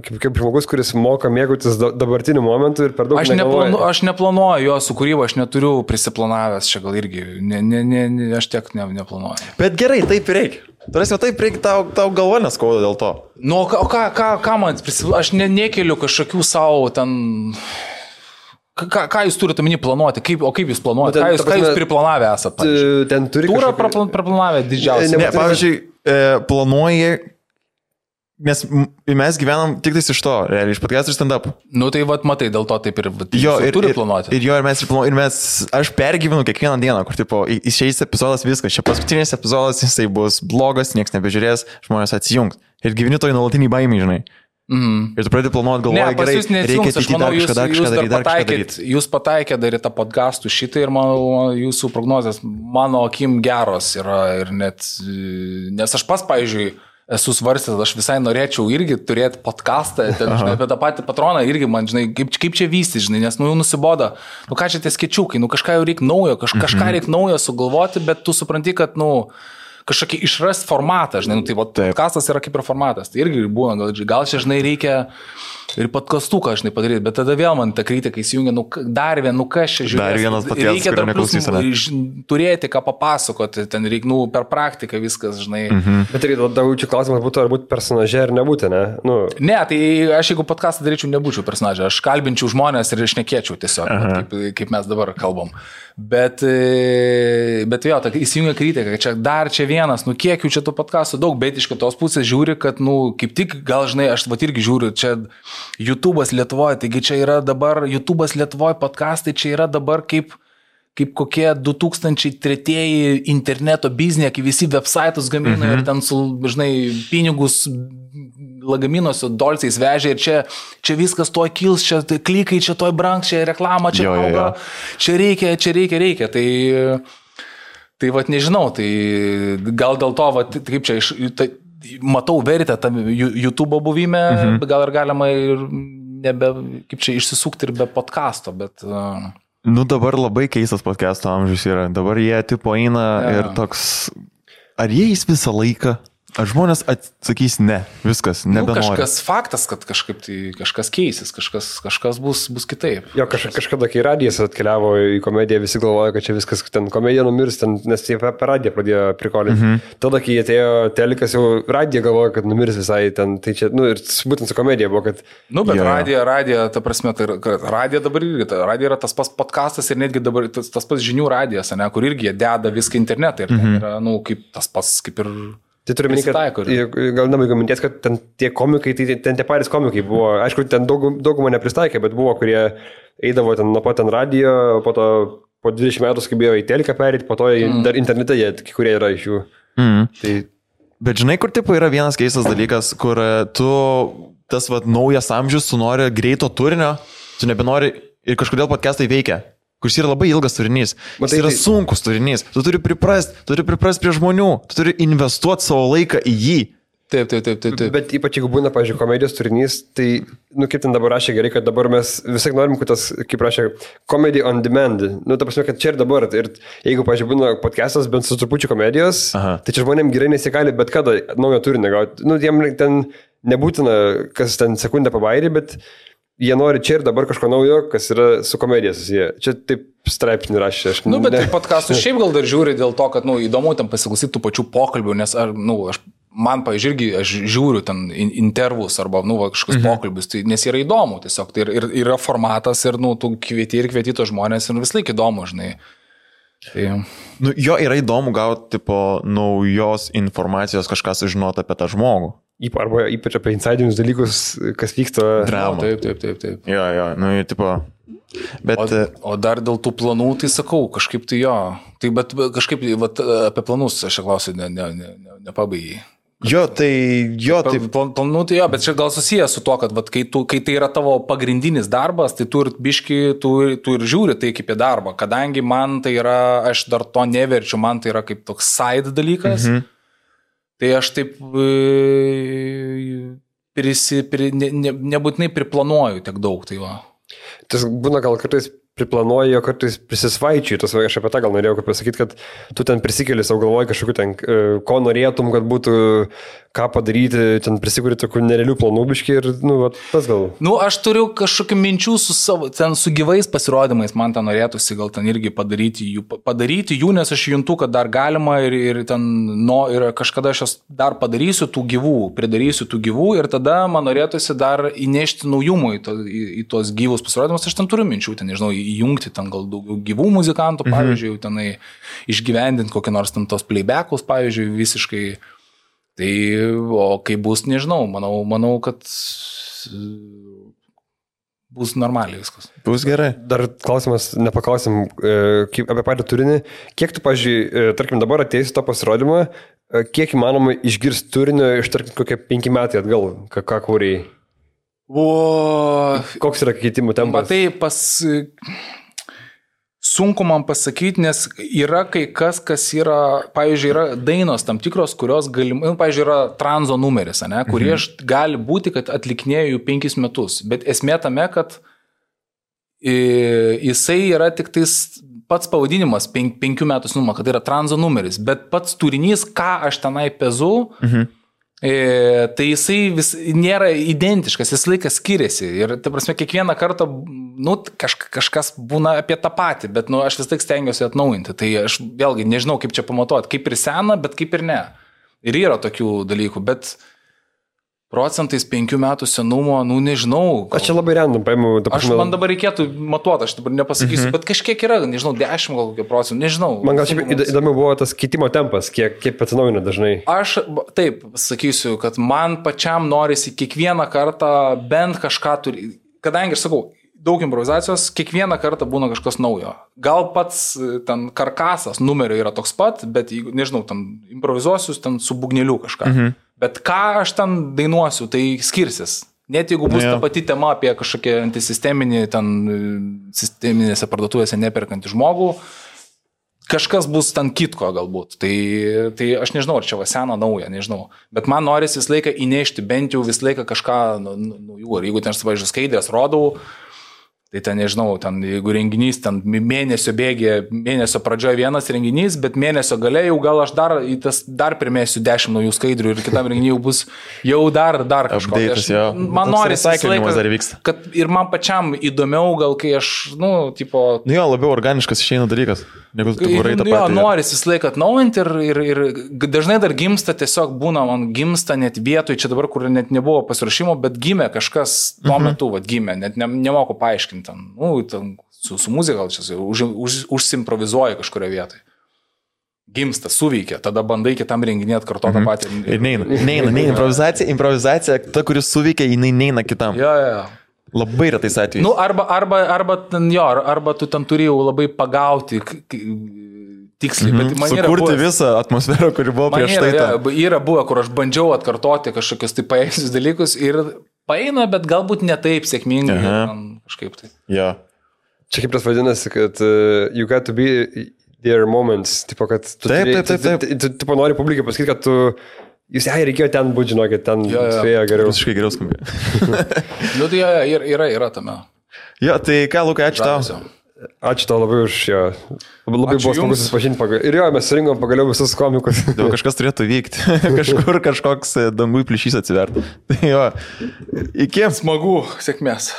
kaip, kaip žmogus, kuris moka mėgautis da- dabartiniu momentu ir per daug Aš, neplanu, aš neplanuoju jo su kūryba, aš neturiu prisiplanavęs čia gal irgi, ne, ne, ne, ne, aš tiek ne, neplanuoju. Bet gerai, taip reikia. Turėsime taip reikia, tau, tau galva neskauda dėl to. Nu, o ką, ką, ką, man prisiplanavęs, aš ne, nekeliu kažkokių savo ten... Ką, ką jūs turite omeny planuoti, kaip, o kaip jūs planuojate, Nu, ką jūs, ta ką jūs prasme, priplanavę esate? Tu Ten turi Turą kažkokį- praplan- praplanavę didžiausią. Ne, Ne, tai- pavyzdžiui, e, planuoji Nes mes gyvenam tik tais iš to, realiai, iš podcast ir stand-up. Nu tai vad matai, dėl to taip ir, vat, Jo, ir, turi ir, planuoti. ir jo, ir mes, ir, planuojam, ir mes, aš pergyvenu kiekvieną dieną, kur, tipo, išeis epizodas viskas, čia paskutinis epizodas, jisai bus blogas, niekas nebežiūrės, žmonės atsijungs. Ir gyveni toj nuolatinį baimį, žinai. Mhm. Ir tu pradedi planuoti, Ne, galvoji, pas gerai, jūs reikia neatsijungs, aš ateity manau, dar jūs, kažką, dar jūs kažką dar daryti, dar kažką pataikėt, daryti. jūs pataikėt daryti tą podcastų šitą ir mano, jūsų prognozijas mano akim geros yra ir net, nes aš pas, pavyzdžiui, esu svarstęs, aš visai norėčiau irgi turėti podcastą, ten, žinai, apie tą patį patroną irgi man, žinai, kaip, kaip čia vystyti, žinai, nes, nu, jau nusiboda, nu, ką čia tie skaičiukai, nu, kažką jau reikia naujo, kaž, kažką Mhm. reikia naujo sugalvoti, bet tu supranti, kad, nu, kažkokį išrast formatą, žinai, nu, tai Taip. podcastas yra kaip ir formatas, tai irgi būna, gal, gal čia, žinai, reikia ir podcastuką, žinai, padaryti, bet tada vėl man ta kritika įsijungia, nu, dar vien, nu, kas čia žiūri. Dar vienas podcastas, reikia dar plus turėti, ką papasakoti, ten reikia, nu, per praktiką viskas, žinai. Mhm. Bet irgi tada čia klausimas būtų, ar būti personaže ar nebūti, ne? Nu, Ne, tai aš jeigu podcastą daryčiau, nebūčiau personažė, aš kalbinčiau žmonės ir išnekėčiau tiesiog, vat kaip, kaip mes dabar kalbam. Bet, e, bet vėl, ta įsijungia kritika, kad čia dar čia vienas, nu kiek jų čia tų podcastų daug, bet iš kitos pusės žiūri, kad, nu, kaip tik, gal žinai, aš va irgi žiūriu, čia YouTube'as Lietuvoje, taigi čia yra dabar, YouTube'as Lietuvoje podcastai, čia yra dabar kaip kaip kokie 2003 interneto biznė, kai visi websaitus gamina mhm. ir ten su, žinai, pinigus lagaminuose dolciais vežė ir čia, čia viskas toj kils, čia tai klikai, čia toj brangs, čia reklama, čia Jo, jo, auga, jo. čia reikia, čia reikia, reikia. Tai, tai vad nežinau, tai gal dėl to, vat, kaip čia iš... Tai, Matau vertę tam YouTube buvime, mhm. gal ir galima ir nebe, kaip čia išsisukti ir be podkasto, bet... Uh, Nu dabar labai keistas podcast'o amžius yra. Dabar jie tipo eina Jo. ir toks... Ar jie eis visą laiką? Ar žmonės atsakys ne? Viskas, Nu, nebenori. kažkas faktas, kad kažkaip tai kažkas keisis, kažkas, kažkas bus, bus kitaip. jo, kaž, kažkada, kai radijas atkeliavo į komediją, visi galvojo, kad čia viskas, ten komedija numirs, ten, nes jie per radiją pradėjo prikolinti. Mhm. Mm -hmm. Tada, kai atėjo telikas, jau radija galvojo, kad numirs visai ten. Tai čia, nu, ir būtent su komedija buvo, kad Nu, bet Jo, radija, radija, ta prasme, tai radija dabar irgi, ta radija yra tas pats podcastas ir netgi dabar tas, tas pats žinių radijas, ne, kur irgi jie deda viską internetą ir ten yra, nu, kaip tas pats, kaip ir... Tai turiu minėti, gal nebaigiu minties, kad ten tie komikai, tai ten tie patys komikai buvo, aišku, ten daug, daugumą nepristaikė, bet buvo, kurie eidavo ten nuo pat ten radijo, po to po 20 metų skubėjo į telką perėti, po to mm. dar internete jie, kai kurie yra iš jų. Mm. Tai Bet žinai, kur tipo yra vienas keistas dalykas, kur tu tas vat, naujas amžius, tu nori greito turinio, tu nebenori ir kažkodėl podcastai veikia. Kuris yra labai ilgas turinys. Matai, jis yra tai- sunkus turinys. Tu turi priprast, tu turi priprast prie žmonių, tu turi investuoti savo laiką į jį. Taip, taip, taip, taip. taip. Bet ypač jeigu būna, pažiūrėjau, komedijos turinys, tai, nu, kaip ten dabar rašė gerai, kad dabar mes visai norim, kad tas, kaip rašė, comedy on demand. Nu, ta prasme, kad čia ir dabar. Ir jeigu, pažiūrėjau, būna podcastas bent su trupučiu komedijos, Aha. tai čia žmonėms gerai nesigali bet kada naujo turinio gauti. Nu, jiem ten nebūtina, kas ten sekundę pabairį, bet jie nori čia ir dabar kažko naujo, kas yra su komedija susiję. Čia taip straipsnį rašė, aš Nu, bet ne- tai podcastus [laughs] šiaip gal dar žiūri dėl to, kad, nu, įdomu ten pasiklausyti tų pačių pokalbių, nes, ar, nu, aš, man, pavyzdžiui, irgi aš žiūriu ten in- intervus arba, nu, va, kažkokius mhm. pokalbius, tai, nes yra įdomu tiesiog, tai ir, ir yra formatas ir, nu, tu kvieti ir kvieti tos žmonės ir vis laik įdomu, žinai. Tai, Nu, jo yra įdomu gauti tipo naujos informacijos, kažką sužinoti apie tą žmogų. Arba ypač apie insidinius dalykus, kas vyksta. Drama. nu, taip, taip, taip, taip. Jo, jo, nu, ir, tipo. Bet, O, e, o dar dėl tų planų, tai sakau, kažkaip tai jo. Tai bet kažkaip vat, apie planus aš čia klausiu, ne, ne, ne, ne, nepabaigai. jo, tai, jo, Taip, taip. plan, planų tai jo, bet čia gal susijęs su tuo, kad vat, kai, tu, kai tai yra tavo pagrindinis darbas, tai tu ir biški, tu, tu ir žiūri tai kaip į darbą. Kadangi man tai yra, aš dar to neverčiu, man tai yra kaip toks side dalykas, mhm. Tai aš taip e, prisi, pri, ne, ne, nebūtinai priplanuoju tiek daug. Tai va. Tas būna gal kartais priplanuoji, o kartais prisisvaičiai. Tas aš apie tą gal norėjau pasakyti, kad tu ten prisikeli savo galvoje kažkokiu ten, e, ko norėtum, kad būtų, ką padaryti, ten prisikuri tokių nerealių planų biški ir, nu, va, tas gal. Nu, aš turiu kažkokių minčių su, savo, ten, su gyvais pasirodymais, man ten norėtųsi gal ten irgi padaryti jų, padaryti jų, nes aš juntu, kad dar galima ir, ir, ten, no, ir kažkada aš jas dar padarysiu tų gyvų, pridarysiu tų gyvų ir tada man norėtųsi dar įnešti naujumų į, to, į, į tuos gyvus pasirodymus. Aš ten turiu minčių, ten, nežinau, įjungti ten gal daugiau gyvų muzikantų, pavyzdžiui, tenai išgyvendinti kokį nors ten tos playbackus, pavyzdžiui, visiškai Tai, o kai bus, nežinau, manau, manau kad e, bus normaliai viskas. Bus gerai. Dar klausimas, nepaklausim e, kaip, apie patį turinį. Kiek tu, pažiūrėjau, tarkim, dabar ateisi to pasirodymą, e, kiek įmanoma išgirsti turinio iš, tarkim, kokie penki metai atgal, ką, ką kūrėjai? O, Koks yra keitimų tempas? matai, pas... Sunku man pasakyti, nes yra kai kas, kas yra, pavyzdžiui, yra dainos tam tikros, kurios galimai, nu, pavyzdžiui, yra tranzo numeris, ne, kurie mhm. gali būti, kad atliknėjau jų penkis metus, bet esmė tame, kad jisai yra tik tais pats pavadinimas penk, penkių metų senumo, kad tai yra tranzo numeris, bet pats turinys, ką aš tenai pezu, mhm. E, tai jisai vis nėra identiškas, jis laikas skiriasi. Ir, ta prasme, kiekvieną kartą, nu, kaž, kažkas būna apie tą patį, bet, nu, aš vis tik stengiuosi atnaujinti. Tai aš vėlgi nežinau, kaip čia pamatuoti, kaip ir sena, bet kaip ir ne. Ir yra tokių dalykų, bet procentais penkių metų senumo, nu nežinau. Aš čia labai random paimu. Aš man dabar reikėtų matuoti, aš dabar nepasakysiu, mhm. bet kažkiek yra, nežinau, 10 gal kokio procentų, nežinau. Man gal šiaip įdomu buvo tas kitimo tempas, kiek, kiek atsinaujina dažnai. Aš taip sakysiu, kad man pačiam norisi kiekvieną kartą bent kažką turi, kadangi aš sakau, daug improvizacijos, kiekvieną kartą būna kažkas naujo. Gal pats ten karkasas numerio yra toks pat, bet, nežinau, ten improvizuosiu ten su bugneliu kažką. Mhm. Bet ką aš ten dainuosiu, tai skirsis. Net jeigu bus ja. ta pati tema apie kažkokią antisisteminį, ten sisteminėse parduotuvėse neperkantį žmogų, kažkas bus ten kitko galbūt. Tai, tai aš nežinau, ar čia va sena, nauja, nežinau. Bet man norisi visą laiką įnešti bent jau visą laiką kažką naujų. Nu, nu, ir jeigu ten, važiuoju, skaidrės rodau, Tai ten, nežinau, ten, jeigu renginys, ten mėnesio bėgė, mėnesio pradžioje vienas renginys, bet mėnesio gale jau gal aš dar, tas, dar primėsiu dešimt naujų skaidrių ir kitam renginiui jau bus jau dar, dar kažko. Tai man nori sakyti, kad ir man pačiam įdomiau, gal kai aš, nu, tipo... Nu jo, labiau organiškas išeina dalykas, negu tu varai tą patį. Jo, noris visą laiką atnaujinti ir, ir, ir dažnai dar gimsta, tiesiog būna, man gimsta net vietoj, čia dabar, kur net nebuvo pasirašymo, bet gimė kažkas tuo mhm. metu, vad gimė, net ne, nemoku paaiškinti ten, nu, ten su, su muzika gal čia už, už, užsimprovizuoji kažkurioje vietoje. Gimsta, suveikia, tada bandai kitam renginį atkartoti tą mhm. patį. Ir neina, neina, neina. [laughs] Improvizacija, improvizacija, ta, kuris suveikia, jinai neina kitam. Jo, jo, jo. Labai retais atvejais. Nu, arba, arba, arba, jo, arba tu ten turėjau labai pagauti tiksliai, mm -hmm. bet man yra... Sukurti buvęs, visą atmosferą, kuri buvo prieš tai. Yra, yra buvę, kur aš bandžiau atkartoti kažkokius tai paėjusius dalykus ir paeina, bet galbūt ne taip sėkmingai. Kažkaip tai. Ja. Čia kaip tas vadinasi, kad uh, you got to be their moments. Tipo, kad tu, taip, taip, taip, taip. Tu, tu, tu, tu nori publikai pasakyti, kad tu... Jūs, jai reikėjo ten būti, žinokit, ten ja, ja. spėjo geriau. Visiškai geriau skambėjo. [laughs] nu, tai ja, yra, yra, yra tame. Jo, tai ką, Lukai, ačiū tau. Ačiū tau labai už jo. Labai Ačiū buvo smagu susipažinti. Pagal... Ir jo, mes surinkom pagaliau visus komikus. Jau kažkas turėtų vykti. [laughs] [laughs] Kažkur kažkoks dangui plyšys atsivertų. Tai jo. Iki. Smagu, sėkmės.